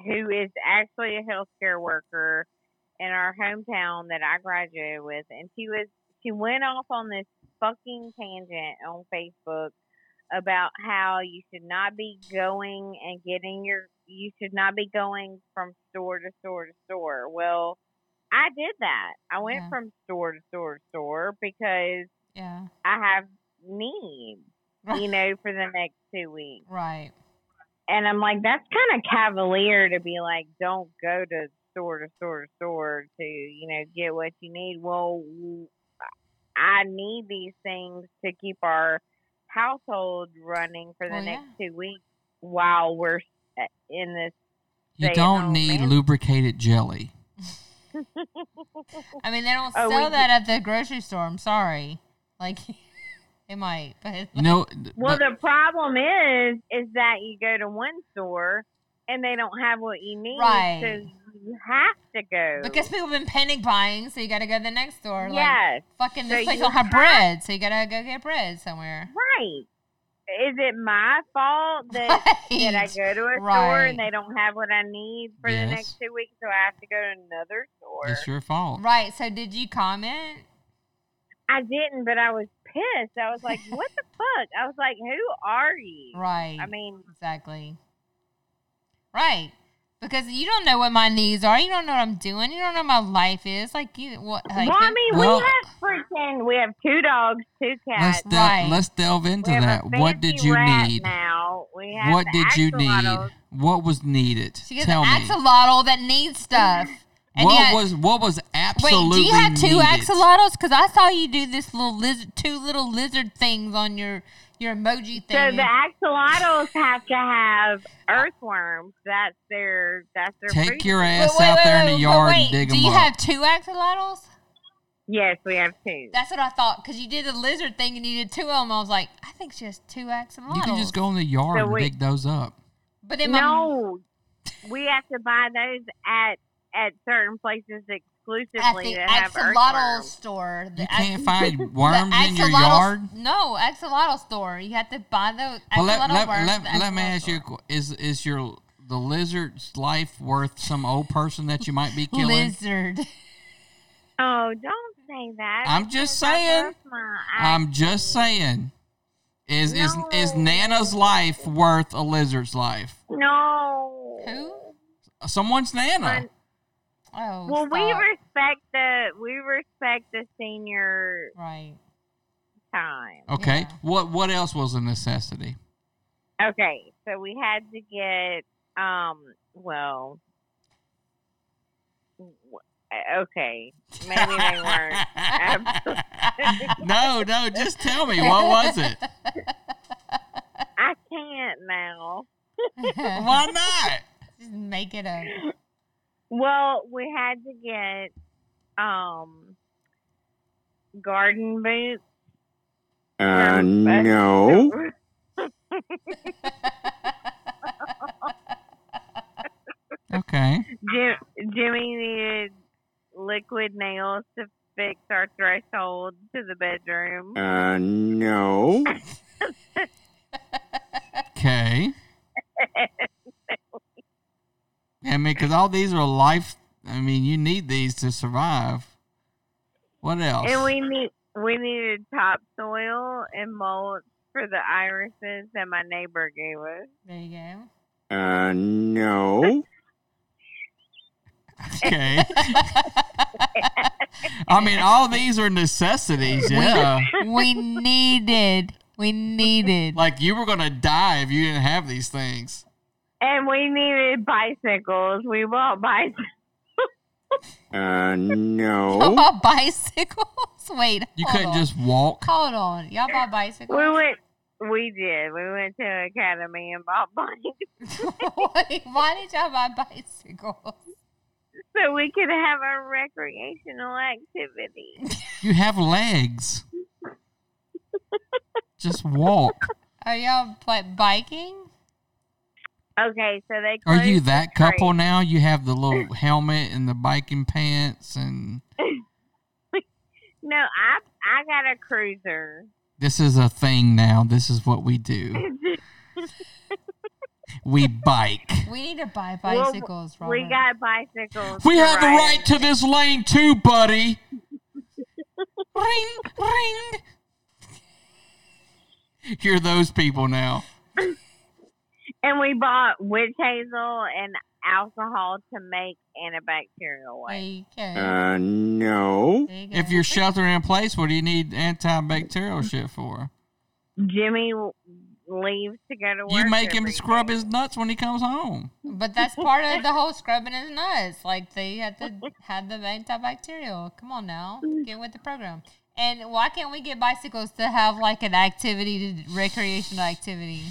who is actually a healthcare worker in our hometown that I graduated with, and she was she went off on this fucking tangent on Facebook about how you should not be going and getting your you should not be going from store to store to store. Well, I did that. I went Yeah. from store to store to store because Yeah, I have needs, you know, for the next two weeks. right. And I'm like, that's kind of cavalier to be like, don't go to store to store to store to, you know, get what you need. Well, I need these things to keep our household running for the Well, next two weeks while we're uh, in this. You don't need man. lubricated jelly. I mean, they don't Oh, sell that at the grocery store. I'm sorry. Like, it might, but You know, Well, but- the problem is, is that you go to one store and they don't have what you need, Right. so you have to go. because people have been panic buying, so you got to go to the next store. Like, yes, fucking this So place don't have have- bread, so you got to go get bread somewhere. right. Is it my fault that that I go to a store and they don't have what I need for Yes. the next two weeks, so I have to go to another store? it's your fault. Right. So, did you comment? I didn't, but I was pissed. I was like, "What the fuck?" I was like, "Who are you?" Right. I mean, exactly. Right. Because you don't know what my needs are. You don't know what I'm doing. You don't know what my life is. Like you, what? Like, well, I mean, Well- we have pretend we have two dogs, two cats. Let's cats. del- Right. let's delve into we have that. a What did you rat need? Now we have What the did you need? What was needed? she gets Tell an me. axolotl that needs stuff. And What yet- was what was absolutely? Wait, do you have two needed? axolotls? Because I saw you do this little lizard, two little lizard things on your your emoji thing. So the axolotls have to have earthworms. That's their. That's their. Take food. your ass wait, out wait, there in the yard wait, and dig Do them Do you up. have two axolotls? Yes, we have two. That's what I thought. Because you did the lizard thing and you did two of them. I was like, I think she has two axolotls. you can just go in the yard So and we- dig those up. But in my no, we have to buy those at at certain places at exclusively the that have axolotl earthworms. store, the You can't ax- find the worms in your axolotl- yard. No, axolotl store. You have to buy the Well, axolotl let, let, worms. let, at the let me ask you: store. qu- Is is your the lizard's life worth some old person that you might be killing? lizard. Oh, don't say that. I'm just saying. I'm just saying. Is is is Nana's life worth a lizard's life? No. Who? Someone's Nana. Fun- Oh, Well, we respect the we respect the senior right. time. Okay. Yeah. What what else was a necessity? Okay, so we had to get um well okay, maybe they weren't. no, no, just tell me what was it? I can't now. Why not? Just make it up. Well, we had to get um garden boots Uh, no. Okay. Jim, Jimmy needed liquid nails to fix our threshold to the bedroom. Uh, no. Okay. I mean, because all these are life. I mean, you need these to survive. What else? And we need we needed topsoil and mulch for the irises that my neighbor gave us. There you go. Uh, no. Okay. I mean, all these are necessities. Yeah. we needed. We needed. Like you were gonna die if you didn't have these things. And we needed bicycles. We bought bicycles. Uh, no. Y'all bought bicycles? Wait. You hold couldn't on. just walk. Hold on. Y'all bought bicycles? We went. We did. We went to an academy and bought bikes Wait, why did y'all buy bicycles? so we could have a recreational activity. You have legs. Just walk. Are y'all like biking? Okay, so they. Are you closed the that couple trail. now? You have the little helmet and the biking pants, and No, I I got a cruiser. this is a thing now. This is what we do. We bike. We need to buy bicycles, Robert. We got bicycles. We to have the right to this lane too, buddy. ring, ring. You're those people now. And we bought witch hazel and alcohol to make antibacterial There wipes. you go. Uh, no. You. If you're sheltering in place, what do you need antibacterial shit for? Jimmy w- leaves to go to work. You make him scrub day. his nuts when he comes home. But that's part of the whole scrubbing his nuts. Like they had to have the antibacterial. Come on now, get with the program. And why can't we get bicycles to have like an activity, to, recreational activity?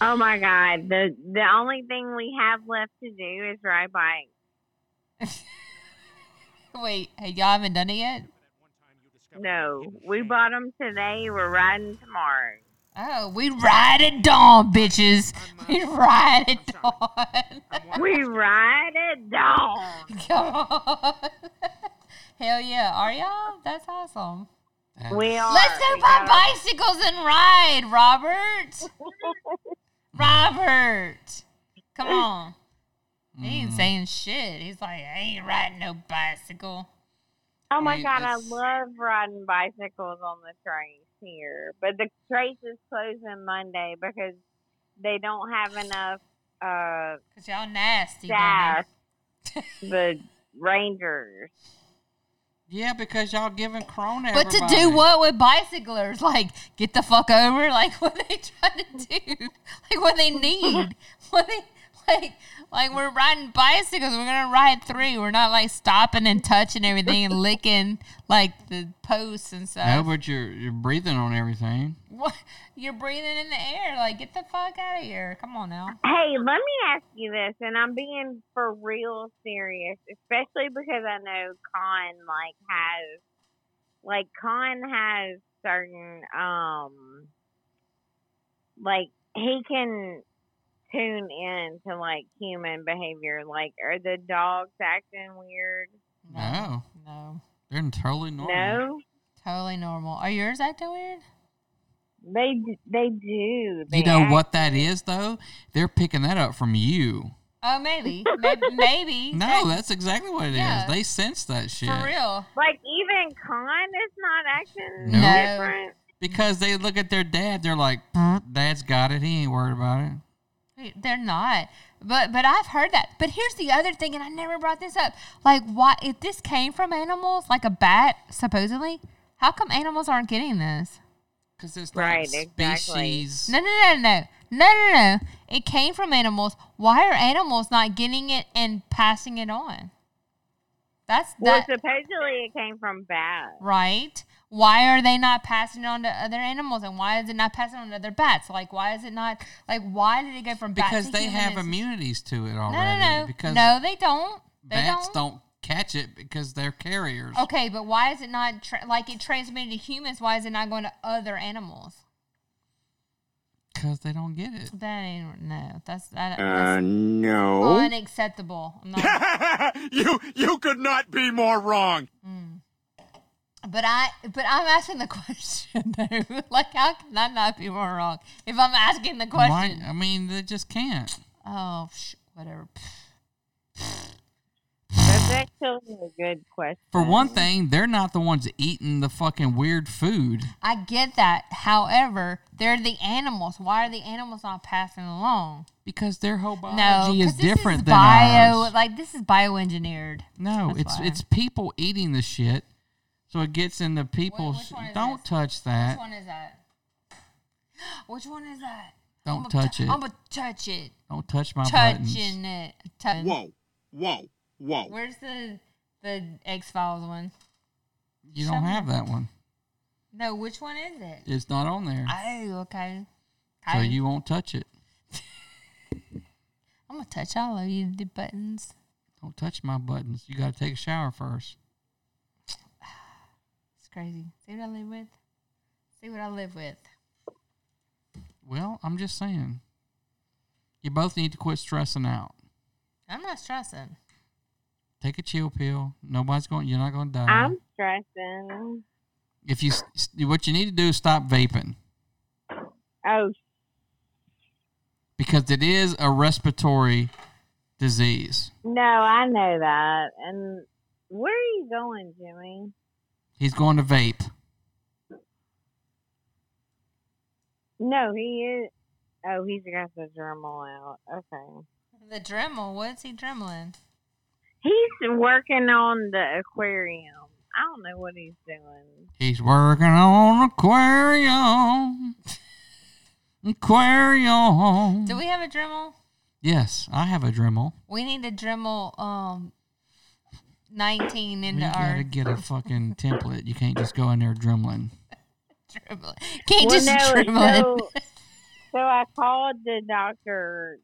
Oh my god! The the only thing we have left to do is ride bikes. Wait, hey, y'all haven't done it yet? No, we bought them today. We're riding tomorrow. Oh, we ride at dawn, bitches. We ride at dawn. We ride at dawn. Come on. Hell yeah. Are y'all? That's awesome. We are. Let's go We buy got bicycles and ride, Robert. Robert. Come on. He ain't Mm. saying shit. He's like, I ain't riding no bicycle. Oh my mean, god, I love riding bicycles on the trace here, but the trace is closing Monday because they don't have enough uh Because y'all nasty. staff. the rangers. Yeah, because y'all giving Corona. But to do what with bicyclers? Like, get the fuck over? Like, what they trying to do? Like, what they need? What they, like, like we're riding bicycles. We're going to ride through. We're not, like, stopping and touching everything and licking, like, the posts and stuff. No, but you're you're breathing on everything. What? You're breathing in the air. Like, get the fuck out of here. Come on now. Hey, let me ask you this, and I'm being for real serious, especially because I know Con like has like Con has certain um like he can tune in to like human behavior. Like are the dogs acting weird? No. No. They're totally normal. No. Totally normal. Are yours acting weird? They they do. They You know act what that weird. is though? They're picking that up from you. Oh, maybe. maybe. maybe. No, That- that's exactly what it is. Yeah. They sense that shit. for real. Like even Con is not acting No. different. Because they look at their dad, they're like, "Mm, "Dad's got it. He ain't worried about it." Wait, They're not. But but I've heard that. But here's the other thing, and I never brought this up. Like, why if this came from animals, like a bat, supposedly, how come animals aren't getting this? Because it's Right, not exactly. species. No, no, no, no, no, no, no. It came from animals. Why are animals not getting it and passing it on? That's Well, that supposedly it came from bats. right. Why are they not passing it on to other animals, and why is it not passing on to other bats? Like, why is it not like why did it go from bats Because to they have humans? immunities to it No, already. no, no. Because no, they don't. They bats don't. don't. catch it because they're carriers. Okay, but why is it not tra- like it transmitted to humans? Why is it not going to other animals? Because they don't get it. That ain't no. That's that. Uh, That's no. unacceptable. I'm not, you you could not be more wrong. But I but I'm asking the question though. like, how can I not be more wrong if I'm asking the Why? question? I mean, they just can't. Oh, sh- whatever. That's actually a good question. For one thing, they're not the ones eating the fucking weird food. I get that. However, they're the animals. Why are the animals not passing along? Because their whole No, biology is 'cause this different is than bio. ours. Like this is bioengineered. No, That's it's why. it's people eating the shit, so it gets in the people's. which one is don't this? touch that. Which one is that? Which one is that? Don't I'ma touch tou- it. I'm gonna touch it. Don't touch my buttons. Touching it. Tou- Whoa, whoa, whoa. Where's the the X Files one? You don't have that one. No, which one is it? It's not on there, Oh, okay. so Okay. you won't touch it. I'm gonna touch all of you, the buttons. Don't touch my buttons. You got to take a shower first. It's crazy. See what I live with. See what I live with. Well, I'm just saying. You both need to quit stressing out. I'm not stressing. Take a chill pill. Nobody's going. You're not going to die. I'm stressing. if you, s- s- what you need to do is stop vaping Oh, because it is a respiratory disease. no, I know that. And where are you going, Jimmy? He's going to vape. No, he is. Oh, he's got the Dremel out. Okay. The Dremel. What's he dremeling? He's working on the aquarium. I don't know what he's doing. He's working on aquarium. Aquarium. Do we have a Dremel? Yes, I have a Dremel. We need a Dremel um 19 into You into gotta get a fucking template. You can't just go in there dremeling. Dremel. Can't Well, just no, Dremel so, so I called the doctor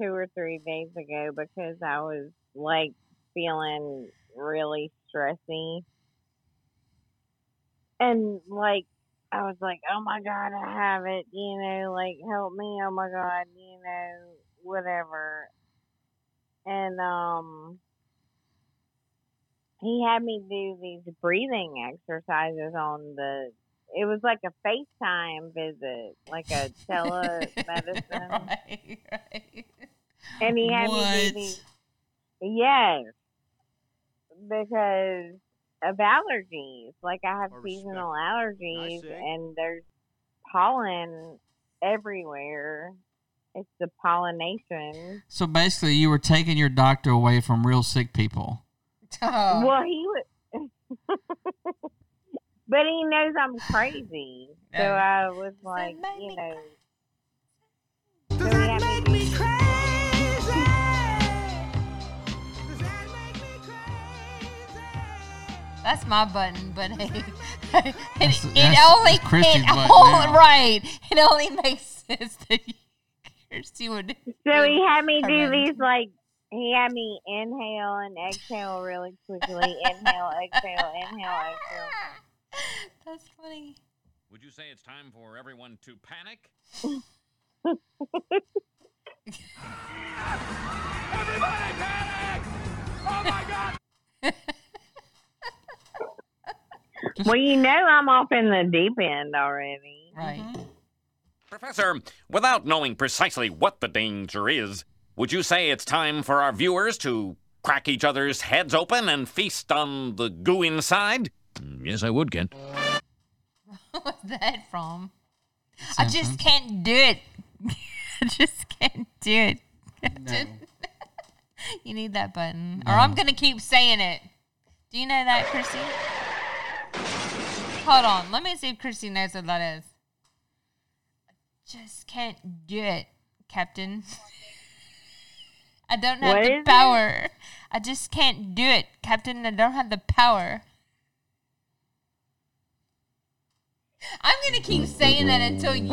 two or three days ago because I was like feeling really stressy. And like I was like, Oh my god, I have it, you know, like help me, oh my god, you know, whatever. And um he had me do these breathing exercises on the it was like a FaceTime visit, like a telemedicine. right, right. And he had me do these Yes. Because of allergies. Like I have oh, I seasonal allergies and there's pollen everywhere. It's the pollination. So basically, you were taking your doctor away from real sick people. Oh, Well, he would, but he knows I'm crazy, so Yeah. I was like, make you me know. So he had me do- that's my button, but it, it, That's- it that's only Christy's it button only- now. right. It only makes sense that you, Kirsty would. So he had me do these like he had me inhale and exhale really quickly. inhale, exhale, inhale, exhale. That's funny. Would you say it's time for everyone to panic? Everybody panic! Oh my god! well, you know I'm off in the deep end already. Right. Professor, without knowing precisely what the danger is, would you say it's time for our viewers to crack each other's heads open and feast on the goo inside? Mm, yes, I would, Kent. What's that from? I just Simpsons. can't do it. I just can't do it. Captain You need that button, or I'm gonna keep saying it. Do you know that, Chrissy? Hold on, let me see if Chrissy knows what that is. I just can't do it, Captain. I don't have What the is it? power. I just can't do it, Captain. I don't have the power. I'm gonna keep saying that until you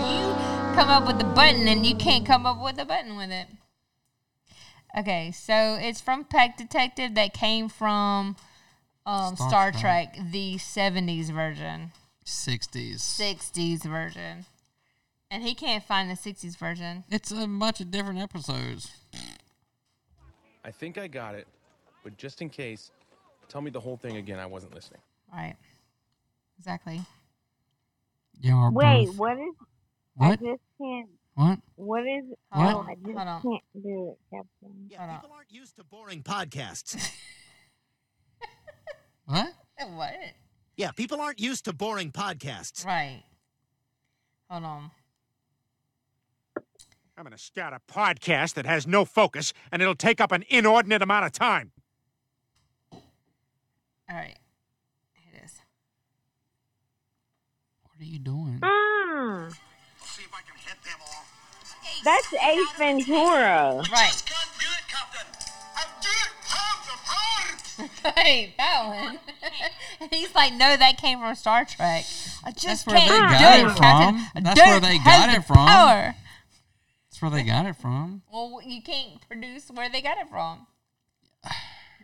come up with the button, and you can't come up with a button with it. Okay, so it's from Pet Detective that came from um, Star Star, Trek. Trek, the 70s version, 60s. 60s version. And he can't find the 60s version. It's a bunch of different episodes. I think I got it, but just in case, tell me the whole thing again. I wasn't listening. Right. Exactly. You are Wait, both- what is? What? I just can't. What? What is? What? Oh, I just Hold on. can't do it, Captain. Hold on. People aren't used to boring podcasts. What? What? yeah, people aren't used to boring podcasts. Right. Hold on. I'm going to start a podcast that has no focus, and it'll take up an inordinate amount of time. All right. Here it is. What are you doing? Mm. That's Ace Ventura. Right. Hey, that one. and he's like, no, that came from Star Trek. I just That's where they can't got do it it, from. I That's where they got it from. Power. That's where they got it from. Well, you can't produce where they got it from.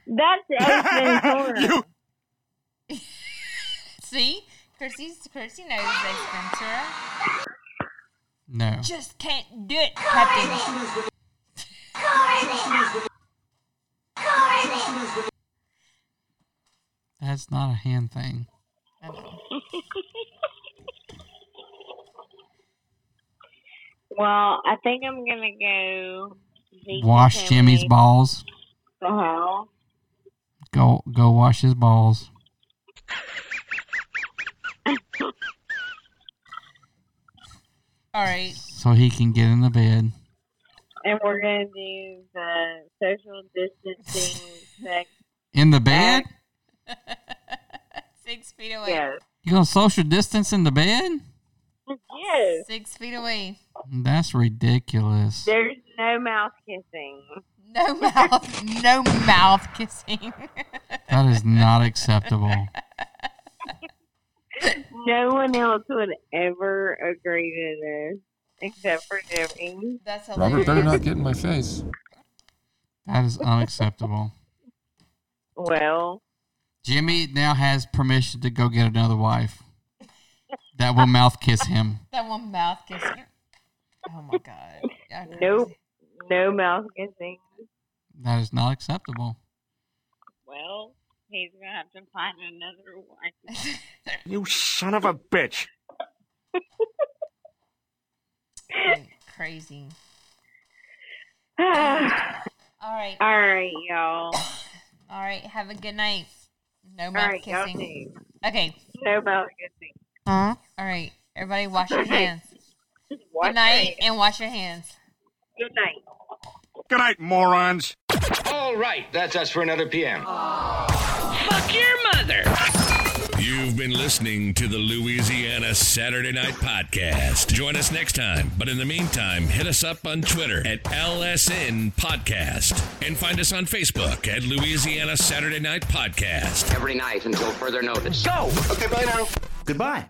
That's Ace Ventura. You- See, Chrissy's Chrissy knows Ace Ventura. No. Just can't do it, Captain. That's not a hand thing. I know. Well, I think I'm gonna go. visit Wash him Jimmy's balls. The hell? Go go wash his balls. All right. So he can get in the bed. And we're gonna do the social distancing sex. In the bed? Six feet away. Yes. You gonna social distance in the bed? Yes. Six feet away. That's ridiculous. There's no mouth kissing. No mouth. no mouth kissing. That is not acceptable. No one else would ever agree to this except for Jimmy. That's Robert better not get in my face. That is unacceptable. Well, Jimmy now has permission to go get another wife. That will mouth kiss him. That one mouth kissing. Oh my god. Y'all crazy. nope. No mouth kissing. That is not acceptable. Well, he's gonna have to find another wife. You son of a bitch. Like, crazy. All All right. right, y'all. All right. Have a good night. No All mouth right, kissing. Okay. No mouth kissing. Huh? All right. Everybody wash your hands. Watch Good night and wash your hands. Good night. Good night, morons. All right, that's us for another PM. Fuck your mother. You've been listening to the Louisiana Saturday Night Podcast. Join us next time. But in the meantime, hit us up on Twitter at LSN Podcast and find us on Facebook at Louisiana Saturday Night Podcast. Every night until further notice. Go! Okay, bye now. Goodbye.